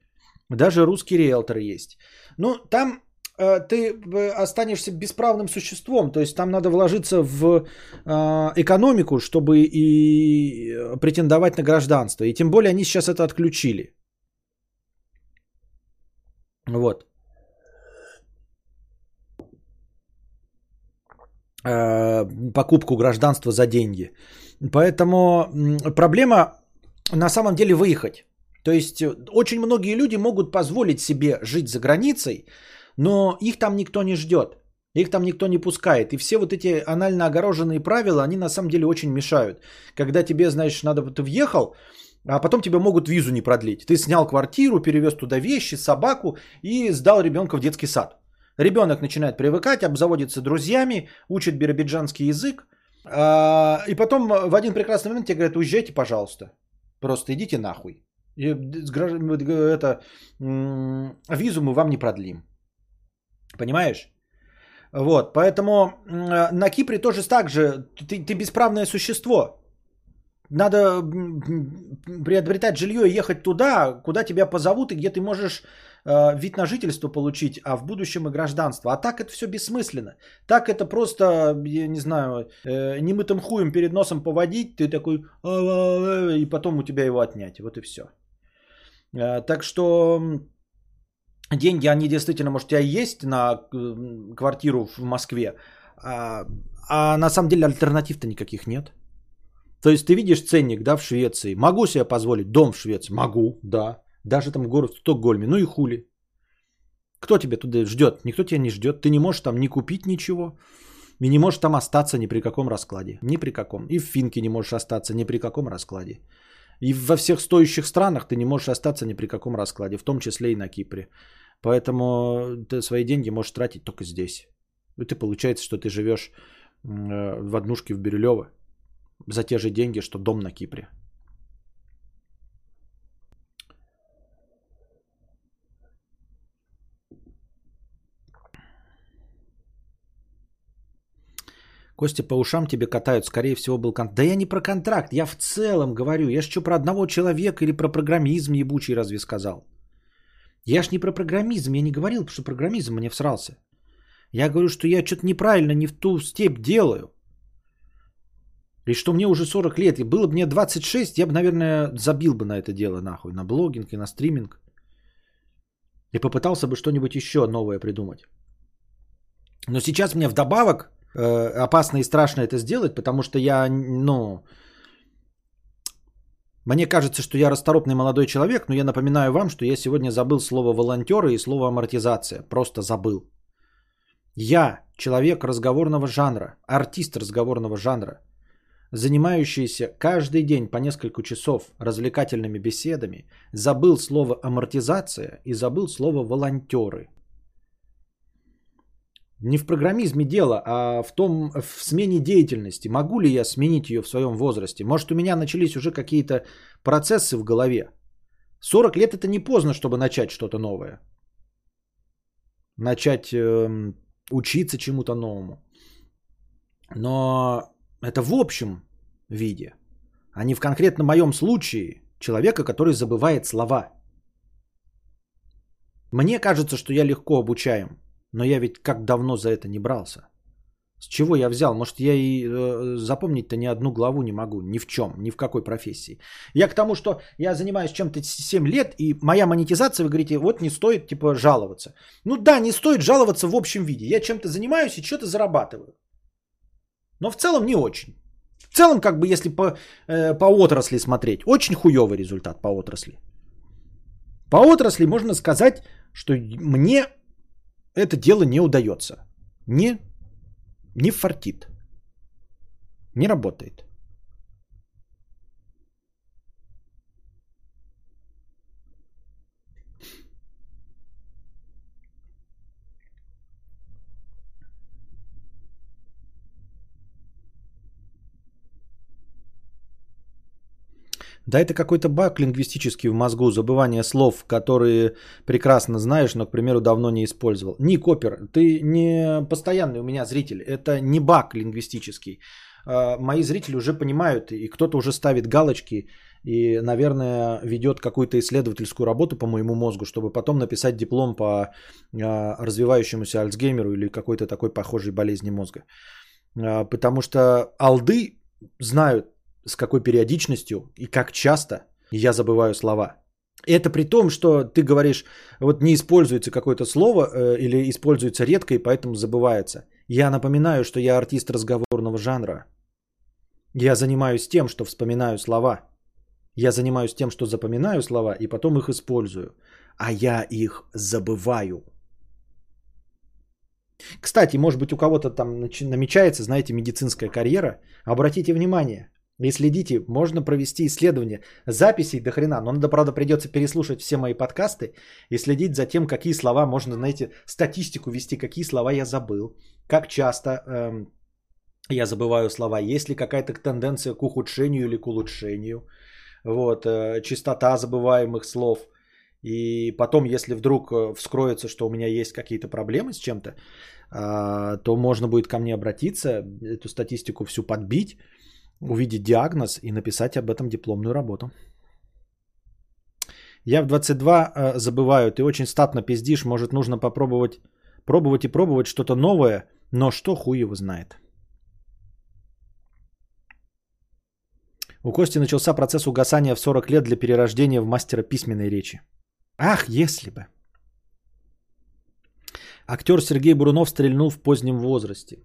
Даже русский риэлтор есть. Ну, там э, ты останешься бесправным существом. То есть там надо вложиться в экономику, чтобы и претендовать на гражданство. И тем более они сейчас это отключили. Вот. Э, покупку гражданства за деньги. Поэтому проблема на самом деле выехать. То есть э, очень многие люди могут позволить себе жить за границей, но их там никто не ждет. Их там никто не пускает. И все вот эти анально огороженные правила, они на самом деле очень мешают. Когда тебе, знаешь, надо, ты въехал, а потом тебе могут визу не продлить. Ты снял квартиру, перевез туда вещи, собаку и сдал ребенка в детский сад. Ребенок начинает привыкать, обзаводится друзьями, учит биробиджанский язык. А, и потом в один прекрасный момент тебе говорят, уезжайте, пожалуйста. Просто идите нахуй. И это, визу мы вам не продлим. Понимаешь? Вот, поэтому на Кипре тоже так же. Ты, ты бесправное существо. Надо приобретать жилье и ехать туда, куда тебя позовут и где ты можешь э, вид на жительство получить, а в будущем и гражданство. А так это все бессмысленно. Так это просто, я не знаю, э, немытым хуем перед носом поводить, ты такой, и потом у тебя его отнять. Вот и все. Э, так что деньги, они действительно, может, у тебя есть на квартиру в Москве, а, а на самом деле альтернатив-то никаких нет. То есть ты видишь ценник, да, в Швеции. Могу себе позволить дом в Швеции? Могу, да. Даже там город в Стокгольме. Ну и хули. Кто тебя туда ждет? Никто тебя не ждет. Ты не можешь там не купить ничего. И не можешь там остаться ни при каком раскладе. Ни при каком. И в Финке не можешь остаться ни при каком раскладе. И во всех стоящих странах ты не можешь остаться ни при каком раскладе, в том числе и на Кипре. Поэтому ты свои деньги можешь тратить только здесь. И ты получается, что ты живешь э, в однушке в Бирюлево за те же деньги, что дом на Кипре. Костя, по ушам тебе катают, скорее всего, был контракт. Да я не про контракт, я в целом говорю. Я ж что, про одного человека или про программизм ебучий разве сказал? Я ж не про программизм, я не говорил, потому что программизм мне всрался. Я говорю, что я что-то неправильно, не в ту степь делаю. И что мне уже 40 лет, и было бы мне 26, я бы, наверное, забил бы на это дело нахуй, на блогинг и на стриминг. И попытался бы что-нибудь еще новое придумать. Но сейчас мне вдобавок э, опасно и страшно это сделать, потому что я, ну, мне кажется, что я расторопный молодой человек, но я напоминаю вам, что я сегодня забыл слово волонтеры и слово амортизация. Просто забыл. Я человек разговорного жанра, артист разговорного жанра, занимающийся каждый день по несколько часов развлекательными беседами, забыл слово амортизация и забыл слово волонтеры. Не в программизме дело, а в том, в смене деятельности. Могу ли я сменить ее в своем возрасте? Может, у меня начались уже какие-то процессы в голове. 40 лет это не поздно, чтобы начать что-то новое. Начать э, учиться чему-то новому. Но это в общем виде, а не в конкретно моем случае человека, который забывает слова. Мне кажется, что я легко обучаем, но я ведь как давно за это не брался. С чего я взял? Может, я и э, запомнить-то ни одну главу не могу, ни в чем, ни в какой профессии. Я к тому, что я занимаюсь чем-то 7 лет, и моя монетизация, вы говорите, вот не стоит, типа, жаловаться. Ну да, не стоит жаловаться в общем виде. Я чем-то занимаюсь и что-то зарабатываю. Но в целом не очень. В целом, как бы, если по, э, по отрасли смотреть, очень хуевый результат по отрасли. По отрасли можно сказать, что мне это дело не удается. Не не фартит. Не работает. Да это какой-то баг лингвистический в мозгу, забывание слов, которые прекрасно знаешь, но, к примеру, давно не использовал. Не Копер, ты не постоянный у меня зритель, это не баг лингвистический. А, мои зрители уже понимают, и кто-то уже ставит галочки, и, наверное, ведет какую-то исследовательскую работу по моему мозгу, чтобы потом написать диплом по а, развивающемуся Альцгеймеру или какой-то такой похожей болезни мозга. А, потому что алды знают, с какой периодичностью и как часто я забываю слова. Это при том, что ты говоришь, вот не используется какое-то слово э, или используется редко и поэтому забывается. Я напоминаю, что я артист разговорного жанра. Я занимаюсь тем, что вспоминаю слова. Я занимаюсь тем, что запоминаю слова и потом их использую. А я их забываю. Кстати, может быть у кого-то там намечается, знаете, медицинская карьера. Обратите внимание, и следите, можно провести исследование. Записей до хрена, но надо, правда, придется переслушать все мои подкасты и следить за тем, какие слова можно, знаете, статистику вести, какие слова я забыл, как часто эм, я забываю слова, есть ли какая-то тенденция к ухудшению или к улучшению, вот, э, частота забываемых слов. И потом, если вдруг э, вскроется, что у меня есть какие-то проблемы с чем-то, э, то можно будет ко мне обратиться, эту статистику всю подбить, увидеть диагноз и написать об этом дипломную работу. Я в 22 э, забываю, ты очень статно пиздишь, может нужно попробовать пробовать и пробовать что-то новое, но что хуй его знает. У Кости начался процесс угасания в 40 лет для перерождения в мастера письменной речи. Ах, если бы. Актер Сергей Бурунов стрельнул в позднем возрасте.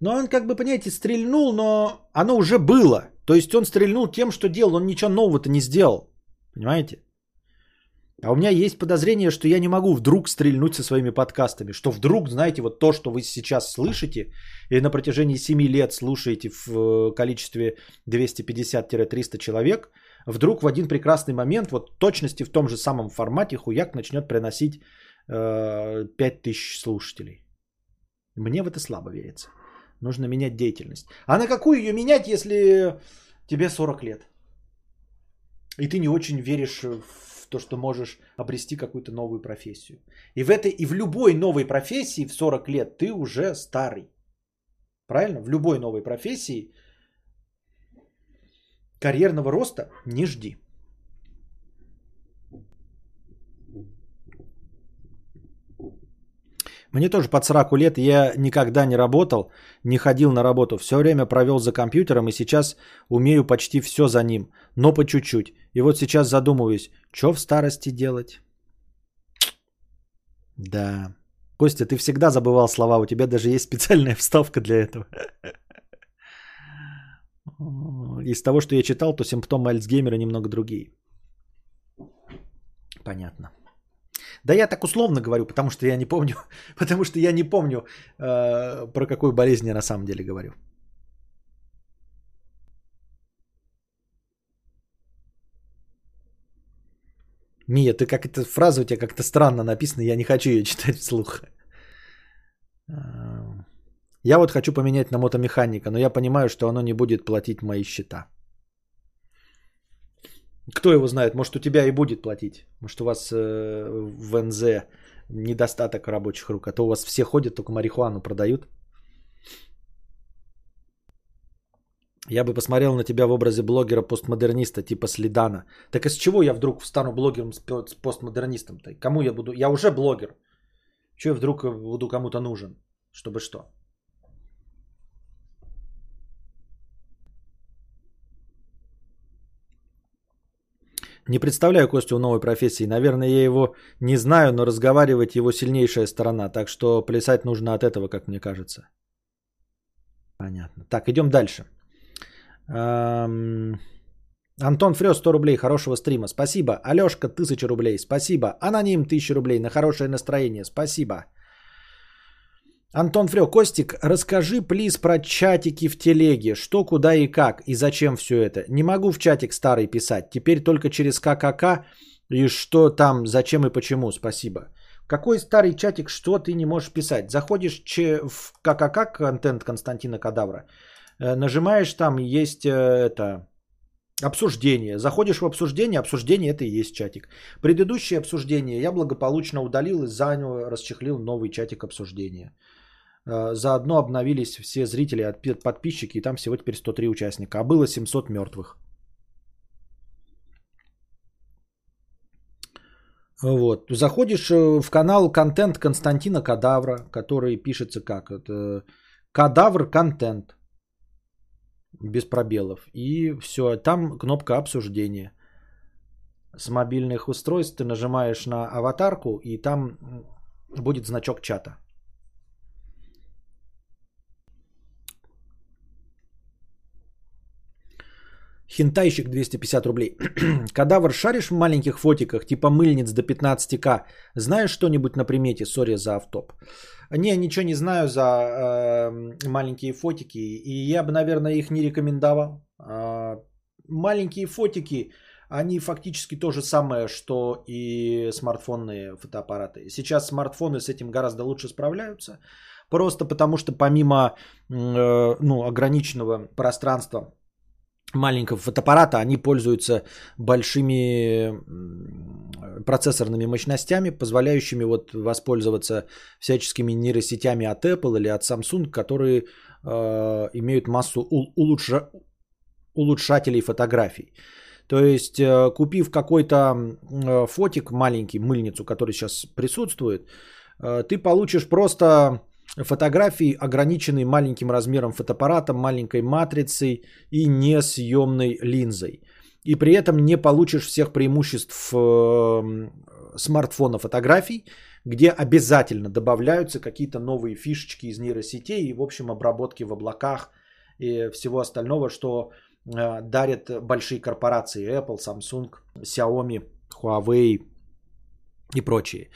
Но он, как бы, понимаете, стрельнул, но оно уже было. То есть он стрельнул тем, что делал. Он ничего нового-то не сделал. Понимаете? А у меня есть подозрение, что я не могу вдруг стрельнуть со своими подкастами. Что вдруг, знаете, вот то, что вы сейчас слышите, и на протяжении 7 лет слушаете в э, количестве 250-300 человек, вдруг в один прекрасный момент, вот точности в том же самом формате, хуяк начнет приносить э, 5000 слушателей. Мне в это слабо верится. Нужно менять деятельность. А на какую ее менять, если тебе 40 лет? И ты не очень веришь в то, что можешь обрести какую-то новую профессию. И в этой, и в любой новой профессии в 40 лет ты уже старый. Правильно? В любой новой профессии карьерного роста не жди. Мне тоже под сраку лет, я никогда не работал, не ходил на работу. Все время провел за компьютером и сейчас умею почти все за ним, но по чуть-чуть. И вот сейчас задумываюсь, что в старости делать? Да. Костя, ты всегда забывал слова, у тебя даже есть специальная [laughs] вставка для этого. Из того, что я читал, то симптомы Альцгеймера немного другие. Понятно. Да я так условно говорю, потому что я не помню, [laughs] потому что я не помню, э, про какую болезнь я на самом деле говорю. Мия, ты как эта фраза у тебя как-то странно написана, я не хочу ее [laughs] читать вслух. Э, я вот хочу поменять на мотомеханика, но я понимаю, что оно не будет платить мои счета. Кто его знает, может у тебя и будет платить. Может у вас э, в НЗ недостаток рабочих рук, а то у вас все ходят, только марихуану продают. Я бы посмотрел на тебя в образе блогера-постмодерниста типа Следана. Так из чего я вдруг стану блогером с постмодернистом? -то? Кому я буду? Я уже блогер. Чего я вдруг буду кому-то нужен? Чтобы что? Не представляю Костю в новой профессии. Наверное, я его не знаю, но разговаривать его сильнейшая сторона. Так что плясать нужно от этого, как мне кажется. Понятно. Так, идем дальше. Эм... Антон Фрёс, 100 рублей, хорошего стрима. Спасибо. Алёшка, 1000 рублей. Спасибо. Аноним, 1000 рублей на хорошее настроение. Спасибо. Антон Фрё, Костик, расскажи, плиз, про чатики в телеге. Что, куда и как, и зачем все это. Не могу в чатик старый писать. Теперь только через ККК. И что там, зачем и почему. Спасибо. Какой старый чатик, что ты не можешь писать? Заходишь в ККК, контент Константина Кадавра. Э, нажимаешь там, есть э, это обсуждение. Заходишь в обсуждение, обсуждение это и есть чатик. Предыдущее обсуждение я благополучно удалил и занял, расчехлил новый чатик обсуждения. Э, заодно обновились все зрители, подписчики, и там всего теперь 103 участника, а было 700 мертвых. Вот. Заходишь э, в канал контент Константина Кадавра, который пишется как? Это Кадавр контент. Без пробелов. И все. Там кнопка обсуждения. С мобильных устройств ты нажимаешь на аватарку, и там будет значок чата. Хентайщик 250 рублей. [clears throat] Кадавр шаришь в маленьких фотиках, типа мыльниц до 15к. Знаешь что-нибудь на примете? Сори за автоп. Не, ничего не знаю за э, маленькие фотики. И я бы, наверное, их не рекомендовал. Э, маленькие фотики, они фактически то же самое, что и смартфонные фотоаппараты. Сейчас смартфоны с этим гораздо лучше справляются. Просто потому что помимо э, ну, ограниченного пространства маленького фотоаппарата, они пользуются большими процессорными мощностями, позволяющими вот воспользоваться всяческими нейросетями от Apple или от Samsung, которые э, имеют массу улучша... улучшателей фотографий. То есть, э, купив какой-то э, фотик маленький, мыльницу, который сейчас присутствует, э, ты получишь просто фотографии, ограниченные маленьким размером фотоаппарата, маленькой матрицей и несъемной линзой. И при этом не получишь всех преимуществ э, смартфона фотографий, где обязательно добавляются какие-то новые фишечки из нейросетей и, в общем, обработки в облаках и всего остального, что э, дарят большие корпорации Apple, Samsung, Xiaomi, Huawei и прочие.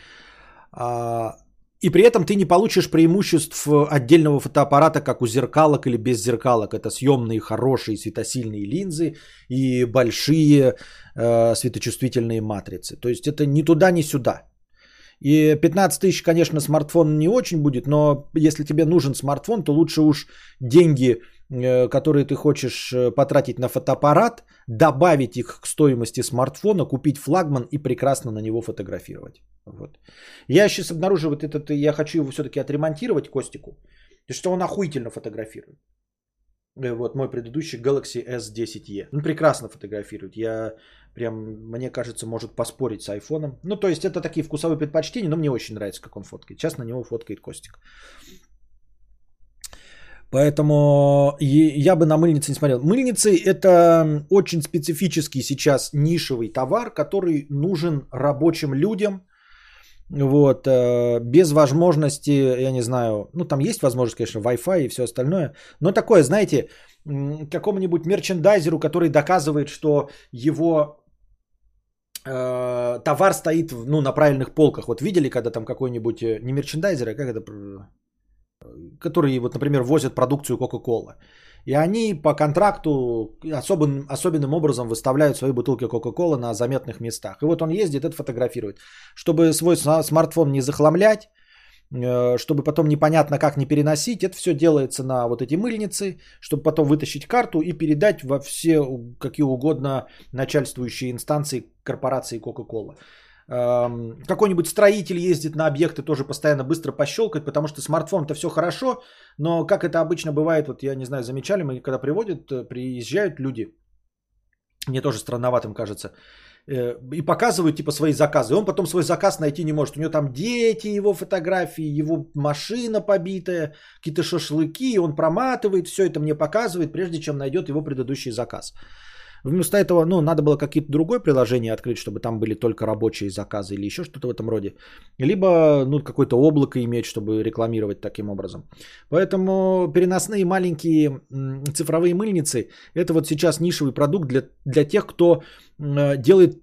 А, и при этом ты не получишь преимуществ отдельного фотоаппарата, как у зеркалок или без зеркалок. Это съемные хорошие светосильные линзы и большие э, светочувствительные матрицы. То есть это ни туда, ни сюда. И 15 тысяч, конечно, смартфон не очень будет, но если тебе нужен смартфон, то лучше уж деньги, э, которые ты хочешь э, потратить на фотоаппарат, добавить их к стоимости смартфона, купить флагман и прекрасно на него фотографировать. Вот. Я сейчас обнаружил вот этот, я хочу его все-таки отремонтировать, Костику, что он охуительно фотографирует. Э, вот мой предыдущий Galaxy S10e. Ну, прекрасно фотографирует. Я прям, мне кажется, может поспорить с айфоном. Ну, то есть это такие вкусовые предпочтения, но мне очень нравится, как он фоткает. Сейчас на него фоткает Костик. Поэтому я бы на мыльницы не смотрел. Мыльницы это очень специфический сейчас нишевый товар, который нужен рабочим людям. Вот, э, без возможности, я не знаю, ну там есть возможность, конечно, Wi-Fi и все остальное, но такое, знаете, какому-нибудь мерчендайзеру, который доказывает, что его э, товар стоит ну, на правильных полках. Вот видели, когда там какой-нибудь, э, не мерчендайзер, а как это, которые, вот, например, возят продукцию Coca-Cola. И они по контракту особым, особенным образом выставляют свои бутылки Coca-Cola на заметных местах. И вот он ездит, это фотографирует. Чтобы свой смартфон не захламлять, э, чтобы потом непонятно как не переносить, это все делается на вот эти мыльницы, чтобы потом вытащить карту и передать во все какие угодно начальствующие инстанции корпорации Coca-Cola какой-нибудь строитель ездит на объекты, тоже постоянно быстро пощелкать, потому что смартфон-то все хорошо, но как это обычно бывает, вот я не знаю, замечали мы, когда приводят, э, приезжают люди, мне тоже странноватым кажется, э, и показывают типа свои заказы. Он потом свой заказ найти не может. У него там дети, его фотографии, его машина побитая, какие-то шашлыки, он проматывает, все это мне показывает, прежде чем найдет его предыдущий заказ. Вместо этого, ну, надо было какие-то другое приложение открыть, чтобы там были только рабочие заказы или еще что-то в этом роде. Либо, ну, какое-то облако иметь, чтобы рекламировать таким образом. Поэтому переносные маленькие цифровые мыльницы – это вот сейчас нишевый продукт для, для тех, кто делает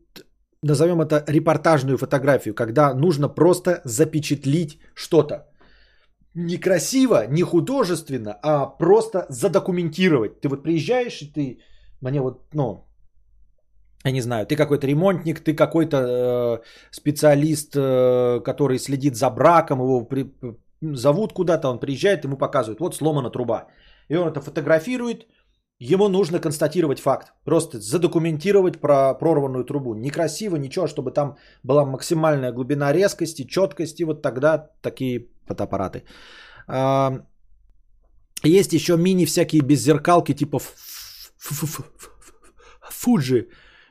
назовем это репортажную фотографию, когда нужно просто запечатлить что-то. Не красиво, не художественно, а просто задокументировать. Ты вот приезжаешь и ты мне вот, ну, я не знаю, ты какой-то ремонтник, ты какой-то э, специалист, э, который следит за браком, его при, зовут куда-то, он приезжает, ему показывают, вот сломана труба. И он это фотографирует, ему нужно констатировать факт, просто задокументировать про прорванную трубу. Некрасиво, ничего, чтобы там была максимальная глубина резкости, четкости, вот тогда такие фотоаппараты. Есть еще мини всякие беззеркалки типа Фуджи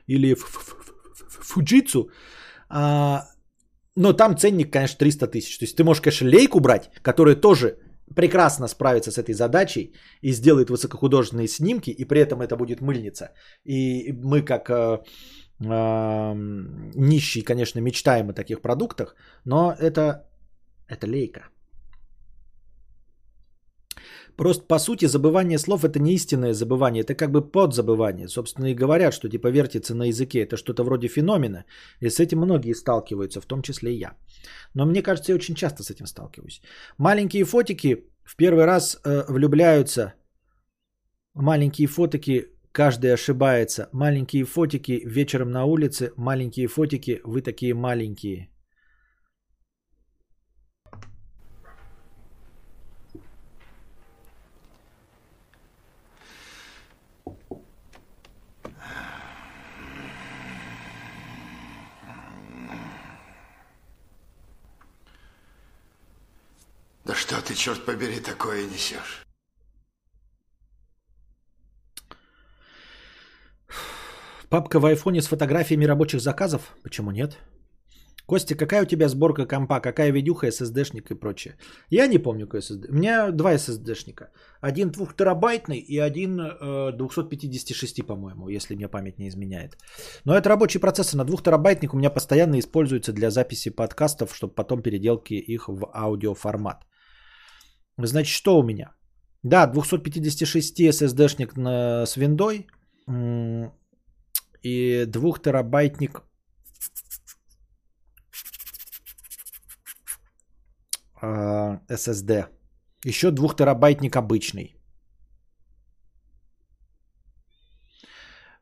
или Фуджицу. А, но там ценник, конечно, 300 тысяч. То есть ты можешь, конечно, лейку брать, которая тоже прекрасно справится с этой задачей и сделает высокохудожественные снимки, и при этом это будет мыльница. И мы как э, э, нищие, конечно, мечтаем о таких продуктах, но это, это лейка. Просто по сути забывание слов это не истинное забывание, это как бы подзабывание. Собственно и говорят, что типа вертится на языке, это что-то вроде феномена. И с этим многие сталкиваются, в том числе и я. Но мне кажется, я очень часто с этим сталкиваюсь. Маленькие фотики в первый раз э, влюбляются. Маленькие фотики, каждый ошибается. Маленькие фотики вечером на улице. Маленькие фотики, вы такие маленькие. Что ты, черт побери, такое несешь? Папка в айфоне с фотографиями рабочих заказов? Почему нет? Костя, какая у тебя сборка компа, какая видюха, SSD-шник и прочее? Я не помню, какой SSD. У меня два SSD-шника. Один двухтерабайтный и один э, 256, по-моему, если мне память не изменяет. Но это рабочий процессор. На двухтерабайтник у меня постоянно используется для записи подкастов, чтобы потом переделки их в аудиоформат. Значит, что у меня? Да, 256 SSD-шник на, с виндой и 2 терабайтник SSD. Еще 2 терабайтник обычный.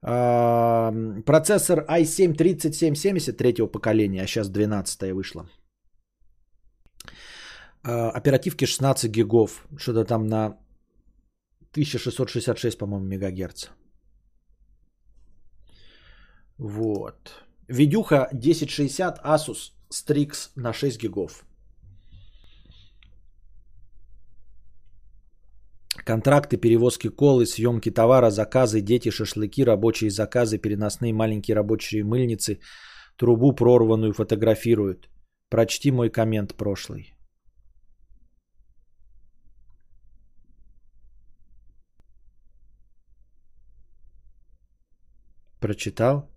Э, процессор i7-3770 третьего поколения, а сейчас 12 вышла. Э, оперативки 16 гигов, что-то там на 1666, по-моему, мегагерц. Вот. Видюха 1060 Asus Strix на 6 гигов. Контракты, перевозки колы, съемки товара, заказы, дети, шашлыки, рабочие заказы, переносные маленькие рабочие мыльницы, трубу прорванную фотографируют. Прочти мой коммент прошлый. Прочитал?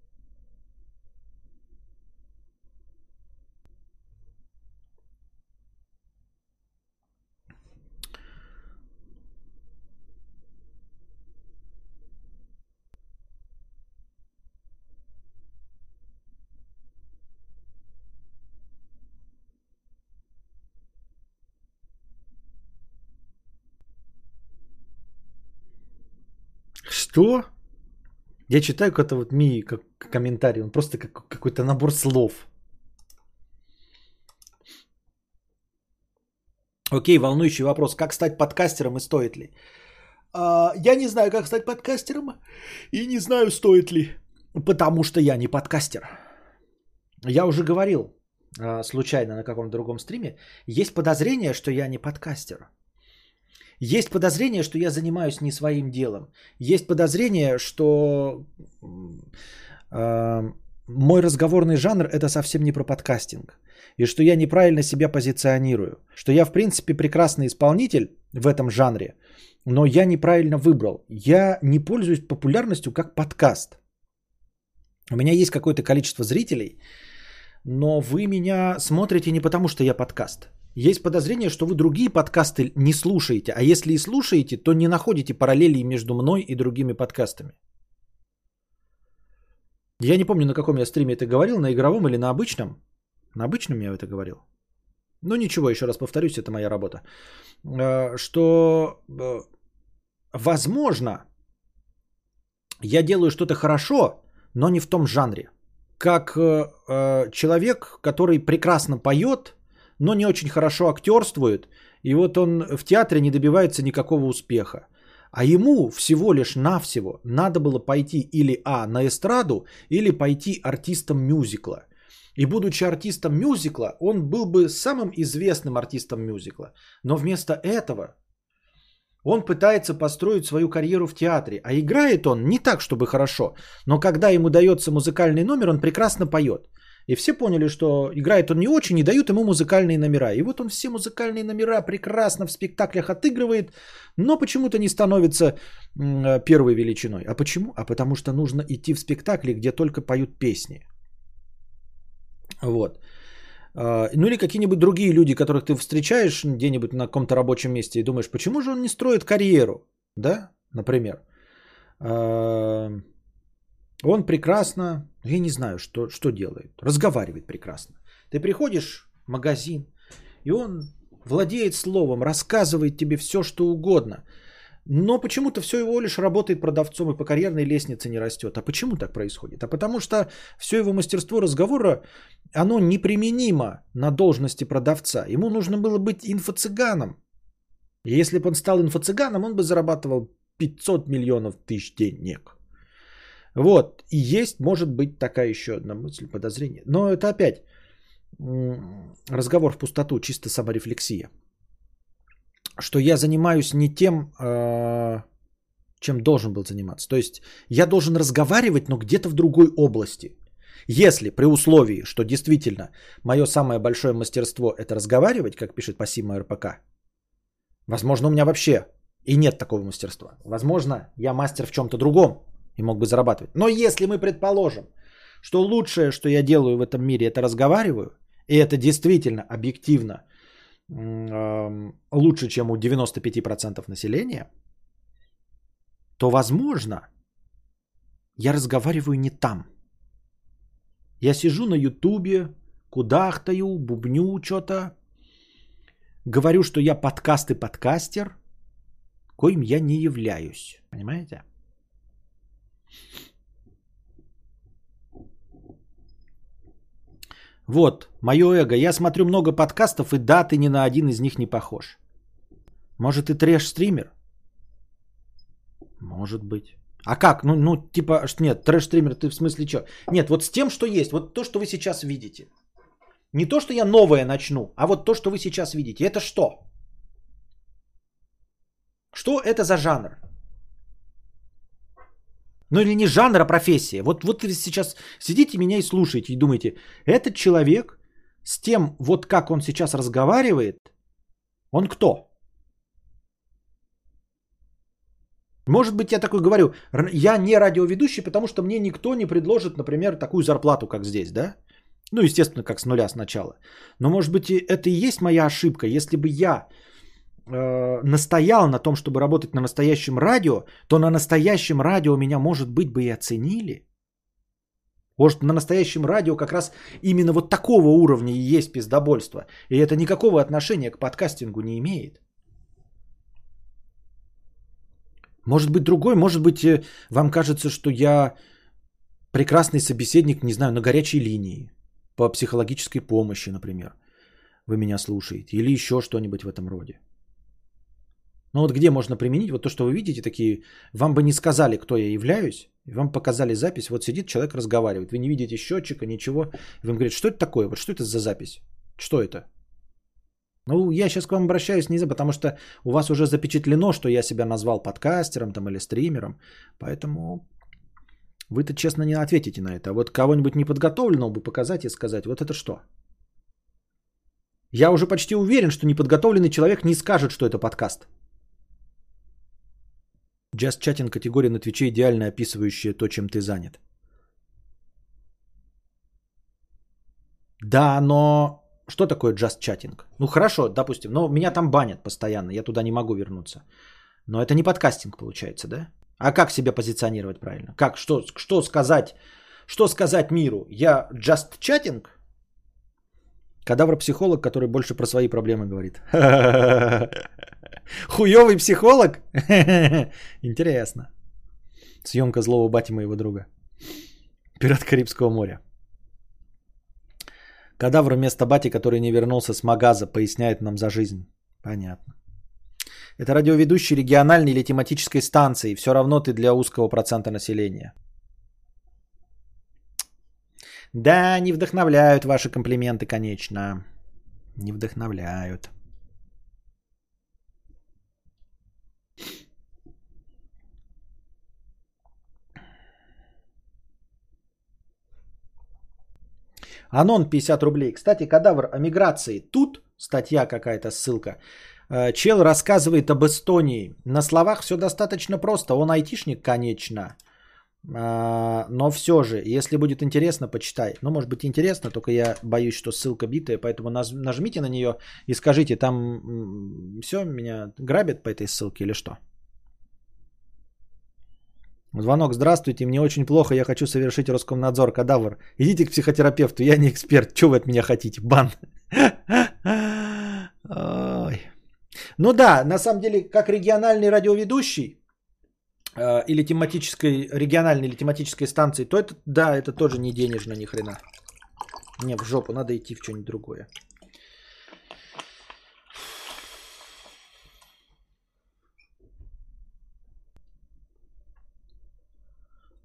Что? Я читаю какой-то вот ми как комментарий, он просто как какой-то набор слов. Окей, волнующий вопрос. Как стать подкастером и стоит ли? А, я не знаю, как стать подкастером и не знаю, стоит ли. Потому что я не подкастер. Я уже говорил а, случайно на каком-то другом стриме. Есть подозрение, что я не подкастер. Есть подозрение, что я занимаюсь не своим делом. Есть подозрение, что э, мой разговорный жанр это совсем не про подкастинг. И что я неправильно себя позиционирую. Что я, в принципе, прекрасный исполнитель в этом жанре, но я неправильно выбрал. Я не пользуюсь популярностью как подкаст. У меня есть какое-то количество зрителей, но вы меня смотрите не потому, что я подкаст. Есть подозрение, что вы другие подкасты не слушаете, а если и слушаете, то не находите параллелей между мной и другими подкастами. Я не помню, на каком я стриме это говорил, на игровом или на обычном. На обычном я это говорил. Ну ничего, еще раз повторюсь, это моя работа. Э, что, э, возможно, я делаю что-то хорошо, но не в том жанре. Как э, человек, который прекрасно поет – но не очень хорошо актерствует, и вот он в театре не добивается никакого успеха. А ему всего лишь навсего надо было пойти или А на эстраду, или пойти артистом мюзикла. И будучи артистом мюзикла, он был бы самым известным артистом мюзикла. Но вместо этого он пытается построить свою карьеру в театре. А играет он не так, чтобы хорошо. Но когда ему дается музыкальный номер, он прекрасно поет. И все поняли, что играет он не очень, и дают ему музыкальные номера. И вот он все музыкальные номера прекрасно в спектаклях отыгрывает, но почему-то не становится первой величиной. А почему? А потому что нужно идти в спектакли, где только поют песни. Вот. А, ну или какие-нибудь другие люди, которых ты встречаешь где-нибудь на каком-то рабочем месте и думаешь, почему же он не строит карьеру, да, например. Он прекрасно, я не знаю, что, что делает, разговаривает прекрасно. Ты приходишь в магазин, и он владеет словом, рассказывает тебе все, что угодно. Но почему-то все его лишь работает продавцом и по карьерной лестнице не растет. А почему так происходит? А потому что все его мастерство разговора, оно неприменимо на должности продавца. Ему нужно было быть инфо-цыганом. И если бы он стал инфо-цыганом, он бы зарабатывал 500 миллионов тысяч денег. Вот, и есть, может быть, такая еще одна мысль, подозрение. Но это опять разговор в пустоту, чисто саморефлексия. Что я занимаюсь не тем, а, чем должен был заниматься. То есть я должен разговаривать, но где-то в другой области. Если при условии, что действительно мое самое большое мастерство это разговаривать, как пишет Пассима РПК, возможно, у меня вообще и нет такого мастерства. Возможно, я мастер в чем-то другом, и мог бы зарабатывать. Но если мы предположим, что лучшее, что я делаю в этом мире, это разговариваю, и это действительно объективно лучше, чем у 95% населения, то, возможно, я разговариваю не там. Я сижу на ютубе, кудахтаю, бубню что-то, говорю, что я подкаст и подкастер, коим я не являюсь. Понимаете? Вот, мое эго. Я смотрю много подкастов, и да, ты ни на один из них не похож. Может, ты трэш-стример? Может быть. А как? Ну, ну типа, нет, трэш-стример, ты в смысле что? Нет, вот с тем, что есть, вот то, что вы сейчас видите. Не то, что я новое начну, а вот то, что вы сейчас видите. Это что? Что это за жанр? Ну или не жанр, а профессия. Вот, вот сейчас сидите меня и слушаете и думаете, этот человек с тем, вот как он сейчас разговаривает, он кто? Может быть, я такой говорю, я не радиоведущий, потому что мне никто не предложит, например, такую зарплату, как здесь, да? Ну, естественно, как с нуля сначала. Но, может быть, это и есть моя ошибка. Если бы я э, настоял на том, чтобы работать на настоящем радио, то на настоящем радио меня, может быть, бы и оценили. Может, на настоящем радио как раз именно вот такого уровня и есть пиздобольство. И это никакого отношения к подкастингу не имеет. Может быть другой, может быть э, вам кажется, что я прекрасный собеседник, не знаю, на горячей линии, по психологической помощи, например. Вы меня слушаете. Или еще что-нибудь в этом роде. Ну вот где можно применить вот то, что вы видите, такие, вам бы не сказали, кто я являюсь, вам показали запись, вот сидит человек, разговаривает, вы не видите счетчика, ничего, и вам говорят, что это такое, вот что это за запись, что это? Ну, я сейчас к вам обращаюсь не за, потому что у вас уже запечатлено, что я себя назвал подкастером там или стримером, поэтому вы-то честно не ответите на это. А вот кого-нибудь неподготовленного бы показать и сказать, вот это что? Я уже почти уверен, что неподготовленный человек не скажет, что это подкаст. Just chatting категория на Твиче идеально описывающая то, чем ты занят. Да, но что такое just chatting? Ну хорошо, допустим, но меня там банят постоянно, я туда не могу вернуться. Но это не подкастинг получается, да? А как себя позиционировать правильно? Как, что, что сказать, что сказать миру? Я just chatting? Кадавр-психолог, который больше про свои проблемы говорит. [laughs] Хуёвый психолог? [laughs] Интересно. Съемка злого бати моего друга. Пират Карибского моря. Кадавр вместо бати, который не вернулся с магаза, поясняет нам за жизнь. Понятно. Это радиоведущий региональной или тематической станции. Все равно ты для узкого процента населения. Да, не вдохновляют ваши комплименты, конечно. Не вдохновляют. Анон 50 рублей. Кстати, кадавр о миграции. Тут статья какая-то, ссылка. Э, чел рассказывает об Эстонии. На словах все достаточно просто. Он айтишник, конечно. А, но все же, если будет интересно, почитай. Ну, может быть интересно, только я боюсь, что ссылка битая, поэтому нажмите на нее и скажите, там все, меня грабят по этой ссылке или что? Звонок, здравствуйте, мне очень плохо, я хочу совершить Роскомнадзор, кадавр. Идите к психотерапевту, я не эксперт, что вы от меня хотите, бан. Ну да, на самом деле, как региональный радиоведущий э, или тематической, региональной или тематической станции, то это, да, это тоже не денежно ни хрена. Не, в жопу, надо идти в что-нибудь другое.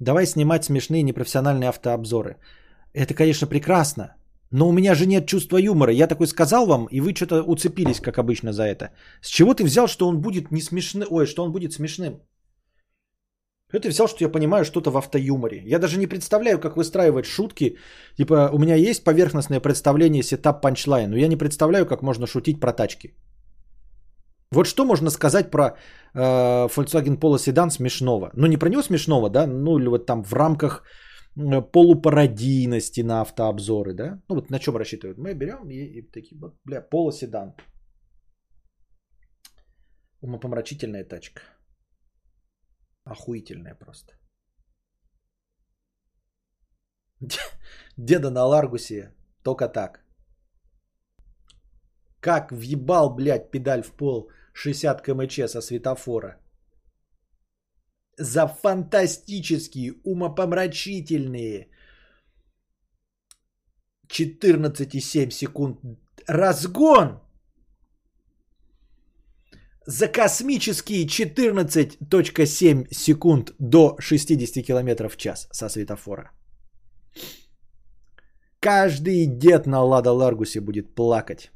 Давай снимать смешные непрофессиональные автообзоры. Это, конечно, прекрасно. Но у меня же нет чувства юмора. Я такой сказал вам, и вы что-то уцепились, как обычно, за это. С чего ты взял, что он будет не смешным? Ой, что он будет смешным? Ты взял, что я понимаю что-то в автоюморе? Я даже не представляю, как выстраивать шутки. Типа, у меня есть поверхностное представление setup punchline, но я не представляю, как можно шутить про тачки. Вот что можно сказать про э, Volkswagen Polo Sedan смешного? Ну, не про него смешного, да, ну или вот там в рамках полупародийности на автообзоры, да? Ну вот на чем рассчитывают? Мы берем и, и такие, вот, бля, Polo Sedan. Умопомрачительная тачка. Охуительная просто. Деда на Ларгусе только так. Как въебал, блядь, педаль в пол 60 кмч со светофора. За фантастические, умопомрачительные 14,7 секунд разгон за космические 14.7 секунд до 60 км в час со светофора. Каждый дед на Лада Ларгусе будет плакать,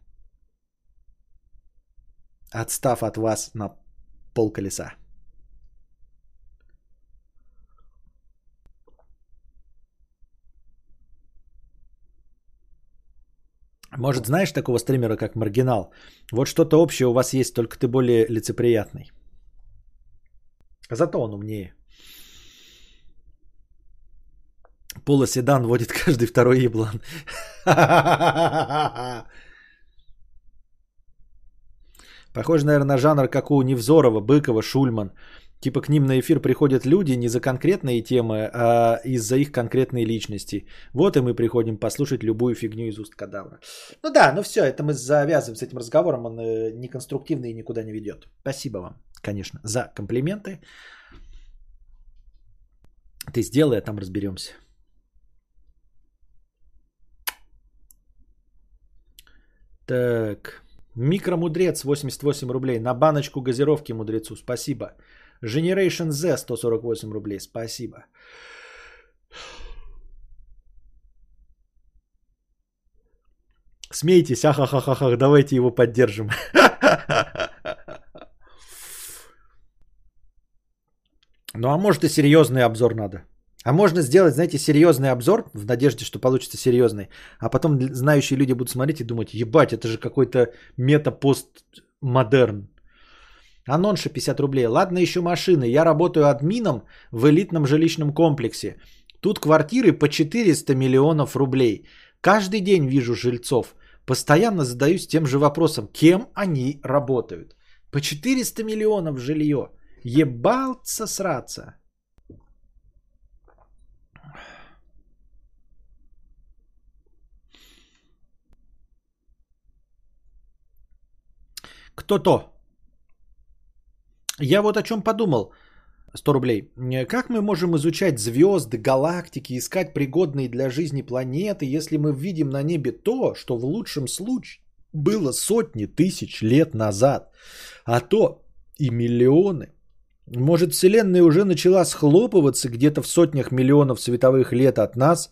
отстав от вас на пол колеса. Может, знаешь такого стримера, как Маргинал? Вот что-то общее у вас есть, только ты более лицеприятный. Зато он умнее. Полоседан водит [laughs] каждый второй еблан. [laughs] Похоже, наверное, на жанр, как у Невзорова, Быкова, Шульман. Типа к ним на эфир приходят люди не за конкретные темы, а из-за их конкретной личности. Вот и мы приходим послушать любую фигню из уст кадавра. Ну да, ну все, это мы завязываем с этим разговором, он э, неконструктивный и никуда не ведет. Спасибо вам, конечно, за комплименты. Ты сделай, а там разберемся. Так. Микромудрец 88 рублей. На баночку газировки мудрецу. Спасибо. Generation Z 148 рублей. Спасибо. Смейтесь, ахахахах, давайте его поддержим. [laughs] Ну а может и серьезный обзор надо. А можно сделать, знаете, серьезный обзор в надежде, что получится серьезный. А потом знающие люди будут смотреть и думать, ебать, это же какой-то мета-постмодерн. Анонша 50 рублей. Ладно еще машины. Я работаю админом в элитном жилищном комплексе. Тут квартиры по 400 миллионов рублей. Каждый день вижу жильцов. Постоянно задаюсь тем же вопросом, кем они работают. По 400 миллионов жилье. Ебался сраться. Кто-то я вот о чем подумал. 100 рублей. Как мы можем изучать звезды, галактики, искать пригодные для жизни планеты, если мы видим на небе то, что в лучшем случае было сотни тысяч лет назад, а то и миллионы? Может, Вселенная уже начала схлопываться где-то в сотнях миллионов световых лет от нас?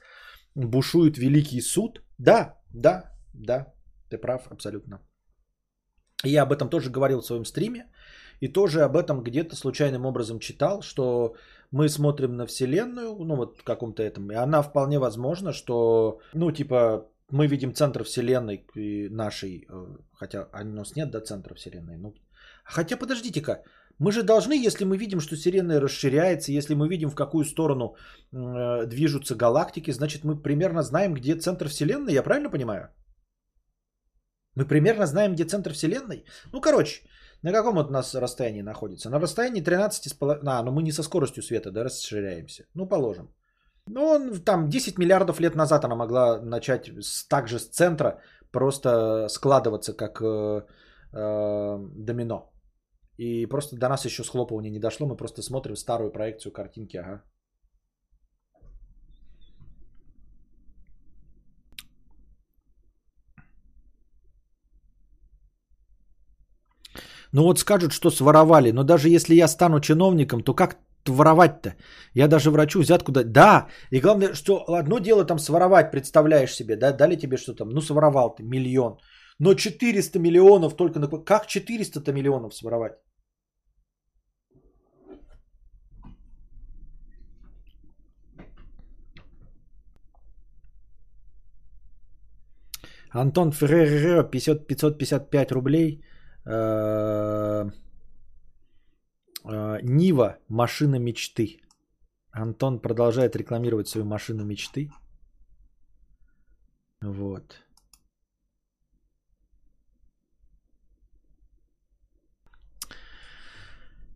Бушует Великий Суд? Да, да, да, ты прав абсолютно. Я об этом тоже говорил в своем стриме. И тоже об этом где-то случайным образом читал, что мы смотрим на Вселенную, ну вот в каком-то этом, и она вполне возможна, что, ну типа, мы видим центр Вселенной нашей, э, хотя у нас нет до центра Вселенной. Ну, хотя подождите-ка, мы же должны, если мы видим, что Вселенная расширяется, если мы видим, в какую сторону э, движутся галактики, значит, мы примерно знаем, где центр Вселенной, я правильно понимаю? Мы примерно знаем, где центр Вселенной? Ну, короче, на каком от нас расстоянии находится? На расстоянии 13,5... А, ну мы не со скоростью света, да, расширяемся. Ну, положим. Ну, он там 10 миллиардов лет назад она могла начать с, также с центра просто складываться как э, э, домино. И просто до нас еще схлопывание не дошло, мы просто смотрим старую проекцию картинки, ага. Ну вот скажут, что своровали, но даже если я стану чиновником, то как воровать-то? Я даже врачу взятку дать. Да, и главное, что одно дело там своровать, представляешь себе, да, дали тебе что там, ну своровал ты миллион. Но 400 миллионов только на... Как 400-то миллионов своровать? Антон Феррер 555 рублей. Э, э, Нива машина мечты. Антон продолжает рекламировать свою машину мечты. Вот.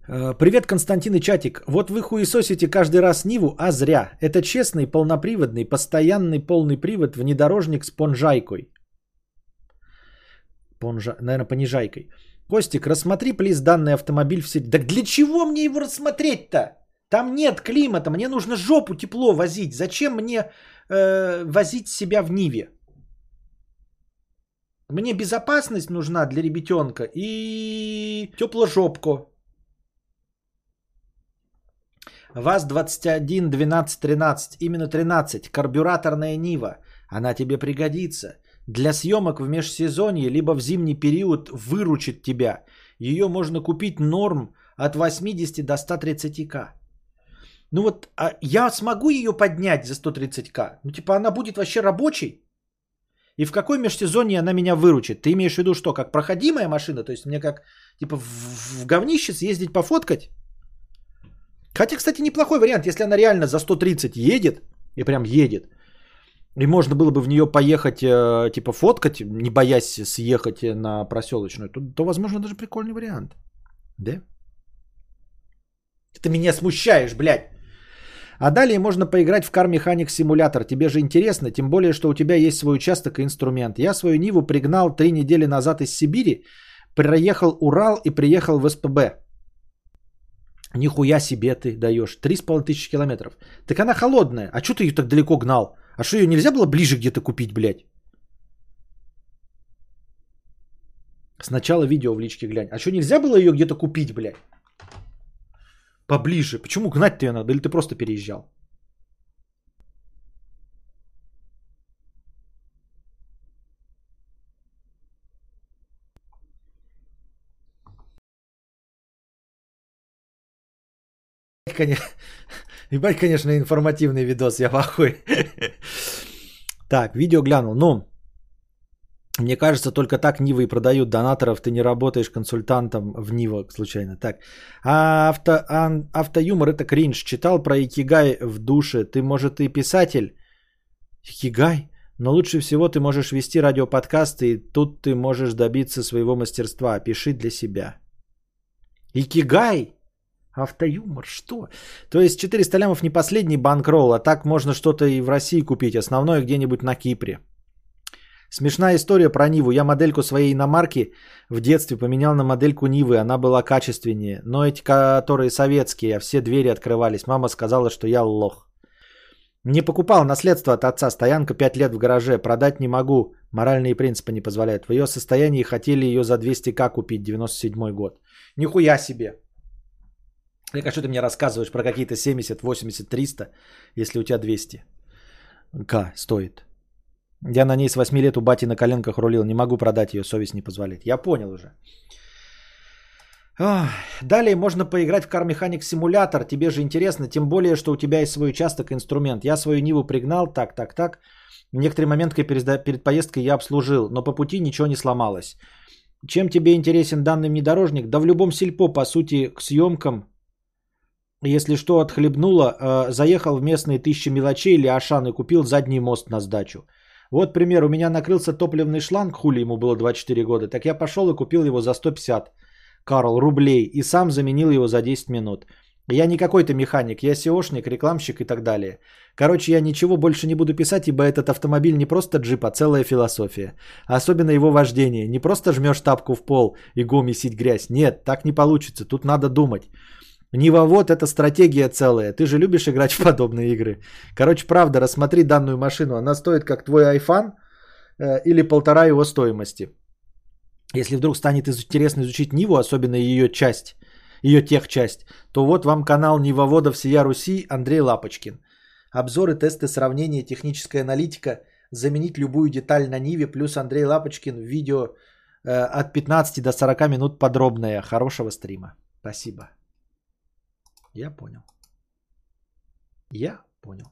Э, привет, Константин и Чатик. Вот вы хуесосите каждый раз Ниву, а зря. Это честный, полноприводный, постоянный полный привод внедорожник с понжайкой. Понжа... Наверное, понижайкой. Костик, рассмотри, плиз, данный автомобиль в сети. Так для чего мне его рассмотреть-то? Там нет климата, мне нужно жопу тепло возить. Зачем мне э, возить себя в Ниве? Мне безопасность нужна для ребятенка и тепложопку. ВАЗ-21, 12, 13, именно 13, карбюраторная Нива. Она тебе пригодится. Для съемок в межсезонье, либо в зимний период выручит тебя. Ее можно купить норм от 80 до 130к. Ну вот, а я смогу ее поднять за 130к? Ну типа она будет вообще рабочей? И в какой межсезонье она меня выручит? Ты имеешь в виду что, как проходимая машина? То есть мне как типа в, в говнище съездить пофоткать? Хотя, кстати, неплохой вариант, если она реально за 130 едет, и прям едет, и можно было бы в нее поехать, э, типа, фоткать, не боясь съехать на проселочную, то, то возможно, даже прикольный вариант. Да? Ты меня смущаешь, блядь. А далее можно поиграть в Car Mechanic Simulator. Тебе же интересно, тем более, что у тебя есть свой участок и инструмент. Я свою Ниву пригнал три недели назад из Сибири, проехал Урал и приехал в СПБ. Нихуя себе ты даешь. Три с половиной тысячи километров. Так она холодная. А что ты ее так далеко гнал? А что ее нельзя было ближе где-то купить, блядь? Сначала видео в личке глянь. А что нельзя было ее где-то купить, блядь? Поближе. Почему гнать-то ее надо? Или ты просто переезжал? конечно, [laughs] ебать, конечно, информативный видос, я ахуе. [laughs] Так, видео глянул. Ну, мне кажется, только так Нивы и продают донаторов. Ты не работаешь консультантом в Нива случайно. Так. А авто, а, автоюмор это кринж. Читал про Икигай в душе. Ты, может, и писатель? Икигай? Но лучше всего ты можешь вести радиоподкасты, и тут ты можешь добиться своего мастерства. Пиши для себя. Икигай? Автоюмор, что? То есть 400 лямов не последний банкролл, а так можно что-то и в России купить, основное где-нибудь на Кипре. Смешная история про Ниву. Я модельку своей иномарки в детстве поменял на модельку Нивы. Она была качественнее. Но эти, которые советские, а все двери открывались. Мама сказала, что я лох. Не покупал наследство от отца. Стоянка 5 лет в гараже. Продать не могу. Моральные принципы не позволяют. В ее состоянии хотели ее за 200к купить. 97 год. Нихуя себе. А что ты мне рассказываешь про какие-то 70, 80, 300, если у тебя 200 к стоит? Я на ней с 8 лет у бати на коленках рулил. Не могу продать ее, совесть не позволяет. Я понял уже. Далее можно поиграть в Car Mechanic Simulator. Тебе же интересно, тем более, что у тебя есть свой участок, инструмент. Я свою Ниву пригнал, так, так, так. Некоторые моменты перед, перед поездкой я обслужил, но по пути ничего не сломалось. Чем тебе интересен данный внедорожник? Да в любом сельпо, по сути, к съемкам если что, отхлебнуло, э, заехал в местные тысячи мелочей или Ашан и купил задний мост на сдачу. Вот пример, у меня накрылся топливный шланг, хули ему было 24 года, так я пошел и купил его за 150, Карл, рублей, и сам заменил его за 10 минут. Я не какой-то механик, я SEOшник, рекламщик и так далее. Короче, я ничего больше не буду писать, ибо этот автомобиль не просто джип, а целая философия. Особенно его вождение. Не просто жмешь тапку в пол и го месить грязь. Нет, так не получится, тут надо думать. Нивовод это стратегия целая. Ты же любишь играть в подобные игры. Короче, правда, рассмотри данную машину. Она стоит как твой iPhone э, или полтора его стоимости. Если вдруг станет интересно изучить Ниву, особенно ее часть, ее техчасть, то вот вам канал Нивовода всея Руси Андрей Лапочкин. Обзоры, тесты, сравнения, техническая аналитика, заменить любую деталь на Ниве, плюс Андрей Лапочкин, видео э, от 15 до 40 минут подробное. Хорошего стрима. Спасибо. Я понял. Я понял.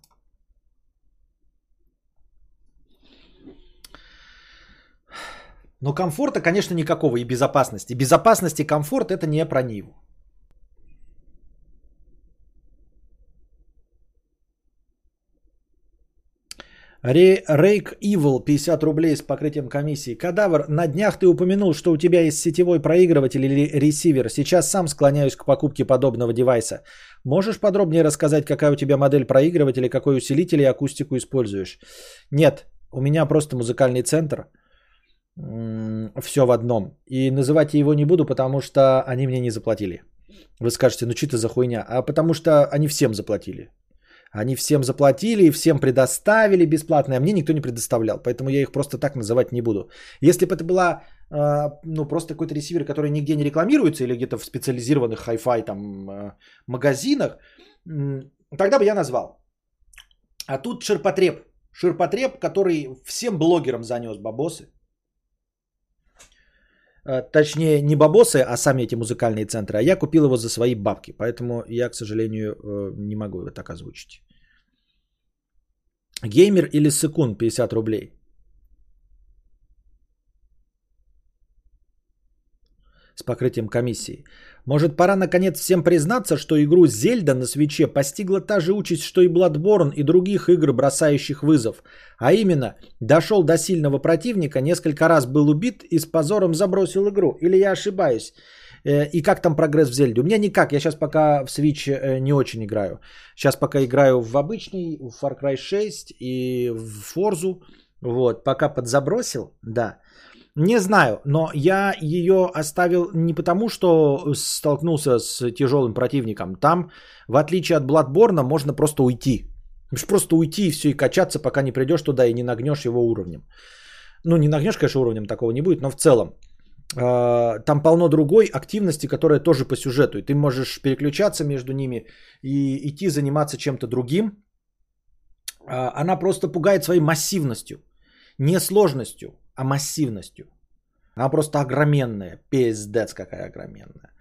Но комфорта, конечно, никакого и безопасности. Безопасность и комфорт это не про Ниву. Рейк Evil 50 рублей с покрытием комиссии. Кадавр, на днях ты упомянул, что у тебя есть сетевой проигрыватель или ресивер. Сейчас сам склоняюсь к покупке подобного девайса. Можешь подробнее рассказать, какая у тебя модель проигрывателя, какой усилитель и акустику используешь? Нет, у меня просто музыкальный центр. все в одном. И называть я его не буду, потому что они мне не заплатили. Вы скажете, ну что это за хуйня? А потому что они всем заплатили. Они всем заплатили, всем предоставили бесплатно, а мне никто не предоставлял. Поэтому я их просто так называть не буду. Если бы это была а, ну, просто какой-то ресивер, который нигде не рекламируется или где-то в специализированных хай-фай там а, магазинах, тогда бы я назвал. А тут ширпотреб. Ширпотреб, который всем блогерам занес бабосы. А, точнее, не бабосы, а сами эти музыкальные центры. А я купил его за свои бабки. Поэтому я, к сожалению, э, не могу его так озвучить. Геймер или секунд 50 рублей. с покрытием комиссии. Может, пора наконец всем признаться, что игру Зельда на свече постигла та же участь, что и Bloodborne и других игр, бросающих вызов. А именно, дошел до сильного противника, несколько раз был убит и с позором забросил игру. Или я ошибаюсь? Э, и как там прогресс в Зельде? У меня никак, я сейчас пока в Switch э, не очень играю. Сейчас пока играю в обычный, в Far Cry 6 и в Forza. Вот, пока подзабросил, да. Не знаю, но я ее оставил не потому, что столкнулся с тяжелым противником. Там, в отличие от Bloodborne, можно просто уйти. Просто уйти и все, и качаться, пока не придешь туда и не нагнешь его уровнем. Ну, не нагнешь, конечно, уровнем такого не будет, но в целом. Э, там полно другой активности, которая тоже по сюжету. И ты можешь переключаться между ними и идти заниматься чем-то другим. Э, она просто пугает своей массивностью. Не сложностью, а массивностью. Она просто огроменная, пиздец какая огроменная.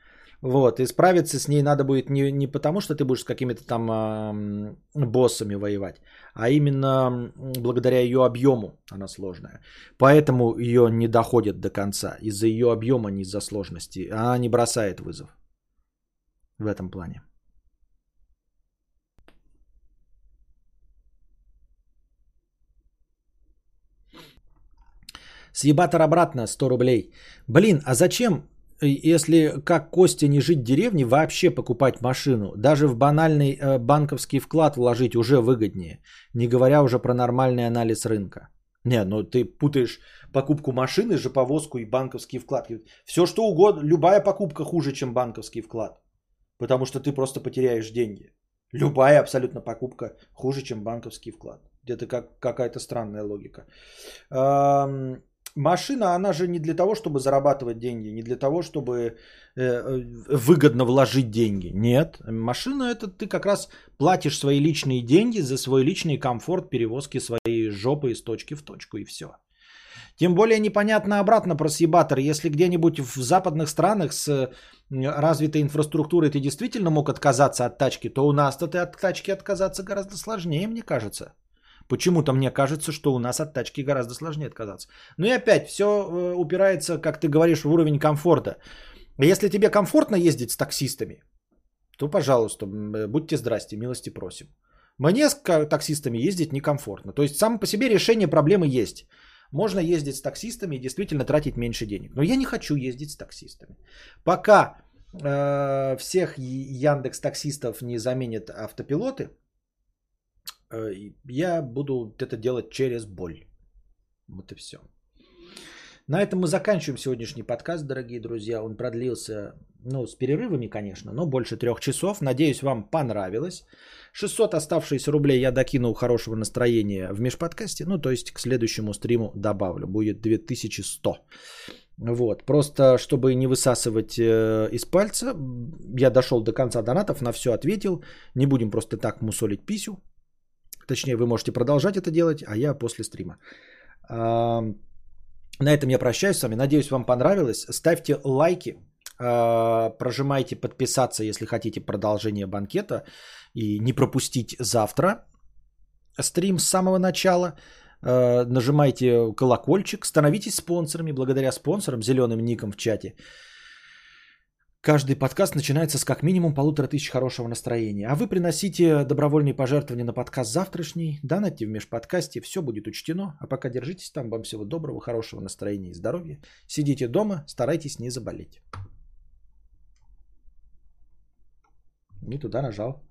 Вот, и справиться с ней надо будет не, не потому, что ты будешь с какими-то там э, боссами воевать, а именно благодаря ее объему она сложная. Поэтому ее не доходят до конца. Из-за ее объема, не из-за сложности. Она не бросает вызов в этом плане. Съебатор обратно 100 рублей. Блин, а зачем, э, если как Костя не жить в деревне, вообще покупать машину? Даже в банальный э, банковский вклад вложить уже выгоднее. Не говоря уже про нормальный анализ рынка. Не, ну ты путаешь покупку машины, же повозку и банковский вклад. Все что угодно, любая покупка хуже, чем банковский вклад. Потому что ты просто потеряешь деньги. Любая абсолютно покупка хуже, чем банковский вклад. Это как какая-то странная логика. Машина, она же не для того, чтобы зарабатывать деньги, не для того, чтобы э, э, выгодно вложить деньги. Нет, машина это ты как раз платишь свои личные деньги за свой личный комфорт перевозки своей жопы из точки в точку и все. Тем более непонятно обратно про съебатор. Если где-нибудь в западных странах с развитой инфраструктурой ты действительно мог отказаться от тачки, то у нас-то ты от тачки отказаться гораздо сложнее, мне кажется. Почему-то мне кажется, что у нас от тачки гораздо сложнее отказаться. Ну и опять, все э, упирается, как ты говоришь, в уровень комфорта. Если тебе комфортно ездить с таксистами, то, пожалуйста, э, будьте здрасте, милости просим. Мне с таксистами ездить некомфортно. То есть само по себе решение проблемы есть. Можно ездить с таксистами и действительно тратить меньше денег. Но я не хочу ездить с таксистами. Пока э, всех Яндекс таксистов не заменят автопилоты, я буду это делать через боль. Вот и все. На этом мы заканчиваем сегодняшний подкаст, дорогие друзья. Он продлился, ну, с перерывами, конечно, но больше трех часов. Надеюсь, вам понравилось. 600 оставшиеся рублей я докинул хорошего настроения в межподкасте. Ну, то есть к следующему стриму добавлю. Будет 2100. Вот, просто чтобы не высасывать э, из пальца, я дошел до конца донатов, на все ответил. Не будем просто так мусолить писю. Точнее, вы можете продолжать это делать, а я после стрима. На этом я прощаюсь с вами. Надеюсь, вам понравилось. Ставьте лайки, а, прожимайте подписаться, если хотите продолжение банкета и не пропустить завтра стрим с самого начала. А, нажимайте колокольчик, становитесь спонсорами. Благодаря спонсорам, зеленым ником в чате, Каждый подкаст начинается с как минимум полутора тысяч хорошего настроения. А вы приносите добровольные пожертвования на подкаст завтрашний, донатьте в межподкасте, все будет учтено. А пока держитесь там, вам всего доброго, хорошего настроения и здоровья. Сидите дома, старайтесь не заболеть. Не туда нажал.